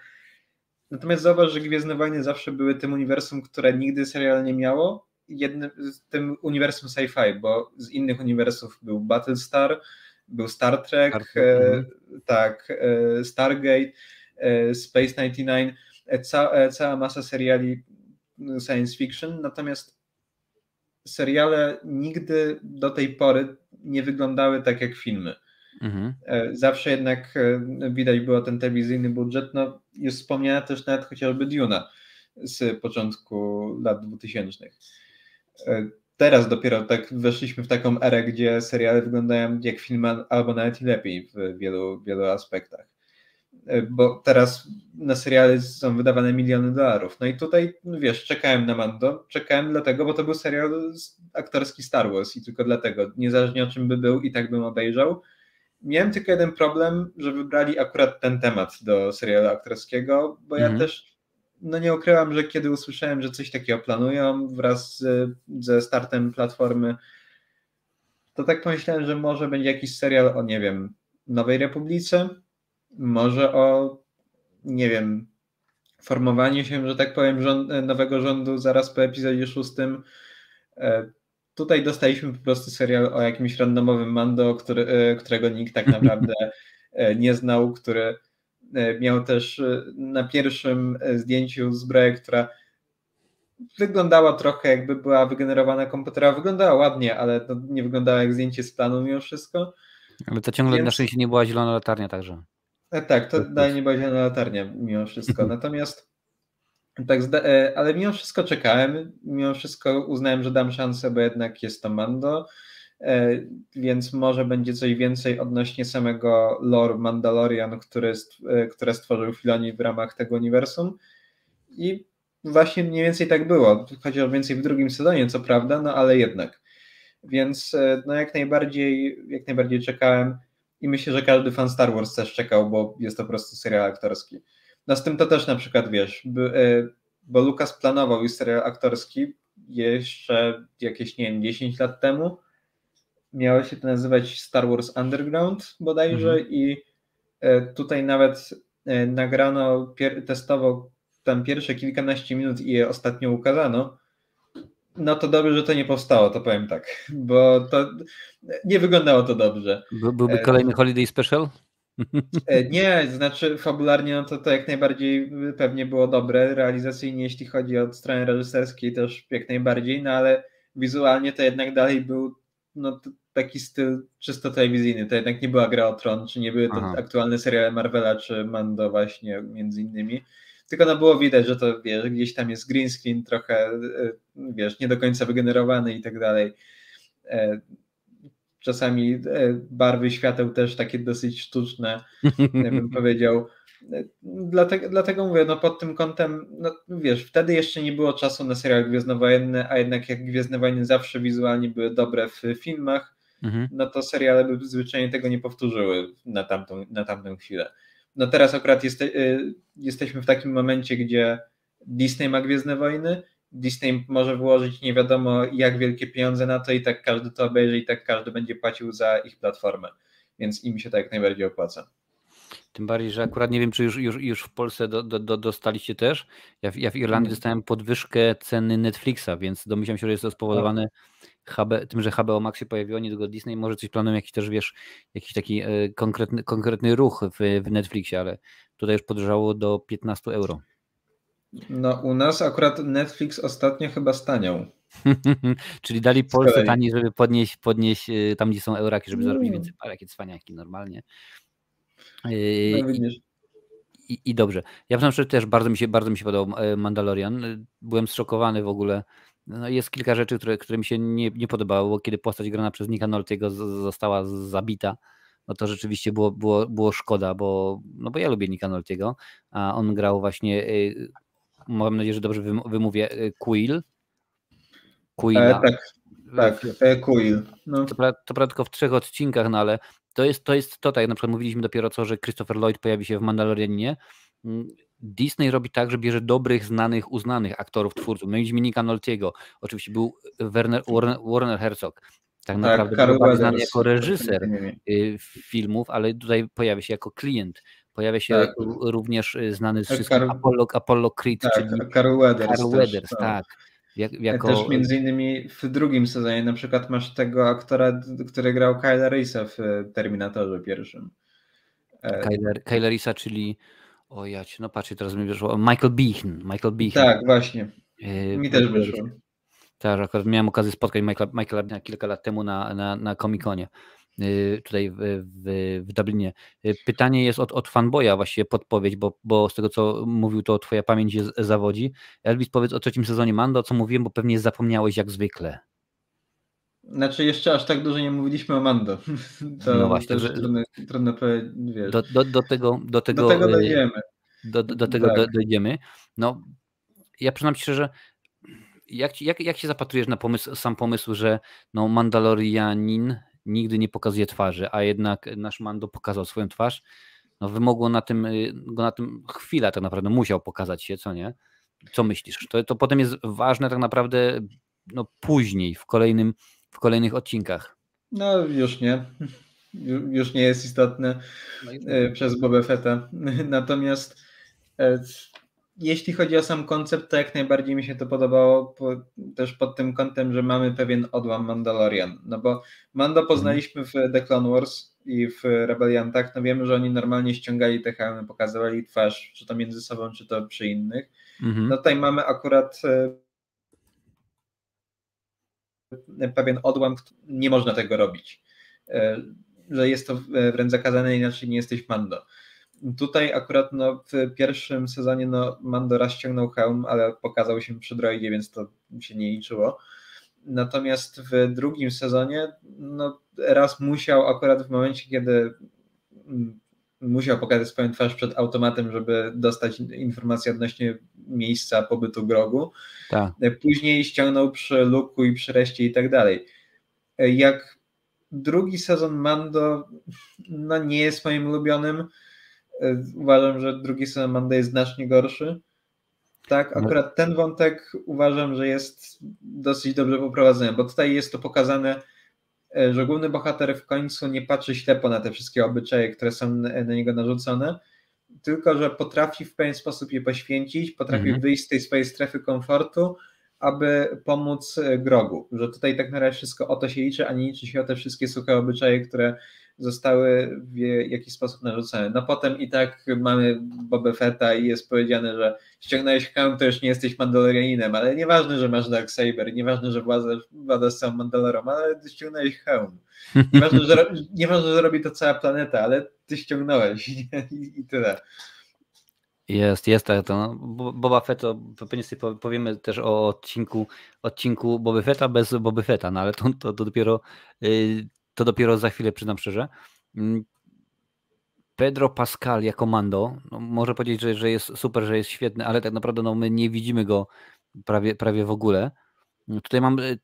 Natomiast zauważ, że Gwiezdne Wojny zawsze były tym uniwersum, które nigdy serial nie miało, jednym, tym uniwersum sci-fi, bo z innych uniwersów był Battlestar, był Star Trek, Star Trek e, mhm. tak, e, Stargate, e, Space 99, e, ca, e, cała masa seriali science fiction, natomiast seriale nigdy do tej pory nie wyglądały tak jak filmy. Mhm. E, zawsze jednak e, widać było ten telewizyjny budżet. No, jest wspomniana też nawet chociażby Duna z początku lat 2000. E, teraz dopiero tak weszliśmy w taką erę, gdzie seriale wyglądają jak filmy, albo nawet i lepiej w wielu, wielu aspektach. E, bo teraz na seriale są wydawane miliony dolarów. No i tutaj, no wiesz, czekałem na Mando, czekałem dlatego, bo to był serial aktorski Star Wars i tylko dlatego, niezależnie o czym by był i tak bym obejrzał. Miałem tylko jeden problem, że wybrali akurat ten temat do serialu aktorskiego, bo ja mhm. też no nie ukrywam, że kiedy usłyszałem, że coś takiego planują wraz z, ze startem platformy, to tak pomyślałem, że może będzie jakiś serial o, nie wiem, Nowej Republice, może o, nie wiem, formowaniu się, że tak powiem, rząd, nowego rządu zaraz po epizodzie szóstym. E, tutaj dostaliśmy po prostu serial o jakimś randomowym Mando, który, e, którego nikt tak naprawdę <laughs> e, nie znał, który miał też na pierwszym zdjęciu zbroję, która wyglądała trochę jakby była wygenerowana komputerowo. Wyglądała ładnie, ale nie wyglądała jak zdjęcie z planu mimo wszystko. Ale to ciągle Więc... na szczęście nie była zielona latarnia także. E, tak, to dalej nie będzie na latarnia mimo wszystko. Natomiast tak, e, ale mimo wszystko czekałem, mimo wszystko uznałem, że dam szansę, bo jednak jest to Mando, e, więc może będzie coś więcej odnośnie samego lore Mandalorian, który, które stworzył Filoni w ramach tego uniwersum. I właśnie mniej więcej tak było, chociaż więcej w drugim sezonie, co prawda, no ale jednak. Więc no jak najbardziej, jak najbardziej czekałem i myślę, że każdy fan Star Wars też czekał, bo jest to po prostu serial aktorski. No z tym to też na przykład wiesz, bo Lukas planował już serial aktorski jeszcze jakieś, nie wiem, 10 lat temu. Miało się to nazywać Star Wars Underground bodajże mhm. i e, tutaj nawet e, nagrano testowo tam pierwsze kilkanaście minut i je ostatnio ukazano. No to dobrze, że to nie powstało, to powiem tak, bo to nie wyglądało to dobrze. By, byłby e, kolejny Holiday Special? Nie, znaczy fabularnie no to, to jak najbardziej pewnie było dobre, realizacyjnie jeśli chodzi o stronę reżyserskiej też jak najbardziej, no ale wizualnie to jednak dalej był no, taki styl czysto telewizyjny, to jednak nie była gra o Tron, czy nie były to Aha. aktualne seriale Marvela, czy Mando właśnie między innymi, tylko no było widać, że to wiesz, gdzieś tam jest green screen trochę, e, wiesz, nie do końca wygenerowany i tak dalej. E, czasami e, barwy świateł też takie dosyć sztuczne, <laughs> bym powiedział. Dlatego, dlatego mówię, no pod tym kątem, no wiesz, wtedy jeszcze nie było czasu na serial Gwiezdnowojenne, a jednak jak Gwiezdne Wojny zawsze wizualnie były dobre w filmach, mhm. no to seriale by zwyczajnie tego nie powtórzyły na tamtą, na tamtą chwilę. No teraz akurat jest, y, jesteśmy w takim momencie, gdzie Disney ma Gwiezdne Wojny, Disney może włożyć nie wiadomo jak wielkie pieniądze na to i tak każdy to obejrzy i tak każdy będzie płacił za ich platformę, więc im się to jak najbardziej opłaca. Tym bardziej, że akurat nie wiem, czy już, już, już w Polsce do, do, do dostaliście też. Ja w, ja w Irlandii hmm. dostałem podwyżkę ceny Netflixa, więc domyślam się, że jest to spowodowane HB, tym, że HBO Max się pojawiło, niedługo Disney może coś planują, jakiś też wiesz, jakiś taki e, konkretny, konkretny ruch w, w Netflixie, ale tutaj już podróżało do 15 euro. No u nas akurat Netflix ostatnio chyba staniał. <laughs> Czyli dali Polsce taniej, żeby podnieść, podnieść e, tam, gdzie są euraki, żeby zarobić mm. więcej parę, cwaniaki normalnie. E, no, I, i, I, dobrze. Ja przyznam, że też bardzo mi się, bardzo mi się podobał Mandalorian. Byłem zszokowany w ogóle no jest kilka rzeczy, które, które mi się nie, nie podobały, bo kiedy postać grana przez Nika Noltiego została zabita, no to rzeczywiście było, było, było szkoda, bo, no bo ja lubię Nika Noltiego, a on grał właśnie, y, mam nadzieję, że dobrze wymówię, y, Quill. Quilla. E, tak, tak, e, Quill. No. To, to prawda tylko w trzech odcinkach, no ale to jest to, jest to tak, na przykład mówiliśmy dopiero co, że Christopher Lloyd pojawi się w Mandalorianie, mm, Disney robi tak, że bierze dobrych, znanych, uznanych aktorów, twórców. No i Nika Noltiego, oczywiście był Werner, Warner, Warner Herzog, tak, tak naprawdę tak, był znany jako reżyser y, filmów, ale tutaj pojawia się jako klient. Pojawia się tak. również y, znany z tak, wszystkich Car... Apollo, Apollo Creed, tak, czyli Carl Weathers, Carl Weathers tak. tak. Jak, jako... Też między innymi w drugim sezonie na przykład masz tego aktora, który grał Kyla Reisa w Terminatorze pierwszym. Kyler, Kyler Reisa, czyli o ja no patrzcie, teraz mi wyszło. Michael Behan. Michael Behan. Tak, właśnie. Yy, mi też wyszło. Tak, akurat miałem okazję spotkać Michaela, Michaela kilka lat temu na, na, na Comic-Conie yy, tutaj w, w, w Dublinie. Yy, pytanie jest od, od fanboya, właściwie podpowiedź, bo, bo z tego co mówił, to twoja pamięć zawodzi. Elvis, powiedz o trzecim sezonie Mando, co mówiłem, bo pewnie zapomniałeś jak zwykle. Znaczy jeszcze aż tak dużo nie mówiliśmy o Mando. <laughs> To no właśnie, że trudno, trudno powiedzieć. Do, do, do, tego, do, tego, do tego dojdziemy. Do, do tego tak. dojdziemy. No, ja przyznam szczerze, jak, jak, jak się zapatrujesz na pomysł, sam pomysł, że no Mandalorianin nigdy nie pokazuje twarzy, a jednak nasz Mando pokazał swoją twarz, no wymogło na tym, go na tym chwilę tak naprawdę, musiał pokazać się, co nie? Co myślisz? To, to potem jest ważne tak naprawdę no później, w kolejnym w kolejnych odcinkach. No już nie. Już nie jest istotne no e, przez Boba Fetta. <laughs> Natomiast e, jeśli chodzi o sam koncept, to jak najbardziej mi się to podobało po, też pod tym kątem, że mamy pewien odłam Mandalorian. No bo Mando mhm. poznaliśmy w The Clone Wars i w Rebeliantach. No wiemy, że oni normalnie ściągali te hełmy, pokazywali twarz, czy to między sobą, czy to przy innych. Mhm. No tutaj mamy akurat e, pewien odłam, nie można tego robić. E, że jest to wręcz zakazane, inaczej nie jesteś Mando. Tutaj akurat no, w pierwszym sezonie no, Mando raz ściągnął hełm, ale pokazał się przy droidzie, więc to się nie liczyło. Natomiast w drugim sezonie no, raz musiał akurat w momencie, kiedy mm, musiał pokazać swoją twarz przed automatem, żeby dostać informację odnośnie miejsca pobytu grogu. Tak. Później ściągnął przy luku i przy reszcie i tak dalej. Jak drugi sezon Mando no nie jest moim ulubionym. Uważam, że drugi sezon Mando jest znacznie gorszy. Tak, no. akurat ten wątek uważam, że jest dosyć dobrze poprowadzony, bo tutaj jest to pokazane, że główny bohater w końcu nie patrzy ślepo na te wszystkie obyczaje, które są na niego narzucone, tylko że potrafi w pewien sposób je poświęcić, potrafi mhm. wyjść z tej swojej strefy komfortu, aby pomóc e, Grogu. Że tutaj tak naprawdę wszystko o to się liczy, a nie liczy się o te wszystkie suche obyczaje, które zostały w jakiś sposób narzucone. No potem i tak mamy Boba Fetta i jest powiedziane, że ściągnąłeś hełm, to już nie jesteś Mandalorianinem, ale nieważne, że masz Darksaber, nieważne, że władasz, władasz całą Mandalorą, ale ty ściągnąłeś hełm. Nieważne, że, <laughs> nieważne, że robi to cała planeta, ale ty ściągnąłeś i, i tyle. Jest, jest tak. To, no, Boba Fett, to pewnie sobie powiemy też o odcinku, odcinku Boba Fetta bez Boba Fetta, no ale to, to, to dopiero yy, to dopiero za chwilę, przyznam szczerze. Mm, Pedro Pascal jako Mando, no może powiedzieć, że, że jest super, że jest świetny, ale tak naprawdę no, my nie widzimy go prawie, prawie w ogóle. Mm, tutaj mam, y,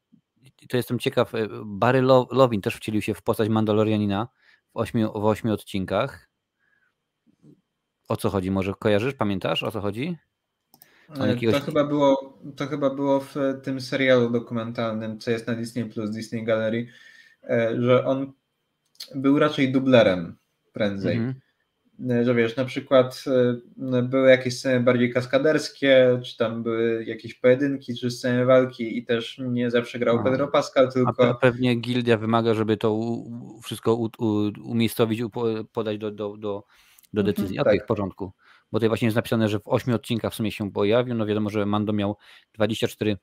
to jestem ciekaw, y, Barry Lovin też wcielił się w postać Mandalorianina w ośmiu, w ośmiu odcinkach. O co chodzi? Może kojarzysz, pamiętasz o co chodzi? Jakiegoś... To, chyba było, to chyba było w tym serialu dokumentalnym, co jest na Disney Plus, Disney Gallery E, że on był raczej dublerem prędzej. E, że wiesz, na przykład e, były jakieś sceny bardziej kaskaderskie, czy tam były jakieś pojedynki, czy sceny walki i też nie zawsze grał no. Pedro Pascal, tylko... A pewnie gildia wymaga, żeby to wszystko u, u, umiejscowić, podać do, do, do, do mhm, decyzji. Mhm, tak. w porządku. Bo tutaj właśnie jest napisane, że w ośmiu odcinkach w sumie się pojawił. No wiadomo, że Mando miał 24,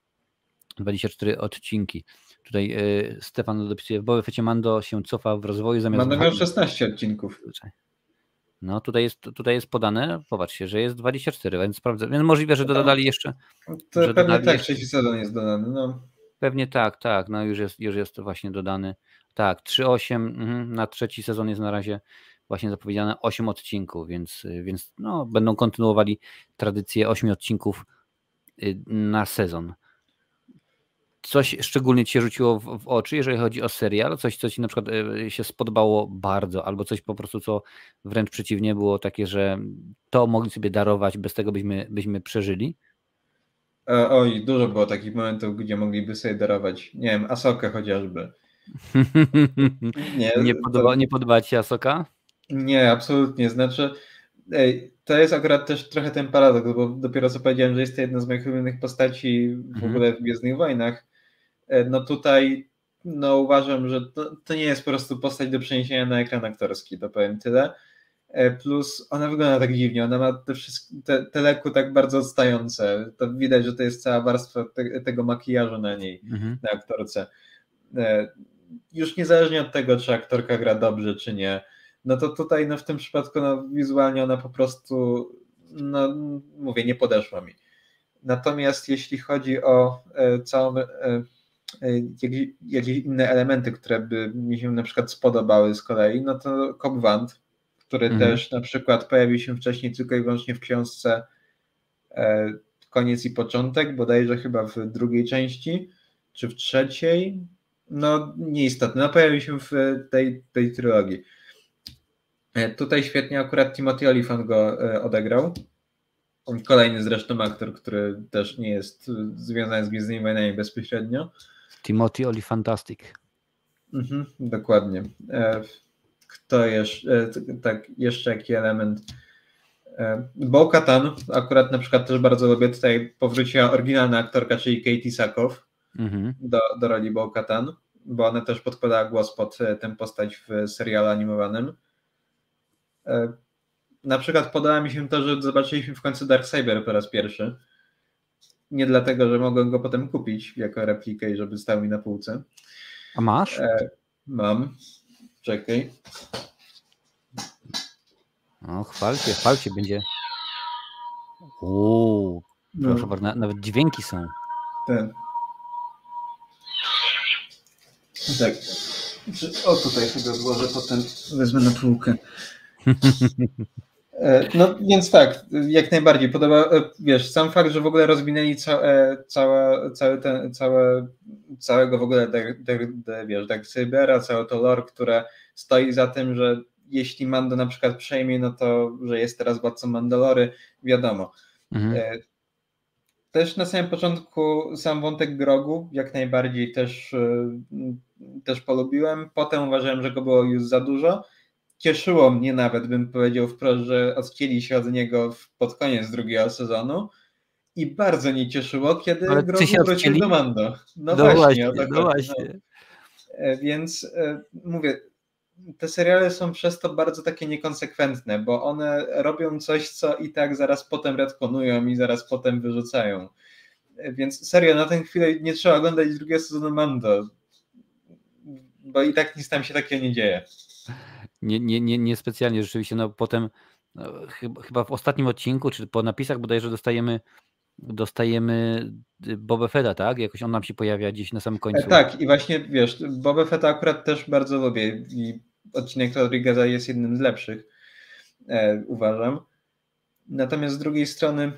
24 odcinki. Tutaj y, Stefan dopisuje, w Boba Fecie Mando się cofa w rozwoju zamiast... Mando miał 16 odcinków. No tutaj jest, tutaj jest podane, popatrzcie, że jest 24, więc sprawdzę. Więc możliwe, że dodali jeszcze. To że pewnie tak, trzeci sezon jest dodany. No. Pewnie tak, tak, no już jest, już jest właśnie dodany. Tak, 3-8 mhm, na trzeci sezon jest na razie właśnie zapowiedziane 8 odcinków, więc, więc no, będą kontynuowali tradycję 8 odcinków y, na sezon coś szczególnie ci się rzuciło w, w, oczy, jeżeli chodzi o serial? Coś, co ci na przykład e, się spodobało bardzo, albo coś po prostu, co wręcz przeciwnie było takie, że to mogli sobie darować, bez tego byśmy, byśmy przeżyli? E, oj, dużo było takich momentów, gdzie mogliby sobie darować. Nie wiem, Asokę chociażby. <laughs> nie, nie, podoba, to... nie podoba ci Asoka? Nie, absolutnie. Znaczy, ej, to jest akurat też trochę ten paradoks, bo dopiero co powiedziałem, że jest to jedna z moich ulubionych postaci w mhm. ogóle w Gwiezdnych Wojnach. E, no tutaj no uważam, że to, to, nie jest po prostu postać do przeniesienia na ekran aktorski, to powiem tyle. E, plus ona wygląda tak dziwnie, ona ma te, wszystkie, te, te lekko tak bardzo odstające. To widać, że to jest cała warstwa te, tego makijażu na niej, mhm. na aktorce. E, już niezależnie od tego, czy aktorka gra dobrze, czy nie, no to tutaj no w tym przypadku no, wizualnie ona po prostu, no mówię, nie podeszła mi. Natomiast jeśli chodzi o całą jakieś, jakieś inne elementy, które by mi się na przykład spodobały z kolei, no to Cobb Vant, który mhm. też na przykład pojawił się wcześniej tylko i wyłącznie w książce e, Koniec i Początek, bodajże chyba w drugiej części, czy w trzeciej, no nieistotne, no pojawił się w tej, tej trylogii. E, tutaj świetnie akurat Timothy Olyphant go e, odegrał. Kolejny zresztą aktor, który też nie jest związany z Gwiezdnymi Wojnami bezpośrednio. Timothy Olifantastic. Mhm, dokładnie. E, kto jeszcze, e, tak, jeszcze jaki element? E, Bo Katan, akurat na przykład też bardzo lubię, tutaj powróciła oryginalna aktorka, czyli Katie Sakow mhm. do, do roli Bo Katan, bo ona też podkładała głos pod tę postać w serialu animowanym. Na przykład podoba mi się to, że zobaczyliśmy w końcu Dark Saber po raz pierwszy nie dlatego, że mogłem go potem kupić jako replikę i żeby stał mi na półce. A masz? E, mam. Czekaj. No, chwalcie, chwalcie, będzie. Uuu, proszę no. bardzo, nawet dźwięki są. Ten. Tak. O, tutaj sobie odłożę, potem wezmę na półkę. <laughs> E, no więc tak, jak najbardziej podoba, e, wiesz, sam fakt, że w ogóle rozwinęli całe, całe, cały ten, całe, całego w ogóle, de, de, de, wiesz, Dark Cybera, całe to lore, które stoi za tym, że jeśli Mando na przykład przejmie, no to, że jest teraz władcą Mandalory, wiadomo. Mhm. E, też na samym początku sam wątek grogu jak najbardziej też, też polubiłem. Potem uważałem, że go było już za dużo cieszyło mnie nawet, bym powiedział wprost, że odcięli się od niego pod koniec drugiego sezonu. I bardzo nie cieszyło, kiedy Ale Grogu wrócił odcięli? do Mando. No, no właśnie, właśnie, no właśnie. No. Więc e, mówię, te seriale są przez to bardzo takie niekonsekwentne, bo one robią coś, co i tak zaraz potem retkonują i zaraz potem wyrzucają. E, więc serio, na tę chwilę nie trzeba oglądać drugiego sezonu Mando, bo i tak nic tam się takiego nie dzieje nie, nie, nie, nie specjalnie rzeczywiście. No potem no, chyba, chyba w ostatnim odcinku, czy po napisach bodajże dostajemy dostajemy y, Boba Fetta, tak? Jakoś on nam się pojawia gdzieś na samym końcu. E, tak, i właśnie wiesz, Boba Fetta akurat też bardzo lubię i odcinek Rodrigueza jest jednym z lepszych, e, uważam. Natomiast z drugiej strony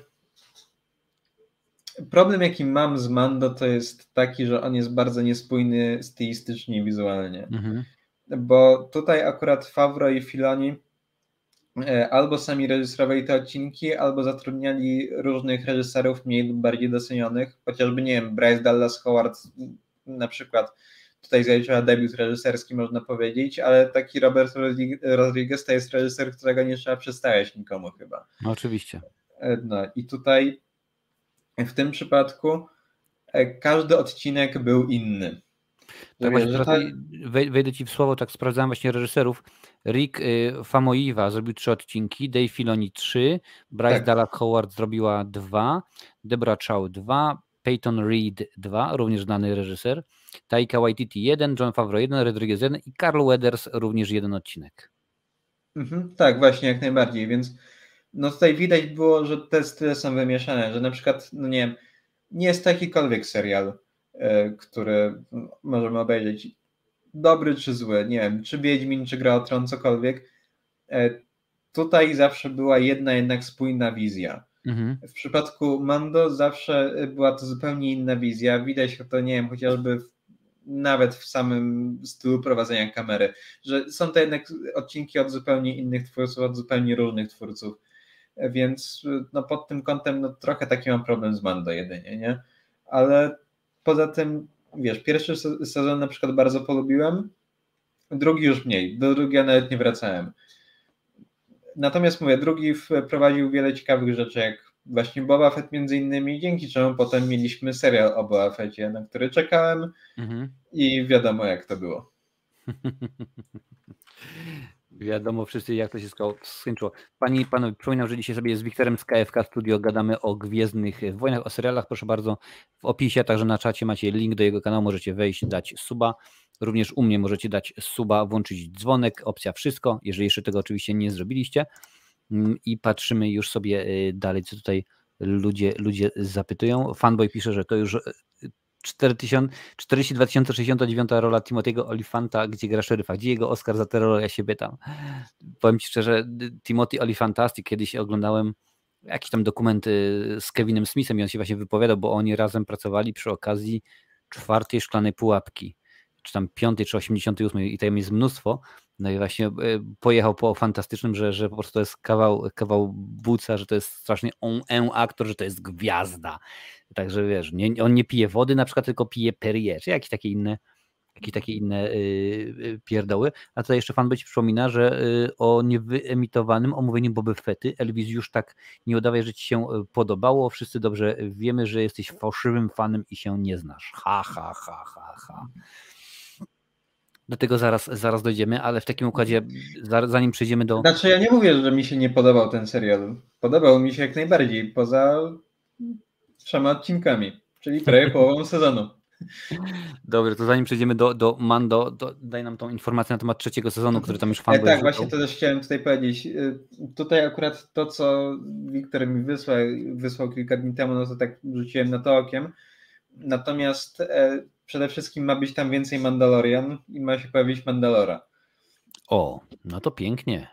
problem jaki mam z Mando to jest taki, że on jest bardzo niespójny stylistycznie i wizualnie. Mhm bo tutaj akurat Favro i Filoni e, albo sami reżyserowali te odcinki, albo zatrudniali różnych reżyserów mniej lub bardziej docenionych, chociażby, nie wiem, Bryce Dallas Howard na przykład tutaj zaliczyła debiut reżyserski, można powiedzieć, ale taki Robert Rodriguez to jest reżyser, którego nie trzeba przedstawiać nikomu chyba. No, oczywiście. E, no i tutaj w tym przypadku e, każdy odcinek był inny. Tak właśnie, tutaj wejdę ci w słowo, tak sprawdzałem właśnie reżyserów. Rick y, Famoiwa zrobił trzy odcinki, Dave Filoni trzy, Bryce tak. Dallas Howard zrobiła dwa, Debra Chow dwa, Peyton Reed dwa, również znany reżyser, Taika Waititi jeden, John Favreau jeden, Rodriguez jeden i Carl Weathers również jeden odcinek. Mhm, tak, właśnie, jak najbardziej, więc no tutaj widać było, że te style są wymieszane, że na przykład, no nie wiem, nie jest jakikolwiek serial, E, które możemy obejrzeć. Dobry czy zły, nie wiem, czy Wiedźmin, czy Gra o Tron, cokolwiek. E, tutaj zawsze była jedna jednak spójna wizja. Mhm. W przypadku Mando zawsze była to zupełnie inna wizja. Widać to, nie wiem, chociażby w, nawet w samym stylu prowadzenia kamery, że są to jednak odcinki od zupełnie innych twórców, od zupełnie różnych twórców. E, więc no, pod tym kątem no, trochę taki mam problem z Mando jedynie, nie? Ale Poza tym, wiesz, pierwszy sezon na przykład bardzo polubiłem, drugi już mniej, do drugiego nawet nie wracałem. Natomiast mówię, drugi wprowadził wiele ciekawych rzeczy, jak właśnie Boba Fett między innymi, dzięki czemu potem mieliśmy serial o Boba Fettie, na który czekałem mhm. i wiadomo jak to było. <laughs> Wiadomo wszyscy, jak to się skończyło. Pani i panowie, przypominam, że dzisiaj sobie z Wiktorem z KFK Studio gadamy o Gwiezdnych Wojnach, o serialach. Proszę bardzo, w opisie, także na czacie macie link do jego kanału, możecie wejść, dać suba. Również u mnie możecie dać suba, włączyć dzwonek, opcja wszystko, jeżeli jeszcze tego oczywiście nie zrobiliście. Mm, I patrzymy już sobie y, dalej, co tutaj ludzie, ludzie zapytują. Fanboy pisze, że to już 42 069 rola Timothy'ego Olifanta, gdzie gra szeryfa. Gdzie jego Oscar za rolę? Ja się pytam. Powiem Ci szczerze, Timothy Olifantastic, kiedyś oglądałem jakiś tam dokument z Kevinem Smithem i on się właśnie wypowiadał, bo oni razem pracowali przy okazji czwartej szklanej pułapki, czy tam piątej, czy osiemdziesiątej ósmej i tam jest mnóstwo. No i właśnie e, pojechał po fantastycznym, że, że po prostu to jest kawał, kawał buca, że to jest strasznie on, on aktor, że to jest gwiazda. Także wiesz, nie, on nie pije wody na przykład, tylko pije Perrier, czy jakieś takie inne, jakieś takie inne yy, pierdoły. A tutaj jeszcze fan być przypomina, że yy, o niewyemitowanym omówieniu Boby Fety, Elvis już tak nie udawaj, że ci się y, podobało. Wszyscy dobrze wiemy, że jesteś fałszywym fanem i się nie znasz. Ha, ha, ha, ha, ha. Do tego zaraz, zaraz dojdziemy, ale w takim układzie, zanim przejdziemy do. Znaczy, ja nie mówię, że mi się nie podobał ten serial. Podobał mi się jak najbardziej, poza trzema odcinkami, czyli prawie <laughs> połową sezonu. Dobrze, to zanim przejdziemy do, do Mando, to daj nam tą informację na temat trzeciego sezonu, który tam już fan e, Tak, właśnie to też chciałem tutaj powiedzieć. E, tutaj akurat to, co Wiktor mi wysłał, wysłał kilka dni temu, no to tak rzuciłem na to okiem. Natomiast e, przede wszystkim ma być tam więcej Mandalorian i ma się pojawić Mandalora. O, no to pięknie.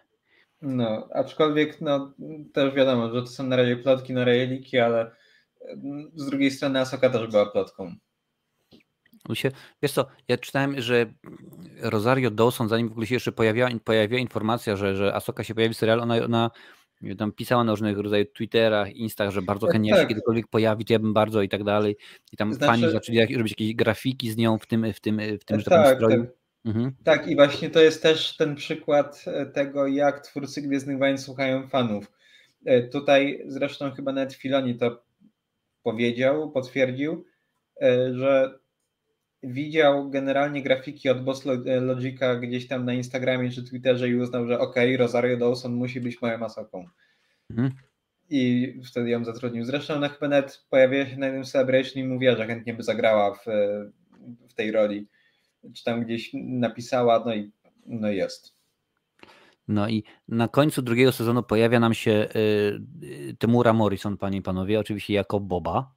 No, aczkolwiek no, też wiadomo, że to są na razie plotki na Rajeliki, ale mm, z drugiej strony Asoka też była plotką. Wiesz co, ja czytałem, że Rosario Dawson, zanim w ogóle się jeszcze pojawiła, pojawiła informacja, że, że Asoka się pojawi w serialu, ona, ona tam pisała na różnych rodzajach Twitterach, Instach, że bardzo chętnie tak. się kiedykolwiek pojawi, to ja bym bardzo i tak dalej. I tam znaczy... fani zaczęli robić jakieś grafiki z nią w tym, w tym, w tym że tak, stroju. Tak. Mhm. tak, i właśnie to jest też ten przykład e, tego, jak twórcy Gwiezdnych Wojen słuchają fanów. E, tutaj zresztą chyba nawet Filoni to powiedział, potwierdził, e, że widział generalnie grafiki od Boss Logica gdzieś tam na Instagramie czy Twitterze i uznał, że okej, okay, Rosario Dawson musi być moją masoką. Mhm. I wtedy ją zatrudnił. Zresztą ona chyba nawet pojawiła się na jednym celebration i mówiła, że chętnie by zagrała w, w tej roli. Czy tam gdzieś napisała, no i no jest. No i na końcu drugiego sezonu pojawia nam się y, Temura Morrison, panie i panowie, oczywiście jako Boba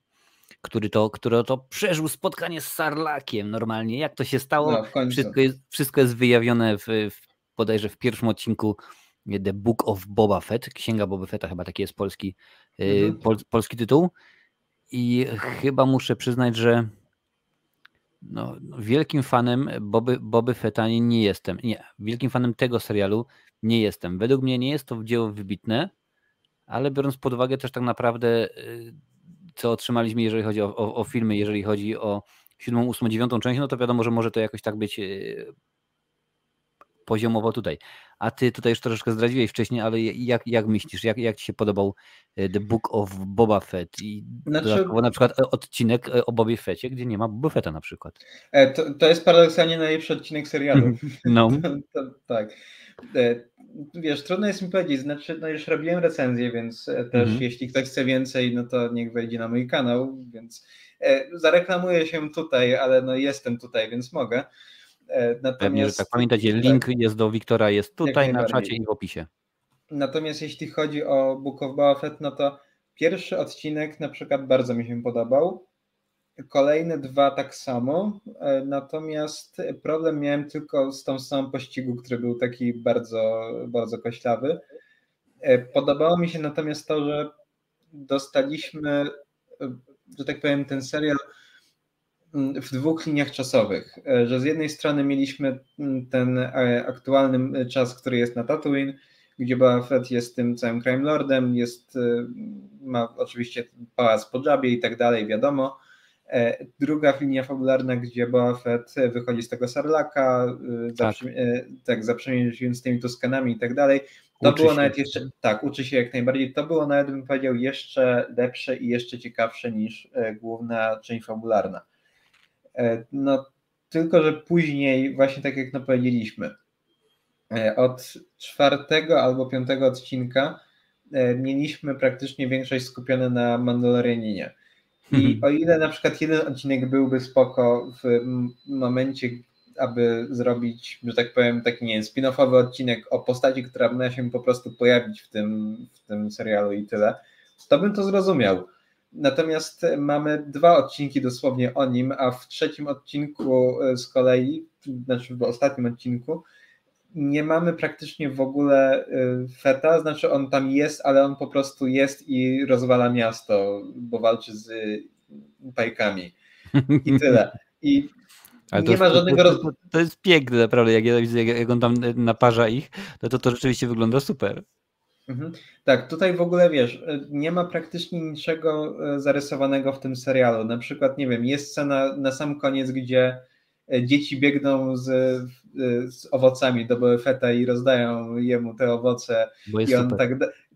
który to, który to przeżył spotkanie z Sarlakiem normalnie. Jak to się stało? No, wszystko, jest, wszystko jest wyjawione w, w, bodajże w pierwszym odcinku The Book of Boba Fett, Księga Boba Fetta, chyba taki jest polski, y, mhm. pol, polski tytuł. I chyba muszę przyznać, że no, wielkim fanem Boby, Boby Fetta nie jestem. Nie, wielkim fanem tego serialu nie jestem. Według mnie nie jest to dzieło wybitne, ale biorąc pod uwagę też tak naprawdę y, co otrzymaliśmy, jeżeli chodzi o, o, o filmy, jeżeli chodzi o siódmą, ósmą, dziewiątą część, no to wiadomo, że może to jakoś tak być e, poziomowo tutaj. A ty tutaj już troszeczkę zdradziłeś wcześniej, ale jak, jak myślisz, jak, jak ci się podobał e, The Book of Boba Fett i znaczy... na przykład e, odcinek o Bobie Fetcie, gdzie nie ma Boba Fetta na przykład. To, to jest paradoksalnie najlepszy odcinek serialu. <laughs> No. <laughs> to, to, tak wiesz, trudno jest mi powiedzieć, znaczy, no już robiłem recenzję, więc e, też mhm. jeśli ktoś chce więcej, no to niech wejdzie na mój kanał, więc e, zareklamuję się tutaj, ale no jestem tutaj, więc mogę. E, natomiast, Pewnie, że tak pamiętajcie, link tak, jest do Wiktora, jest tutaj na czacie i w opisie. Natomiast jeśli chodzi o Book of Boba Fett, no to pierwszy odcinek na przykład bardzo mi się podobał. Kolejne dwa tak samo, e, natomiast problem miałem tylko z tą samą pościgu, który był taki bardzo, bardzo koślawy. E, podobało mi się natomiast to, że dostaliśmy, e, że tak powiem, ten serial mm, w dwóch liniach czasowych, że z jednej strony mieliśmy mm, ten aktualny czas, który jest na Tatooine, gdzie Boba Fett jest tym całym crime lordem, jest, ma oczywiście pałac po Jabie i tak dalej, wiadomo, druga linia fabularna, gdzie Boba Fett wychodzi z tego Sarlaka, y, tak, tak zaprzężując tymi Tuskanami i tak dalej. To uczy było się. nawet jeszcze, tak, uczy się jak najbardziej. To było nawet, bym powiedział, jeszcze lepsze i jeszcze ciekawsze niż e, główna część fabularna. No, tylko, że później, właśnie tak jak no powiedzieliśmy, od czwartego albo piątego odcinka mieliśmy praktycznie większość skupione na Mandalorianinie. I mhm. o ile na przykład jeden odcinek byłby spoko w momencie, aby zrobić, że tak powiem, taki nie spin-offowy odcinek o postaci, która ma się po prostu pojawić w tym, w tym serialu i tyle, to bym to zrozumiał. Natomiast mamy dwa odcinki dosłownie o nim, a w trzecim odcinku e, z kolei, znaczy w ostatnim odcinku, nie mamy praktycznie w ogóle y, feta, znaczy on tam jest, ale on po prostu jest i rozwala miasto, bo walczy z pajkami. I tyle. I <laughs> ale nie ma żadnego roz... to, to, jest piękne naprawdę, jak ja widzę, jak on tam naparza ich, to to, to rzeczywiście wygląda super. Mhm. Tak, tutaj w ogóle wiesz, nie ma praktycznie niczego zarysowanego w tym serialu. Na przykład, nie wiem, jest scena na sam koniec, gdzie dzieci biegną z Y, z owocami do Boefeta i rozdają jemu te owoce i on tak,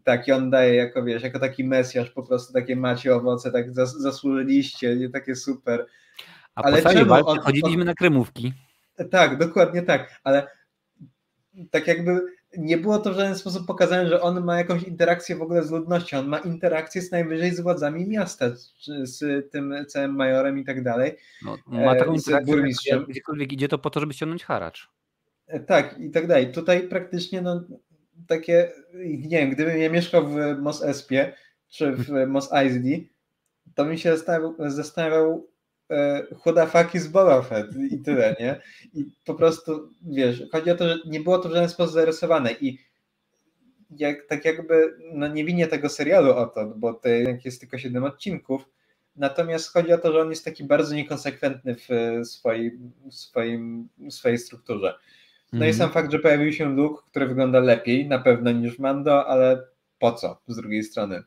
tak, i on daje jako, wiesz, jako taki mesjasz, po prostu takie macie owoce, tak zas, zasłużyliście, nie takie super. A ale po czemu on, chodziliśmy on, na kremówki. Tak, dokładnie tak, ale tak jakby nie było to w żaden sposób pokazane, że on ma jakąś interakcję w ogóle z ludnością. On ma interakcję z najwyżej z władzami miasta, z tym całym majorem i tak dalej. No, ma taką e, interakcję, burmistrzem. gdziekolwiek idzie to po to, żeby ściągnąć haracz. E, tak, i tak dalej. Tutaj praktycznie no, takie, nie wiem, gdybym ja mieszkał w Mos Espie czy w Mos Eisley, to bym się zastanawiał, zastanawiał chuda faki z Boba Fett i tyle, nie? I po prostu, wiesz, chodzi o to, że nie było to w żaden sposób zarysowane i jak, tak jakby no nie winię tego serialu o to, bo to jest tylko 7 odcinków, natomiast chodzi o to, że on jest taki bardzo niekonsekwentny w swojej, w swoim, w swojej strukturze. No mm. i mhm. sam fakt, że pojawił się Luke, który wygląda lepiej na pewno niż Mando, ale po co z drugiej strony?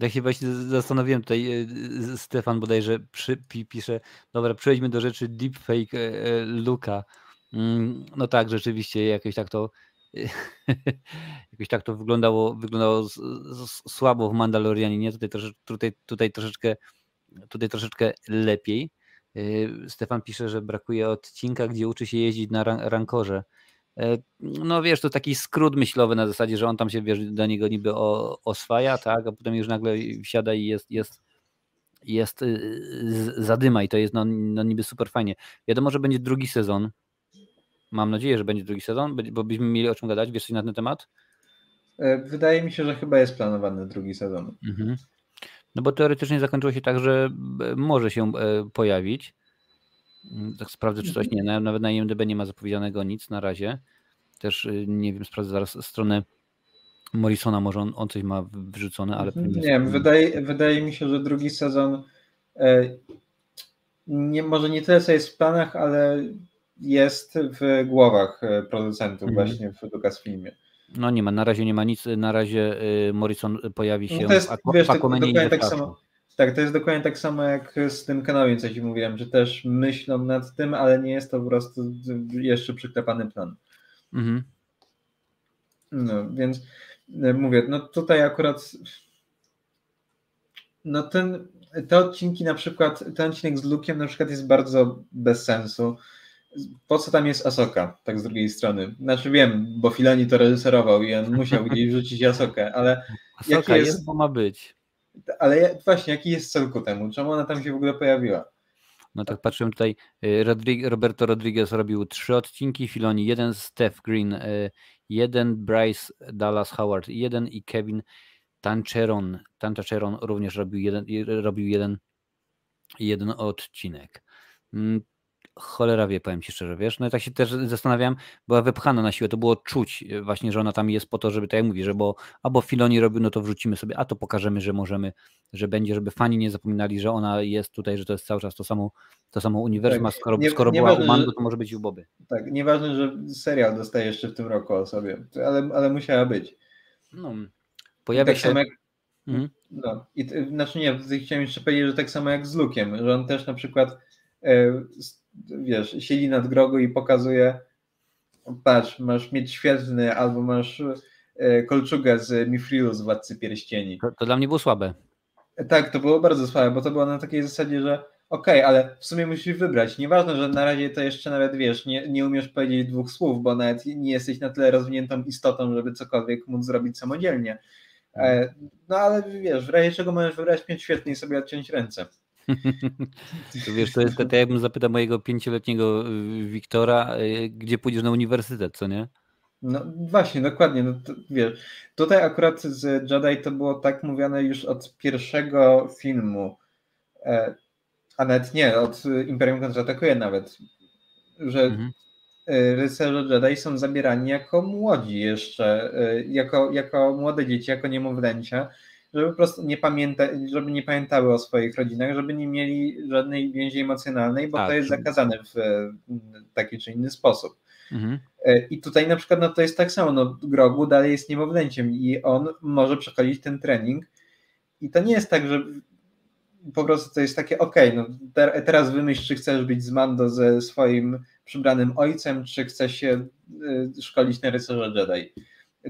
Tak się właśnie zastanowiłem tutaj, e, Stefan bodajże przy, pisze, dobra, przejdźmy do rzeczy deepfake e, e, Luka. Mm, no tak, rzeczywiście jakoś tak to <laughs> jakoś tak to wyglądało, wyglądało słabo w Mandalorianie, tutaj, tutaj, tutaj, troszeczkę, tutaj troszeczkę lepiej. Stefan pisze, że brakuje odcinka, gdzie uczy się jeździć na rankorze. E, no wiesz, to taki skrót myślowy na zasadzie, że on tam się wiesz, do niego niby oswaja, tak, a potem już nagle wsiada i jest, jest, jest y, zadyma i to jest no, no niby super fajnie. Wiadomo, że będzie drugi sezon. Mam nadzieję, że będzie drugi sezon, bo byśmy mieli o czym gadać. Wiesz coś na ten temat? E, wydaje mi się, że chyba jest planowany drugi sezon. Mhm. No bo teoretycznie zakończyło się tak, że e, może się pojawić. Mm, tak sprawdzę, czy coś nie. Nawet na IMDB nie ma zapowiedzianego nic na razie. Też y, nie wiem, sprawdzę zaraz stronę Morrisona, może on, on coś ma wyrzucone, ale. Nie wiem, wydaje, wydaje mi się, że drugi sezon e, nie, może nie tyle co jest w planach, ale jest w głowach e, producentów mhm. właśnie w Lucasfilmie. No nie ma, na razie nie ma nic, na razie y, Morrison pojawi no się no to jest, w wiesz, dokładnie tak samo, tak, to jest dokładnie tak samo jak z tym kanałem, co ci mówiłem, że też myślą nad tym, ale nie jest to po prostu jeszcze przyklepany plan. Mhm. No, więc e, mówię, no tutaj akurat no ten, te odcinki na przykład, ten odcinek z Lukiem na przykład jest bardzo bez sensu. Po co tam jest Asoka, tak z drugiej strony? Znaczy wiem, bo Filani to reżyserował i on musiał gdzieś wrzucić Asokę, ale Asoka jest, jest, bo ma być. Ale właśnie, jaki jest cel ku temu? Czemu ona tam się w ogóle pojawiła? No tak patrzyłem tutaj, y, Roberto Rodriguez robił trzy odcinki, Filoni jeden, Steph Green y, jeden, Bryce Dallas Howard jeden i Kevin Tancheron, Tancheron również robił jeden, robił jeden, jeden odcinek. Cholera wie, powiem Ci szczerze, wiesz, no i tak się też zastanawiam, była wypchana na siłę, to było czuć e, właśnie, że ona tam jest po to, żeby, tak jak że bo albo Filoni robił, no to wrzucimy sobie, a to pokażemy, że możemy, że będzie, żeby fani nie zapominali, że ona jest tutaj, że to jest cały czas to samo, to samo uniwersum, tak, a skoro, nie, skoro nie była ważne, u Mando, to może być u Boby. Tak, nieważne, że serial dostaje jeszcze w tym roku o sobie, ale, ale musiała być. No, pojawia tak się... Jak, mhm. no, i, znaczy nie, chciałem jeszcze powiedzieć, że tak samo jak z Lukiem, że on też na przykład e, wiesz, siedzi nad grogu i pokazuje patrz, masz mieć świetlny albo masz e, kolczugę z Mifrilu z Władcy Pierścieni. To, to, dla mnie było słabe. Tak, to było bardzo słabe, bo to było na takiej zasadzie, że okej, okay, ale w sumie musisz wybrać. Nieważne, że na razie to jeszcze nawet wiesz, nie, nie umiesz powiedzieć dwóch słów, bo nawet nie jesteś na tyle rozwiniętą istotą, żeby cokolwiek móc zrobić samodzielnie. E, no ale wiesz, w razie czego możesz wybrać mieć świetnie i sobie odciąć ręce. <laughs> To wiesz, to jest tak, jakbym zapytał mojego pięcioletniego y, Wiktora, y, gdzie pójdziesz na uniwersytet, co nie? No właśnie, dokładnie. No to, wiesz, tutaj akurat z Jedi to było tak mówione już od pierwszego filmu, e, a nawet nie, od Imperium kontratakuje nawet, że mhm. E, rycerze Jedi są zabierani jako młodzi jeszcze, e, jako, jako młode dzieci, jako niemowlęcia, żeby po prostu nie pamięta, żeby nie pamiętały o swoich rodzinach, żeby nie mieli żadnej więzi emocjonalnej, bo tak. to jest zakazane w taki czy inny sposób. Mhm. E, I tutaj na przykład no to jest tak samo, no Grogu dalej jest niemowlęciem i on może przechodzić ten trening i to nie jest tak, że po prostu to jest takie, okej, okay, no te, teraz wymyśl, czy chcesz być z Mando ze swoim przybranym ojcem, czy chcesz się y, szkolić na rycerza Jedi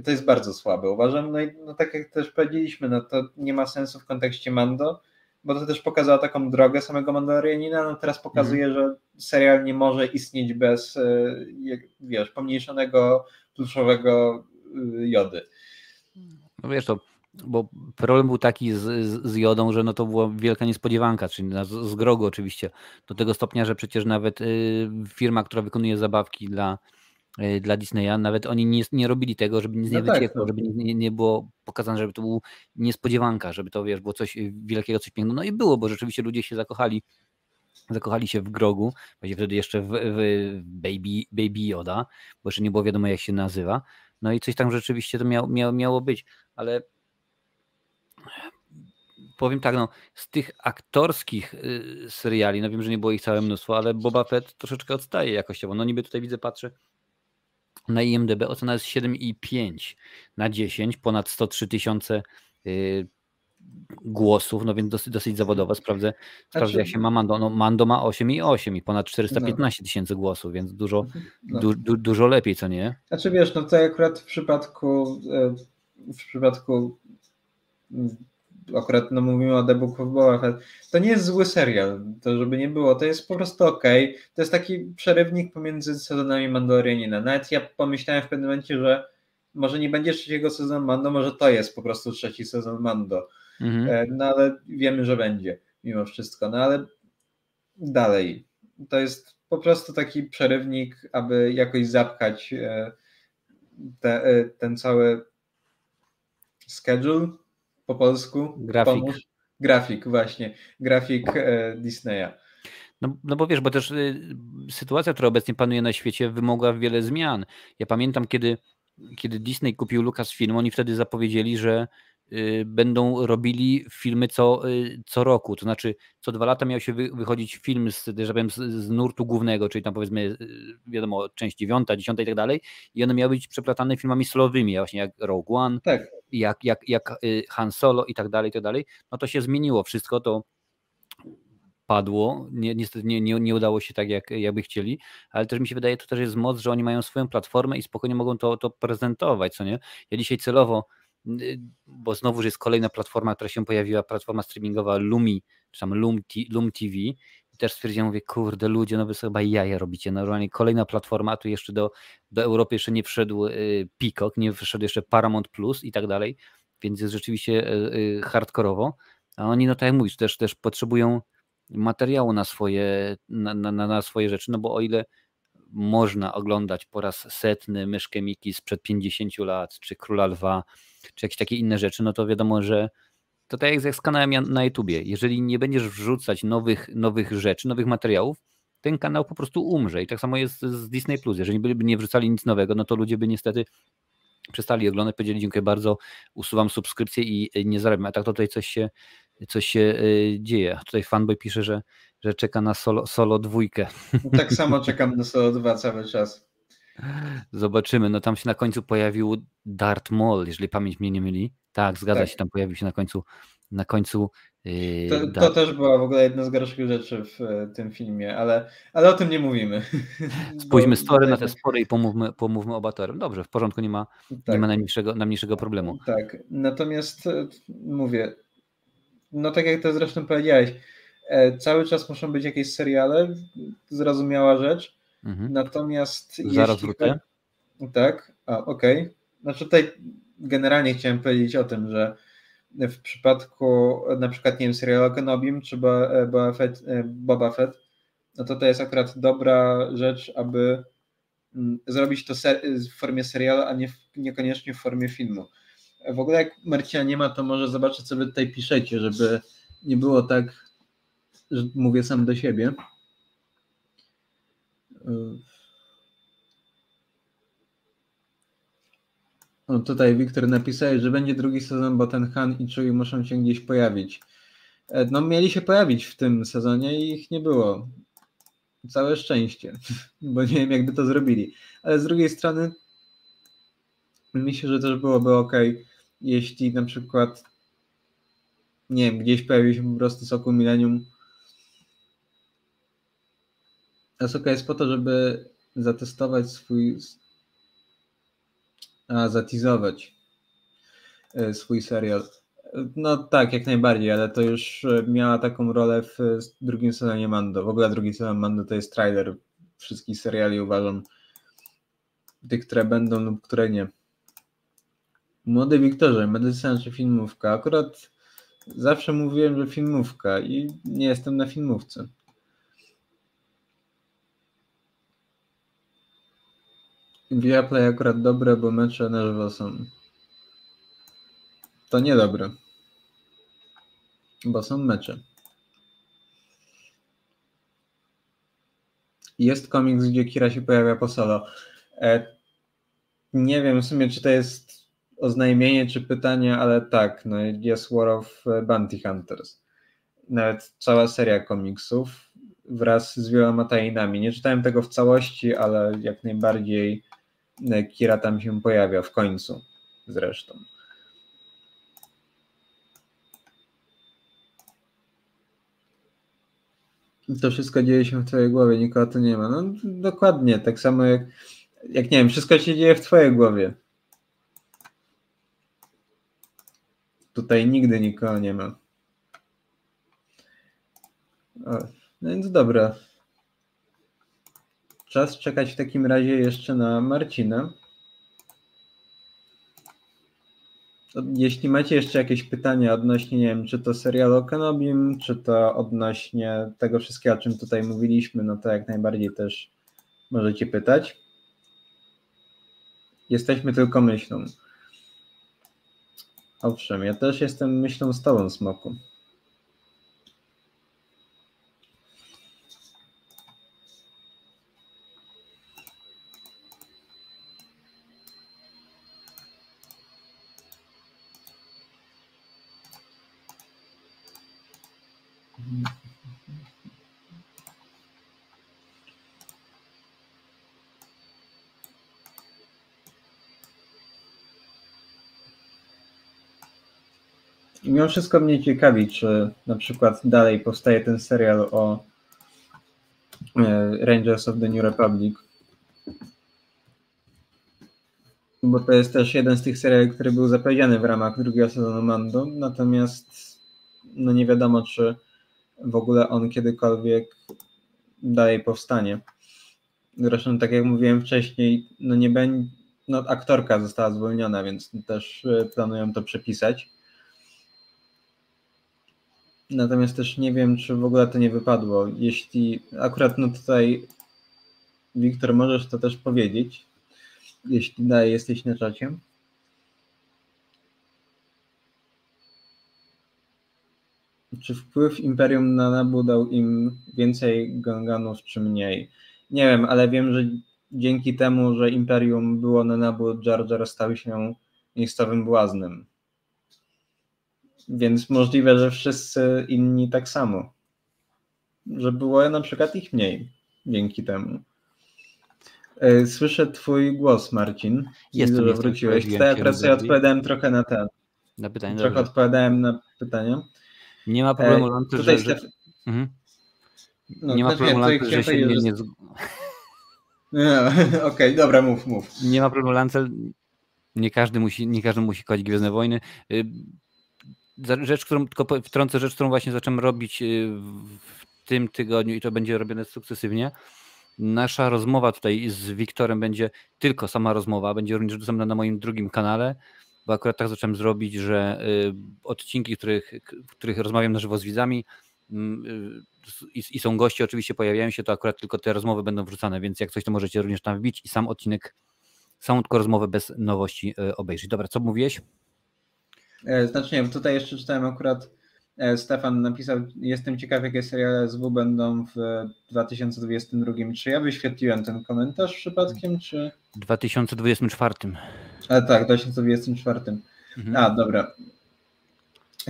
to jest bardzo słabe, uważam. No i no, tak jak też powiedzieliśmy, no to nie ma sensu w kontekście Mando, bo to też pokazało taką drogę samego Mandalorianina, no teraz pokazuje, mm. że serial nie może istnieć bez, e, wiesz, pomniejszonego pluszowego e, jody. No wiesz, to bo problem był taki z, z, z, jodą, że no to była wielka niespodziewanka, czyli z, z grogu oczywiście, do tego stopnia, że przecież nawet y, firma, która wykonuje zabawki dla dla Disneya. Nawet oni nie, nie robili tego, żeby nic no nie tak, wyciekło, żeby nie, nie było pokazane, żeby to był niespodziewanka, żeby to wiesz, było coś wielkiego, coś pięknego. No i było, bo rzeczywiście ludzie się zakochali zakochali się w Grogu, właściwie wtedy jeszcze w, w Baby, Baby Yoda, bo jeszcze nie było wiadomo jak się nazywa. No i coś tam rzeczywiście to miało, miało, miało być, ale powiem tak, no, z tych aktorskich y, seriali, no wiem, że nie było ich całe mnóstwo, ale Boba Fett troszeczkę odstaje jakościowo. No niby tutaj widzę, patrzę na IMDB, ocena jest 7,5 na 10, ponad 103 tysiące y, głosów, no więc dosyć, dosyć zawodowo. Sprawdzę, sprawdzę znaczy... jak się ma Mando. No, Mando ma 8,8 i ponad 415 no. tysięcy głosów, więc dużo, mhm. no. du, du, dużo lepiej, co nie? Znaczy wiesz, no to akurat w przypadku e, w przypadku akurat no mówimy o of Boba Fett, to nie jest zły serial, to żeby nie było, to jest po prostu ok. To jest taki przerywnik pomiędzy sezonami Mandalorianina. Nawet ja pomyślałem w pewnym momencie, że może nie będzie trzeciego sezonu Mando, może to jest po prostu trzeci sezon Mando. Mhm. E, no ale wiemy, że będzie mimo wszystko. No ale dalej. To jest po prostu taki przerywnik, aby jakoś zapchać e, te, e, ten cały schedule po polsku. Grafik. Pomóż. Grafik, właśnie. Grafik Disneya. No, no bo wiesz, bo też y, sytuacja, która obecnie panuje na świecie, wymaga wiele zmian. Ja pamiętam, kiedy, kiedy Disney kupił Lucasfilm, oni wtedy zapowiedzieli, że będą robili filmy co, y, co roku, to znaczy co dwa lata miał się wychodzić film z, że powiem, z, nurtu głównego, czyli tam powiedzmy y, wiadomo część dziewiąta, dziesiąta i tak dalej i one miały być przeplatane filmami solowymi, właśnie jak Rogue One, tak. jak, jak, jak Han Solo i tak dalej, i tak dalej, no to się zmieniło wszystko, to padło, niestety nie, nie, nie udało się tak, jak, jakby chcieli, ale też mi się wydaje, to też jest moc, że oni mają swoją platformę i spokojnie mogą to, to prezentować, co nie? Ja dzisiaj celowo bo znowu jest kolejna platforma, która się pojawiła, platforma streamingowa Lumi, czy tam Lum, TV. I też stwierdziłem, mówię, kurde, ludzie, no wy chyba jaja robicie. Normalnie kolejna platforma, a tu jeszcze do, do Europy jeszcze nie wszedł y, Peacock, nie wszedł jeszcze Paramount Plus i tak dalej, więc jest rzeczywiście y, y, hardkorowo. A oni, no tak jak mówisz, też, też potrzebują materiału na swoje, na, na, na swoje rzeczy, no bo o ile można oglądać po raz setny myszkę Miki sprzed 50 lat, czy Króla Lwa, czy jakieś takie inne rzeczy, no to wiadomo, że to tak jak z kanałem na YouTubie. Jeżeli nie będziesz wrzucać nowych, nowych rzeczy, nowych materiałów, ten kanał po prostu umrze. I tak samo jest z Disney Plus. Jeżeli by nie wrzucali nic nowego, no to ludzie by niestety przestali oglądać, powiedzieli dziękuję bardzo, usuwam subskrypcję i nie zarabiam. A tak to tutaj coś się, coś się y, dzieje. Tutaj fanboy pisze, że, że czeka na solo, solo dwójkę. <laughs> Tak samo czekam na solo 2 cały czas. Zobaczymy. No tam się na końcu pojawił Darth Maul, jeżeli pamięć mnie nie myli. Tak, zgadza tak. się, tam pojawił się na końcu. Na końcu yy, to, to, też była w ogóle jedna z gorszych rzeczy w e, tym filmie, ale, ale o tym nie mówimy. <laughs> Spójrzmy story na te spory i pomówmy, pomówmy o Batorem. Dobrze, w porządku, nie ma, tak. nie ma najmniejszego, najmniejszego problemu. Tak, natomiast e, mówię, no tak jak to zresztą powiedziałeś, cały czas muszą być jakieś seriale, zrozumiała rzecz, Mhm. Natomiast. Zaraz wrócę. Tak, a okej. Okay. Znaczy tutaj generalnie chciałem powiedzieć o tym, że w przypadku na przykład, nie wiem, serialu Kenobim czy Boba Fett, e, Boba Fett, no to to jest akurat dobra rzecz, aby mm, zrobić to w formie serialu, a nie w, niekoniecznie w formie filmu. W ogóle jak Marcina nie ma, to może zobaczyć, co wy tutaj piszecie, żeby nie było tak, mówię sam do siebie. No tutaj Wiktor napisał, że będzie drugi sezon, bo ten Han i Chewie muszą się gdzieś pojawić. E, no mieli się pojawić w tym sezonie i ich nie było. Całe szczęście, <laughs> bo nie wiem jakby to zrobili. Ale z drugiej strony myślę, że też byłoby ok, jeśli na przykład nie wiem, gdzieś pojawił się po prostu Sokół Millennium Asoka jest po to, żeby zatestować swój. A, zatizować e, swój serial. No tak, jak najbardziej, ale to już e, miała taką rolę w drugim sezonie Mando. W ogóle drugi sezon Mando to jest trailer wszystkich seriali, uważam. Tych, które będą lub które nie. Młody Wiktorze, medycyna czy filmówka? Akurat zawsze mówiłem, że filmówka i nie jestem na filmówce. Viaplay akurat dobre, bo mecze na żywo są. To niedobre. Bo są mecze. Jest komiks, gdzie Kira się pojawia po solo. E, Nie wiem w sumie, czy to jest oznajmienie, czy pytanie, ale tak, no jest War of Bounty Hunters. Nawet cała seria komiksów wraz z wieloma tajnami. Nie czytałem tego w całości, ale jak najbardziej Kira tam się pojawia w końcu zresztą. To wszystko dzieje się w twojej głowie, nikogo tu nie ma. No dokładnie, tak samo jak, jak nie wiem, wszystko się dzieje w twojej głowie. Tutaj nigdy nikogo nie ma. O, no więc dobra. Czas czekać w takim razie jeszcze na Marcina. Jeśli macie jeszcze jakieś pytania odnośnie, nie wiem, czy to serialu Kenobim, czy to odnośnie tego wszystkiego, o czym tutaj mówiliśmy, no to jak najbardziej też możecie pytać. Jesteśmy tylko myślą. Owszem, ja też jestem myślą z tobą, Smoku. Mimo wszystko mnie ciekawi, czy na przykład dalej powstaje ten serial o e, Rangers of the New Republic. Bo to jest też jeden z tych seriali, który był zapowiedziany w ramach drugiego sezonu Mando, natomiast no nie wiadomo, czy w ogóle on kiedykolwiek dalej powstanie. Zresztą, tak jak mówiłem wcześniej, no nie będzie, no aktorka została zwolniona, więc też e, planują to przepisać. Natomiast też nie wiem, czy w ogóle to nie wypadło. Jeśli akurat no tutaj Wiktor, możesz to też powiedzieć, jeśli dalej jesteś na czacie. Czy wpływ Imperium na Nabu dał im więcej ganganów, czy mniej? Nie wiem, ale wiem, że dzięki temu, że Imperium było na Nabu, Jar Jar stał się miejscowym błaznem. Więc możliwe, że wszyscy inni tak samo. Że było na przykład ich mniej dzięki temu. E, słyszę twój głos, Marcin. Jestem, Widzę, że wróciłeś. Tutaj akurat sobie odpowiadałem trochę na ten. Na pytanie. Trochę dobrze. odpowiadałem na pytania. Nie ma problemu, E, tutaj że, Stef- mhm. no, nie ma problemu, Lanty, że się chciałem nie, nie, <laughs> Nie, Okej, dobra, mów, mów. nie ma problemu, Lancel. Nie każdy musi, nie każdy musi kochać Gwiezdne Wojny. Rzecz, którą tylko wtrącę, rzecz, którą właśnie zacząłem robić y, w tym tygodniu i to będzie robione sukcesywnie. Nasza rozmowa tutaj z Wiktorem będzie tylko sama rozmowa, będzie również dostępna na moim drugim kanale, bo akurat tak zacząłem zrobić, że y, odcinki, w których, w których rozmawiam na żywo z widzami mm, y, i, i są goście, oczywiście pojawiają się, to akurat tylko te rozmowy będą wrzucane, więc jak coś, to możecie również tam wbić i sam odcinek, samą tylko rozmowę bez nowości obejrzeć. Dobra, co mówiłeś? E, Znaczy nie, bo tutaj jeszcze czytałem akurat, e, Stefan napisał, jestem ciekaw jakie seriale SW będą w 2022. Czy ja wyświetliłem ten komentarz przypadkiem, czy... W 2024. A tak, w 2024. Mhm. A, dobra.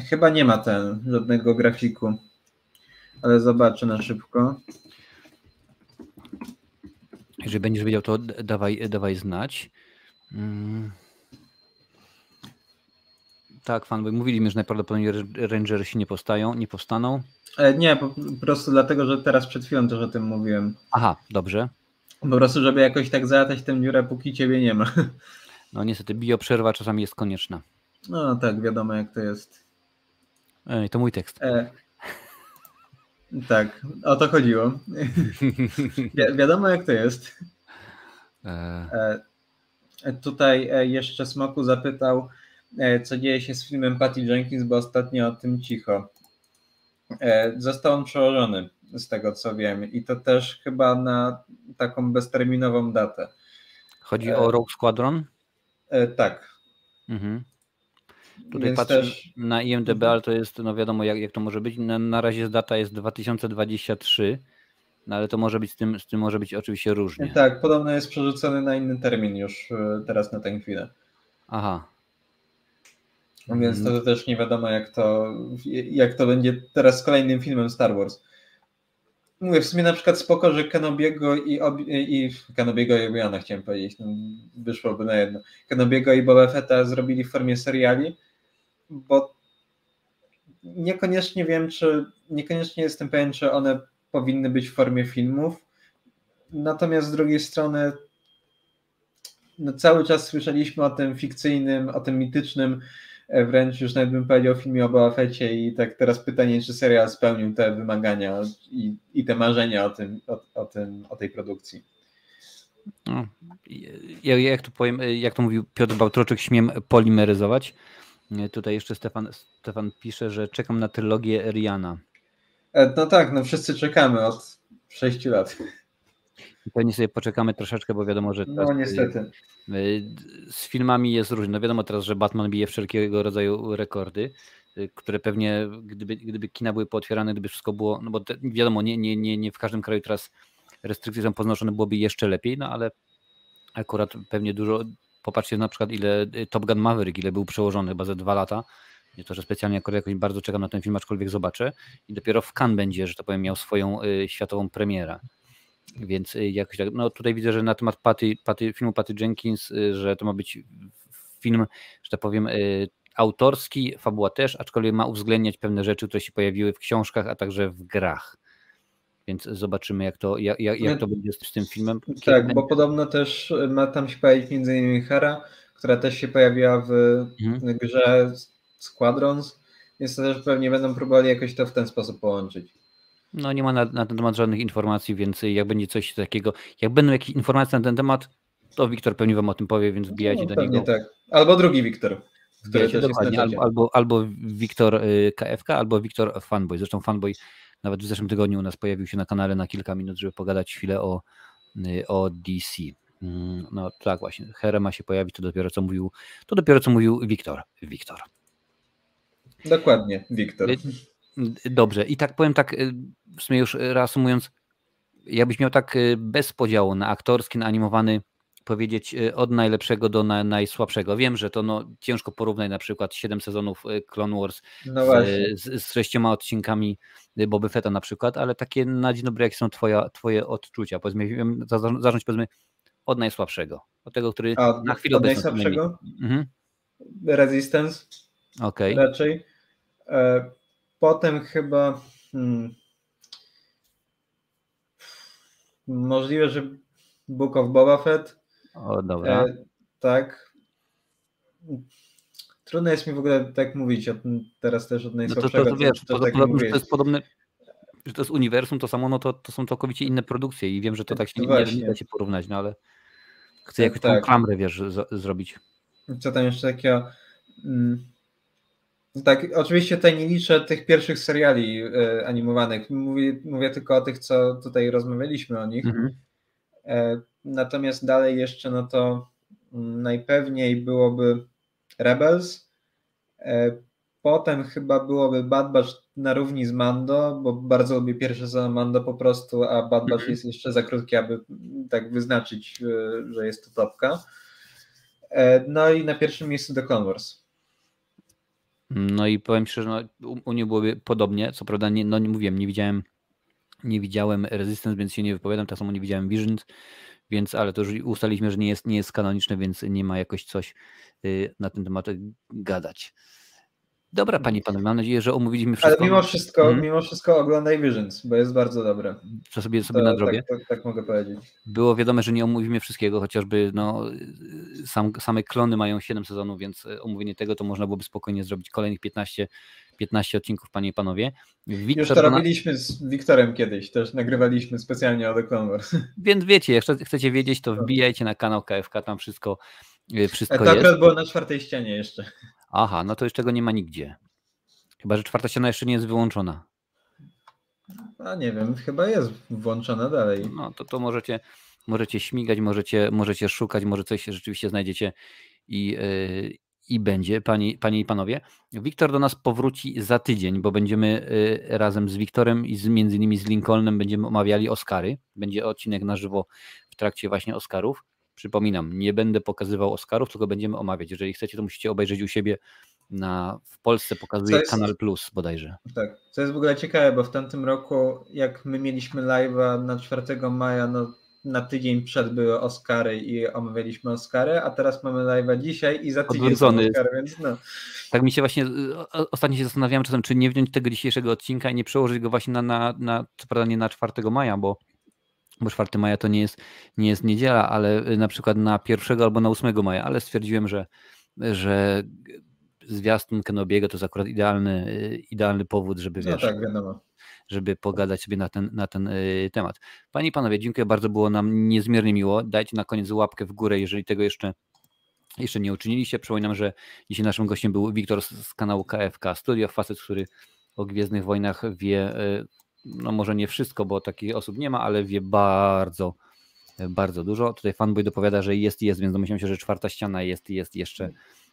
Chyba nie ma ten, żadnego grafiku, ale zobaczę na szybko. Jeżeli będziesz wiedział, to dawaj, dawaj znać. Mm. Tak, fanboy, mówili mi, że najprawdopodobniej Ra- Rangersi nie powstają, nie powstaną. E, Nie, po, prostu dlatego, że teraz przed chwilą też o tym mówiłem. Aha, dobrze. Po prostu, żeby jakoś tak załatać tę dziurę, póki ciebie nie ma. <laughs> No niestety, bioprzerwa czasami jest konieczna. No tak, wiadomo jak to jest. Ej, to mój tekst. E, tak, o to chodziło. <laughs> Wi wiadomo jak to jest. E, E, tutaj e, jeszcze Smoku zapytał, co dzieje się z filmem Patty Jenkins, bo ostatnio o tym cicho. E, Został on przełożony, z tego co wiem, i to też chyba na taką bezterminową datę. Chodzi e, o Rogue Squadron. E, Tak. Mhm. Tutaj Więc patrzę też na IMDB, ale to jest, no wiadomo jak, jak to może być. Na, na razie data jest 2023. No ale to może być z tym, z tym może być oczywiście różnie. Tak, podobno jest przerzucony na inny termin już e, teraz na tę chwilę. Aha. No więc to też nie wiadomo, jak to, jak to będzie teraz z kolejnym filmem Star Wars. Mówię, w sumie na przykład spoko, że Kenobiego i, i Kenobiego i Obiana chciałem powiedzieć, no, wyszłoby na jedno. Kenobiego i Boba Fetta zrobili w formie seriali, bo niekoniecznie wiem, czy niekoniecznie jestem pewien, czy one powinny być w formie filmów. Natomiast z drugiej strony no cały czas słyszeliśmy o tym fikcyjnym, o tym mitycznym, wręcz już nawet bym powiedział o filmie o Boba i tak teraz pytanie, czy serial spełnił te wymagania i, i te marzenia o, tym, o, o, tym, o tej produkcji. No, ja, jak, to powiem, jak to mówił Piotr Bałtroczek, śmiem polimeryzować. Tutaj jeszcze Stefan, Stefan pisze, że czekam na trylogię Riana. E, no tak, no wszyscy czekamy od 6 lat. Pewnie sobie poczekamy troszeczkę, bo wiadomo, że. No niestety. Y, z filmami jest różnie. No wiadomo teraz, że Batman bije wszelkiego rodzaju rekordy, y, które pewnie, gdyby, gdyby kina były pootwierane, gdyby wszystko było, no bo te, wiadomo, nie, nie, nie, nie w każdym kraju teraz restrykcje są podnoszone, byłoby jeszcze lepiej, no ale akurat pewnie dużo, popatrzcie na przykład ile y, Top Gun Maverick, ile był przełożony chyba ze dwa lata, nie to, że specjalnie akurat jakoś bardzo czekam na ten film, aczkolwiek zobaczę i dopiero w Cannes będzie, że to powiem, miał swoją y, światową premierę. Więc y, jakoś tak, no tutaj widzę, że na temat Patty, Patty, filmu Patty Jenkins, y, że to ma być film, że tak powiem, y, autorski, fabuła też, aczkolwiek ma uwzględniać pewne rzeczy, które się pojawiły w książkach, a także w grach. Więc zobaczymy, jak to, jak, jak to będzie z tym filmem. Kiedy tak, będzie... bo podobno też ma tam się pojawić między innymi Hera, która też się pojawiła w mhm. grze Squadrons, więc to też pewnie będą próbowali jakoś to w ten sposób połączyć. No nie ma na, na ten temat żadnych informacji, więc jak będzie coś takiego, jak będą jakieś informacje na ten temat, to Wiktor pewnie wam o tym powie, więc wbijajcie no, do niego. tak. Albo drugi Wiktor. Albo, albo, albo Wiktor KFK, albo Wiktor Fanboy. Zresztą Fanboy nawet w zeszłym tygodniu u nas pojawił się na kanale na kilka minut, żeby pogadać chwilę o, y, o DC. Mm, no tak właśnie, Here ma się pojawić, to dopiero co mówił, to dopiero co mówił Wiktor. Wiktor. Dokładnie, Wiktor. Y, dobrze, i tak powiem tak, y, w sumie już reasumując, jakbyś miał tak bez podziału na aktorski, na animowany powiedzieć od najlepszego do na, najsłabszego. Wiem, że to no, ciężko porównać na przykład 7 sezonów Clone Wars no z, z, z sześcioma odcinkami Boby Fetta na przykład, ale takie na dzień dobry, jakie są twoja, twoje odczucia? Powiedzmy, zacząć powiedzmy od najsłabszego, od tego, który A, na chwilę od najsłabszego? Mhm. Resistance. Okay. Raczej. E, potem chyba hmm, możliwe, że Book of Boba Fett. O, dobra. E, tak. Trudno jest mi w ogóle tak mówić teraz też od najsłabszego. No to, to, to wiesz, to, tak to jest podobne, że to jest uniwersum, to samo, no to, to są całkowicie inne produkcje i wiem, że to tak się nie, nie da się porównać, no ale chcę jakąś tak. tą klamrę, wiesz, z, zrobić. Co tam jeszcze takiego? Mm, tak, oczywiście tutaj nie liczę tych pierwszych seriali y, animowanych. Mówię, mówię, tylko o tych, co tutaj rozmawialiśmy o nich. Mhm. E, natomiast dalej jeszcze, no to mm, najpewniej byłoby Rebels. E, potem chyba byłoby Bad Batch na równi z Mando, bo bardzo lubię pierwszy sezon Mando po prostu, a Bad Batch mhm. jest jeszcze za krótki, aby tak wyznaczyć, że jest to topka. No i na pierwszym miejscu The Clone Wars. No i powiem szczerze, no, u, mnie byłoby podobnie. Co prawda, nie, no nie mówiłem, nie widziałem, nie widziałem Resistance, więc się nie wypowiadam. Tak samo nie widziałem Visions, więc ale to już ustaliliśmy, że nie jest, nie jest kanoniczne, więc nie ma jakoś coś y, na ten temat gadać. Dobra, panie panowie, mam nadzieję, że omówiliśmy wszystko. Ale mimo wszystko, hmm? mimo wszystko oglądaj Visions, bo jest bardzo dobre. Co sobie, sobie to, nadrobię? Tak, tak, tak, mogę powiedzieć. Było wiadome, że nie omówimy wszystkiego, chociażby no, sam, same klony mają 7 sezonów, więc omówienie tego to można byłoby spokojnie zrobić kolejnych 15, 15 odcinków, panie i panowie. Wiktor Już to robiliśmy z Wiktorem kiedyś, też nagrywaliśmy specjalnie o The Clone Wars. <laughs> Więc wiecie, jak chcecie wiedzieć, to wbijajcie na kanał KFK, tam wszystko, y, wszystko to jest. było na czwartej ścianie jeszcze. Aha, no to już tego nie ma nigdzie. Chyba, że czwarta ściana jeszcze nie jest wyłączona. A nie wiem, chyba jest włączona dalej. No to, to możecie, możecie śmigać, możecie, możecie szukać, może coś rzeczywiście znajdziecie i, yy, i będzie, panie, panie i panowie. Wiktor do nas powróci za tydzień, bo będziemy y, razem z Wiktorem i z, między innymi z Lincolnem będziemy omawiali Oscary. Będzie odcinek na żywo w trakcie właśnie Oscarów. Przypominam, nie będę pokazywał Oscarów, tylko będziemy omawiać. Jeżeli chcecie, to musicie obejrzeć u siebie na, w Polsce pokazuje jest, Kanal Plus bodajże. Tak, co jest w ogóle ciekawe, bo w tamtym roku, jak my mieliśmy live'a na 4 maja, no na tydzień przed były Oscary i omawialiśmy Oscary, a teraz mamy live'a dzisiaj i za tydzień Odwrócony. Więc no. Tak mi się właśnie, ostatnio się zastanawiałem czasem, czy nie wziąć tego dzisiejszego odcinka i nie przełożyć go właśnie na, na, na co prawda nie na 4 maja, bo bo 4 maja to nie jest, nie jest niedziela, ale na przykład na 1 albo na 8 maja, ale stwierdziłem, że, że zwiastun Kenobiego to jest akurat idealny, idealny powód, żeby no wiesz, tak, wiadomo. żeby pogadać sobie na ten, na ten y, temat. Panie i panowie, dziękuję bardzo, było nam niezmiernie miło. Dajcie na koniec łapkę w górę, jeżeli tego jeszcze jeszcze nie uczyniliście. Przypominam, że dzisiaj naszym gościem był Wiktor z kanału KFK Studio, facet, który o Gwiezdnych Wojnach wie, y, no może nie wszystko, bo takich osób nie ma, ale wie bardzo, bardzo dużo. Tutaj fanboy dopowiada, że jest, jest, więc domyślam się, że czwarta ściana jest, jest jeszcze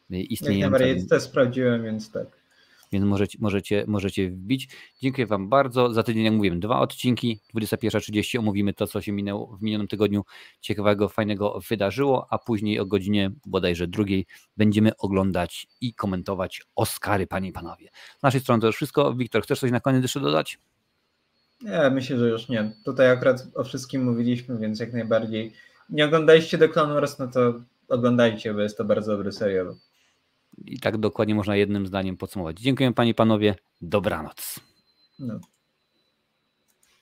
istniejąca. Jak też sprawdziłem, więc tak. Więc możecie, możecie, możecie wbić. Dziękuję Wam bardzo. Za tydzień, jak mówiłem, dwa odcinki. 21.30 omówimy to, co się minęło w minionym tygodniu ciekawego, fajnego wydarzyło, a później o godzinie bodajże drugiej będziemy oglądać i komentować Oscary, Panie i Panowie. Z naszej strony to już wszystko. Wiktor, chcesz coś na koniec jeszcze dodać? Nie, myślę, że już nie. Tutaj akurat o wszystkim mówiliśmy, więc jak najbardziej. Nie oglądaliście The Clone Wars, no to oglądajcie, bo jest to bardzo dobry serial. I tak dokładnie można jednym zdaniem podsumować. Dziękuję Panie i Panowie. Dobranoc. No.